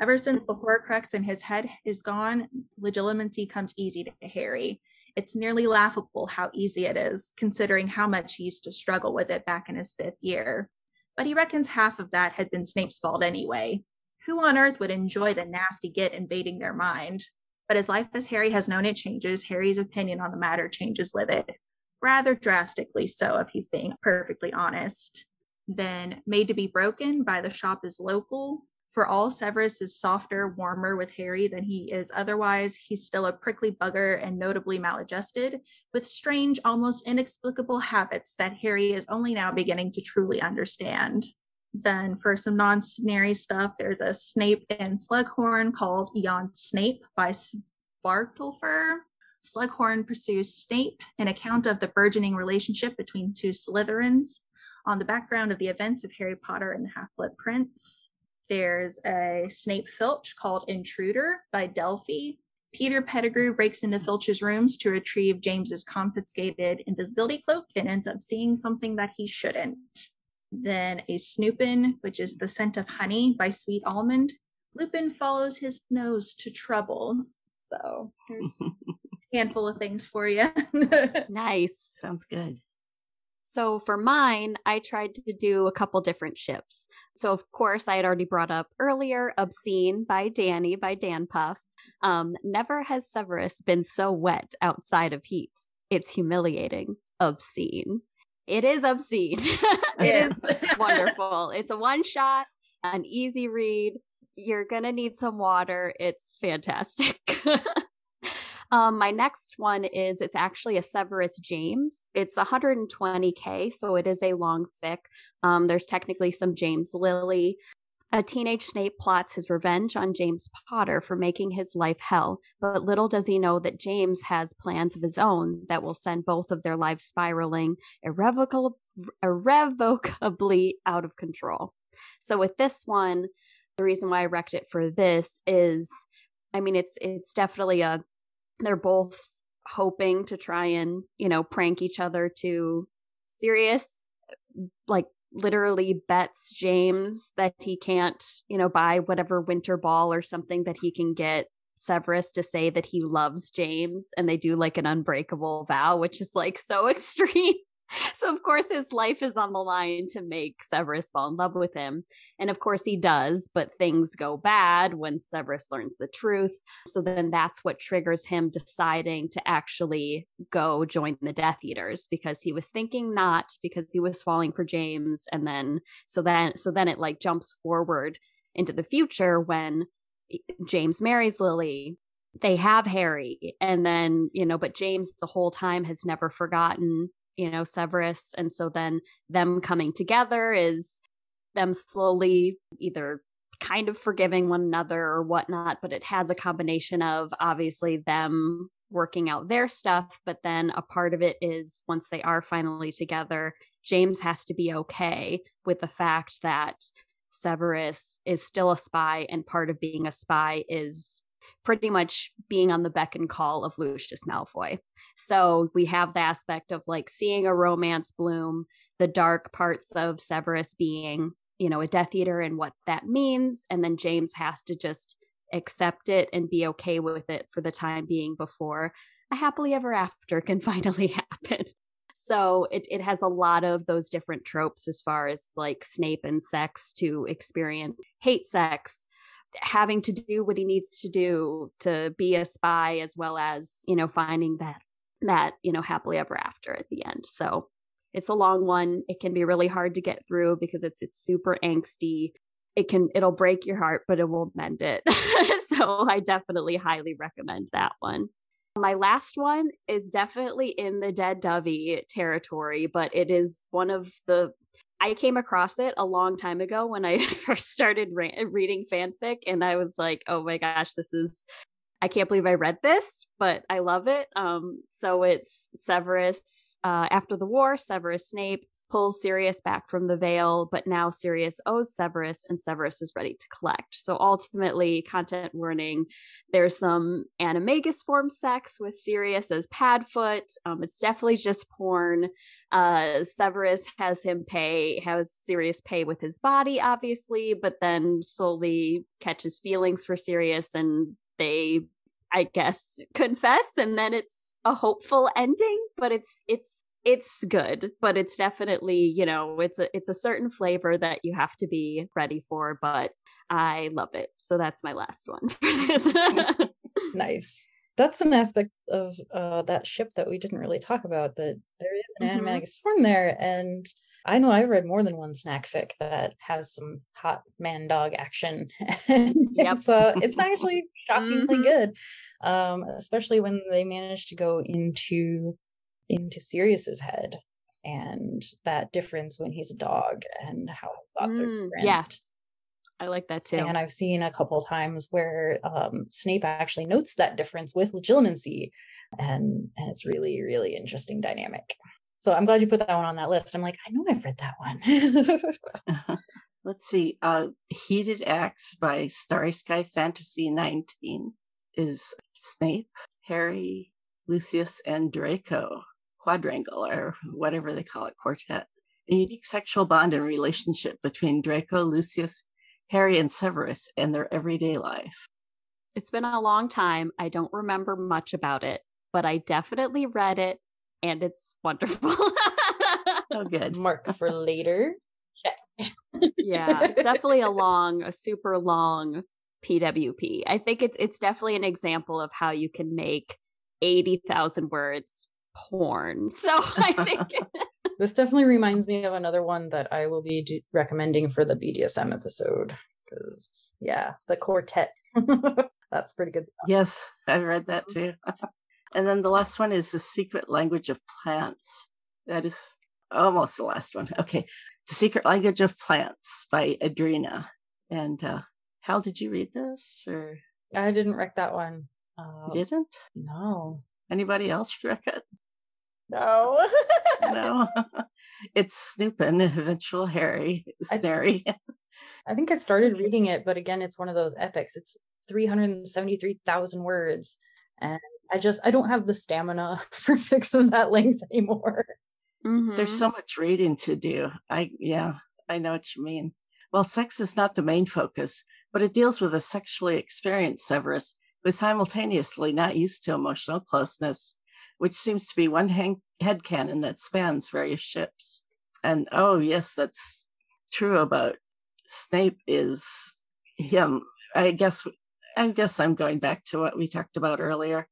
Ever since the Horcrux in his head is gone, legilimency comes easy to Harry. It's nearly laughable how easy it is, considering how much he used to struggle with it back in his fifth year. But he reckons half of that had been Snape's fault anyway. Who on earth would enjoy the nasty git invading their mind? But as life as Harry has known it changes, Harry's opinion on the matter changes with it. Rather drastically so, if he's being perfectly honest. Then Made to Be Broken by The Shop is Local for all Severus is softer, warmer with Harry than he is otherwise, he's still a prickly bugger and notably maladjusted, with strange, almost inexplicable habits that Harry is only now beginning to truly understand. Then, for some non snary stuff, there's a Snape and Slughorn called Yon Snape by Svartalfur. Slughorn pursues Snape, an account of the burgeoning relationship between two Slytherins on the background of the events of Harry Potter and the Half Blood Prince. There's a Snape Filch called Intruder by Delphi. Peter Pettigrew breaks into Filch's rooms to retrieve James's confiscated invisibility cloak and ends up seeing something that he shouldn't. Then a Snupin, which is the scent of honey by Sweet Almond. Lupin follows his nose to trouble. So there's a handful of things for you. nice. Sounds good. So for mine, I tried to do a couple different ships. So of course, I had already brought up earlier Obscene by Danny by Dan Puff. Um, never has Severus been so wet outside of heat. It's humiliating. Obscene. It is obscene. it is wonderful. It's a one shot, an easy read. You're gonna need some water. It's fantastic. Um, my next one is it's actually a Severus James. It's 120k, so it is a long fic. Um, there's technically some James Lily. A teenage Snape plots his revenge on James Potter for making his life hell, but little does he know that James has plans of his own that will send both of their lives spiraling irrevocably, irrevocably out of control. So with this one, the reason why I wrecked it for this is I mean it's it's definitely a they're both hoping to try and you know prank each other to serious like literally bets James that he can't, you know, buy whatever winter ball or something that he can get Severus to say that he loves James and they do like an unbreakable vow, which is like so extreme. So of course his life is on the line to make Severus fall in love with him. And of course he does, but things go bad when Severus learns the truth. So then that's what triggers him deciding to actually go join the Death Eaters because he was thinking not because he was falling for James and then so then so then it like jumps forward into the future when eh, James marries Lily they have Harry and then you know but James the whole time has never forgotten you know, Severus. And so then them coming together is them slowly either kind of forgiving one another or whatnot, but it has a combination of obviously them working out their stuff, but then a part of it is once they are finally together, James has to be okay with the fact that Severus is still a spy, and part of being a spy is pretty much being on the beck and call of Lucius Malfoy. So we have the aspect of like seeing a romance bloom, the dark parts of Severus being, you know, a Death Eater and what that means. And then James has to just accept it and be okay with it for the time being before a happily ever after can finally happen. So it, it has a lot of those different tropes as far as like Snape and sex to experience hate sex, having to do what he needs to do to be a spy, as well as, you know, finding that that you know happily ever after at the end so it's a long one. It can be really hard to get through because it's it's super angsty. It can it'll break your heart, but it will mend it. so I definitely highly recommend that one. My last one is definitely in the Dead Dovey territory, but it is one of the I came across it a long time ago when I first started re- reading fanfic, and I was like, "Oh my gosh, this is I can't believe I read this, but I love it. Um, so it's Severus uh, after the war. Severus Snape pulls Sirius back from the Veil, but now Sirius owes Severus, and Severus is ready to collect. So ultimately, content warning: there's some animagus form sex with Sirius as Padfoot. Um, it's definitely just porn. Uh, Severus has him pay, has Sirius pay with his body, obviously, but then slowly catches feelings for Sirius and they I guess confess and then it's a hopeful ending, but it's it's it's good, but it's definitely, you know, it's a it's a certain flavor that you have to be ready for, but I love it. So that's my last one nice. That's an aspect of uh, that ship that we didn't really talk about. That there is an mm-hmm. animagus form there, and I know I've read more than one snack fic that has some hot man dog action. and yep. it's, uh, it's actually shockingly mm-hmm. good, um, especially when they manage to go into into Sirius's head and that difference when he's a dog and how his thoughts mm, are different. Yes. I like that too. And I've seen a couple times where um, Snape actually notes that difference with legilimency. And and it's really, really interesting dynamic. So I'm glad you put that one on that list. I'm like, I know I've read that one. Let's see. Uh, Heated Acts by Starry Sky Fantasy 19 is Snape, Harry, Lucius, and Draco quadrangle or whatever they call it, quartet. A unique sexual bond and relationship between Draco, Lucius, Harry, and Severus and their everyday life. It's been a long time. I don't remember much about it, but I definitely read it and it's wonderful. oh, good. Mark for later. yeah, definitely a long, a super long PWP. I think it's it's definitely an example of how you can make 80,000 words porn. So I think this definitely reminds me of another one that I will be d- recommending for the BDSM episode because yeah, the quartet. That's pretty good. Yes, I've read that too. And then the last one is The Secret Language of Plants. That is almost the last one. Okay. The Secret Language of Plants by Adrena. And uh, Hal, did you read this or? I didn't rec that one. Uh, you didn't? No. Anybody else rec it? No. no. it's Snupin, Eventual Harry, Snary. I, I think I started reading it, but again, it's one of those epics. It's 373,000 words. And I just I don't have the stamina for fixing that length anymore. Mm-hmm. There's so much reading to do. I yeah, I know what you mean. Well, sex is not the main focus, but it deals with a sexually experienced Severus who is simultaneously not used to emotional closeness, which seems to be one hang- headcanon that spans various ships. And oh yes, that's true about Snape is him. I guess I guess I'm going back to what we talked about earlier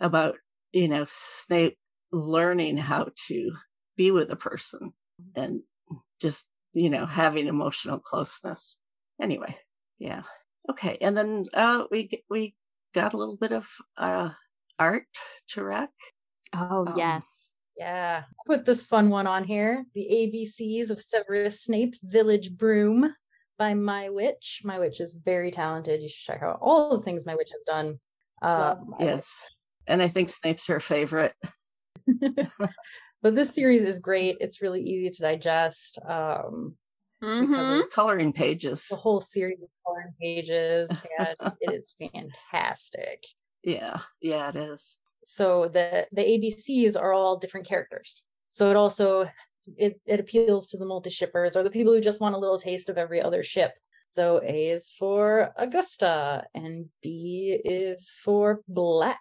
about, you know, Snape learning how to be with a person and just, you know, having emotional closeness. Anyway, yeah. Okay. And then uh, we, we got a little bit of uh, art to rec. Oh, um, yes. Yeah. Put this fun one on here The ABCs of Severus Snape Village Broom by My Witch. My Witch is very talented. You should check out all the things My Witch has done. Uh, yes and I think Snape's her favorite. but this series is great. It's really easy to digest. Um, mm-hmm. because it's coloring pages. The whole series of coloring pages, and it is fantastic. Yeah, yeah, it is. So the the ABCs are all different characters. So it also it, it appeals to the multi shippers or the people who just want a little taste of every other ship. So A is for Augusta and B is for Black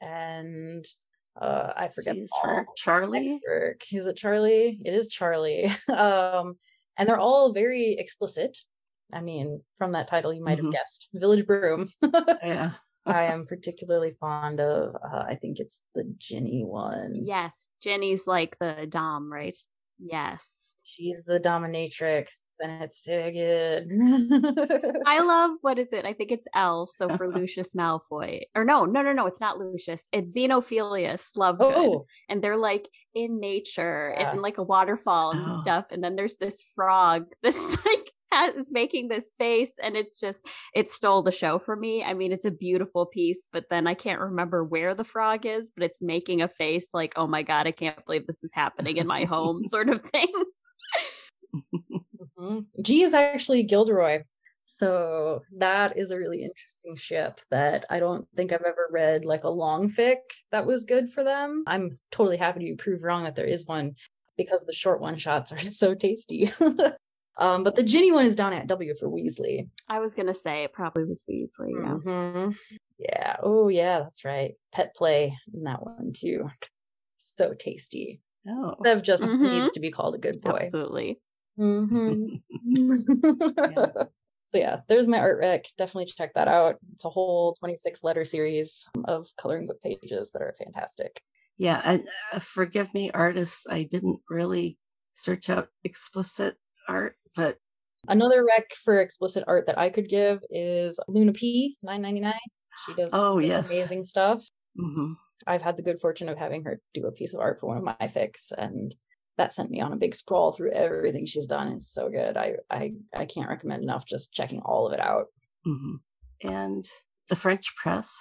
and uh I forget C's for Charlie. Is it Charlie? It is Charlie. um and they're all very explicit. I mean, from that title you might mm-hmm. have guessed. Village Broom. yeah. I am particularly fond of uh, I think it's the Ginny one. Yes, Ginny's like the Dom, right? Yes. She's the dominatrix, and it's so good. I love what is it? I think it's L. So for Lucius Malfoy, or no, no, no, no, it's not Lucius. It's Xenophilius Lovegood, oh, and they're like in nature Yeah. in like a waterfall and stuff. And then there's this frog this like is making this face, and it's just it stole the show for me. I mean, it's a beautiful piece, but then I can't remember where the frog is, but it's making a face like, oh my god, I can't believe this is happening in my home, sort of thing. Mhm. G is actually Gilderoy. So that is a really interesting ship that I don't think I've ever read like a long fic that was good for them. I'm totally happy to be proved wrong that there is one because the short one shots are so tasty. Um, but the Ginny one is down at W for Weasley. I was gonna say it probably was Weasley. Yeah. Mhm. Yeah. Oh yeah, that's right. Pet play in that one too. So tasty. Oh. Sev just Mhm. needs to be called a good boy. Absolutely. Mhm. So yeah, there's my art rec. Definitely check that out. It's a whole 26 letter series of coloring book pages that are fantastic. Yeah, and uh, forgive me, artists. I didn't really search out explicit art, but Another rec for explicit art that I could give is Luna P 999. She does Oh, yes. amazing stuff. mhm. I've had the good fortune of having her do a piece of art for one of my fics, and that sent me on a big sprawl through everything she's done. It's so good. I I I can't recommend enough just checking all of it out. hmm And the French press,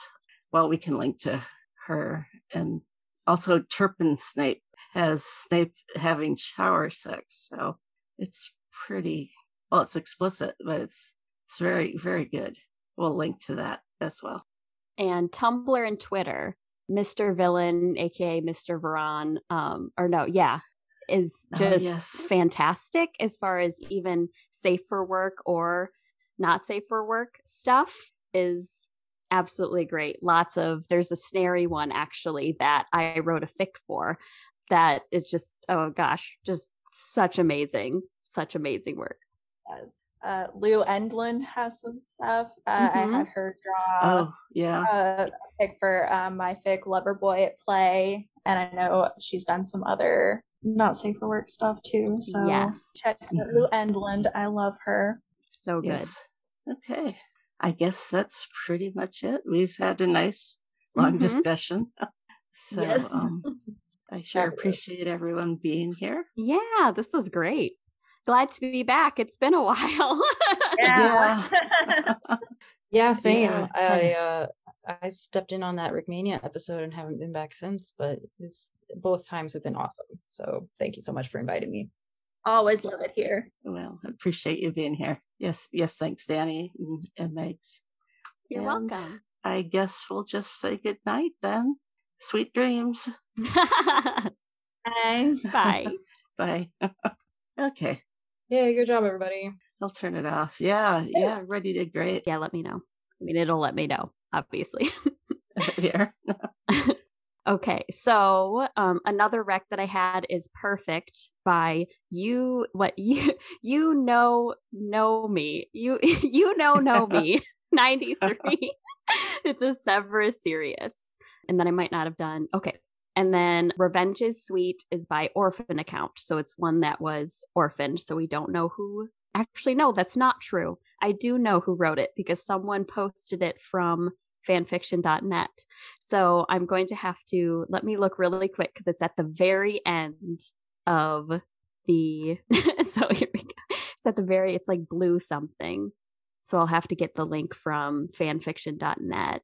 well, we can link to her. And also, Turpin Snape has Snape having shower sex. So it's pretty, well, it's explicit, but it's, it's very, very good. We'll link to that as well. and Tumblr and Twitter, Mr. Villain, aka Mr. Veron, um, or no, yeah, is Oh, just yes. fantastic as far as even safe for work or not safe for work stuff is absolutely great. Lots of there's a snary one actually that I wrote a fic for that it's just oh gosh, just such amazing, such amazing work. Yes. Uh, Lou Endlin has some stuff. Uh, Mhm. I had her draw Oh, yeah. uh, a pic for um, my fic Loverboy at Play, and I know she's done some other not safe for work stuff too. So Yes. check out Lou Endland. I love her. So good. Yes. Okay. I guess that's pretty much it. We've had a nice long Mhm. discussion. So Yes. um, I sure appreciate everyone being here. Yeah, this was great. Glad to be back. It's been a while. Yeah, Yeah. same. Yeah, I uh I stepped in on that Rickmania episode and haven't been back since, but it's both times have been awesome. So thank you so much for inviting me. Always love it here. Well, appreciate you being here. Yes, yes, thanks, Danny and, and Megs. You're And welcome. I guess we'll just say good night then. Sweet dreams. Bye. Bye. Bye. okay, Yeah, good job, everybody. I'll turn it off. Yeah, yeah, Reddy did great Yeah, let me know. I mean, it'll let me know, obviously. here. okay, so um, another rec that I had is "Perfect" by you. What you you know know me you you know know me ninety three. it's a Severus Sirius, and then I might not have done okay. And then Revenge is Sweet is by Orphan Account, so it's one that was orphaned, so we don't know who. Actually, no, that's not true. I do know who wrote it because someone posted it from fanfiction.net. So I'm going to have to let me look really quick because it's at the very end of the. so here we go. It's at the very, it's like blue something. So I'll have to get the link from fanfiction.net.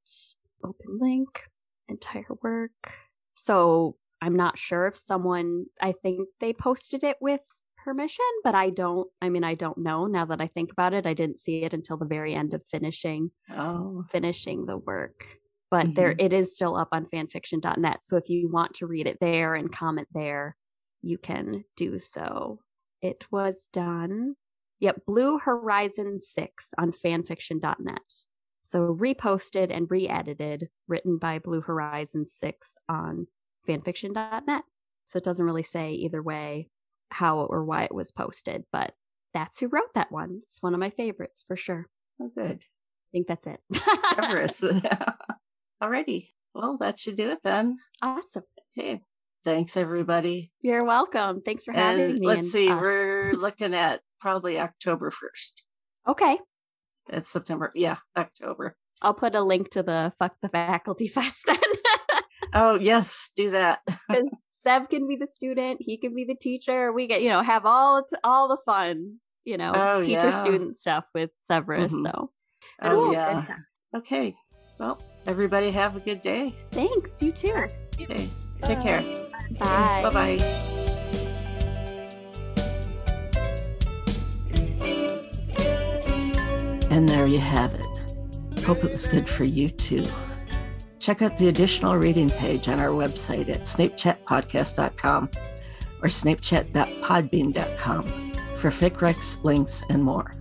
Open link, entire work. So I'm not sure if someone, I think they posted it with permission, but I don't, I mean, I don't know. Now that I think about it. I didn't see it until the very end of finishing Oh, finishing the work. But there mm-hmm. it is still up on fanfiction.net so if you want to read it there and comment there you can do so. It was done yep blue horizon 6 on fanfiction.net so reposted and re-edited written by blue horizon 6 on fanfiction.net so it doesn't really say either way how or why it was posted but that's who wrote that one it's one of my favorites for sure oh good. i think that's it Everest. Alrighty. Well, that should do it then. awesome Okay. Thanks, everybody. You're welcome. Thanks for having and me. Let's see, us. we're looking at probably October 1st. Okay. It's September. Yeah, October. I'll put a link to the Fuck the Faculty Fest then. Oh, yes, do that. Because Sev can be the student, he can be the teacher. We get, you know, have all all the fun, you know, Oh, teacher yeah. student stuff with Severus. Mhm. So Oh, Cool. yeah. Okay. Well, everybody have a good day. thanks, you too. Okay. Take care. Bye. Bye bye. And there you have it. Hope it was good for you too. Check out the additional reading page on our website at snapechatpodcast.com or snapechat.podbean.com for fic recs, links, and more.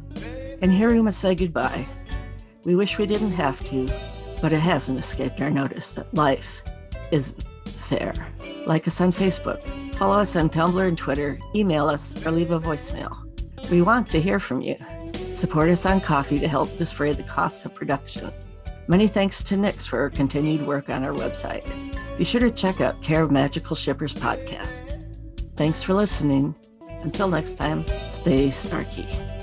And here we must say goodbye. We wish we didn't have to, but it hasn't escaped our notice that life isn't fair. Like us on Facebook, follow us on Tumblr and Twitter, email us, or leave a voicemail. We want to hear from you. Support us on Ko-fi to help defray the costs of production. Many thanks to Nix for her continued work on our website. Be sure to check out Care of Magical Shippers podcast. Thanks for listening. Until next time, stay snarky.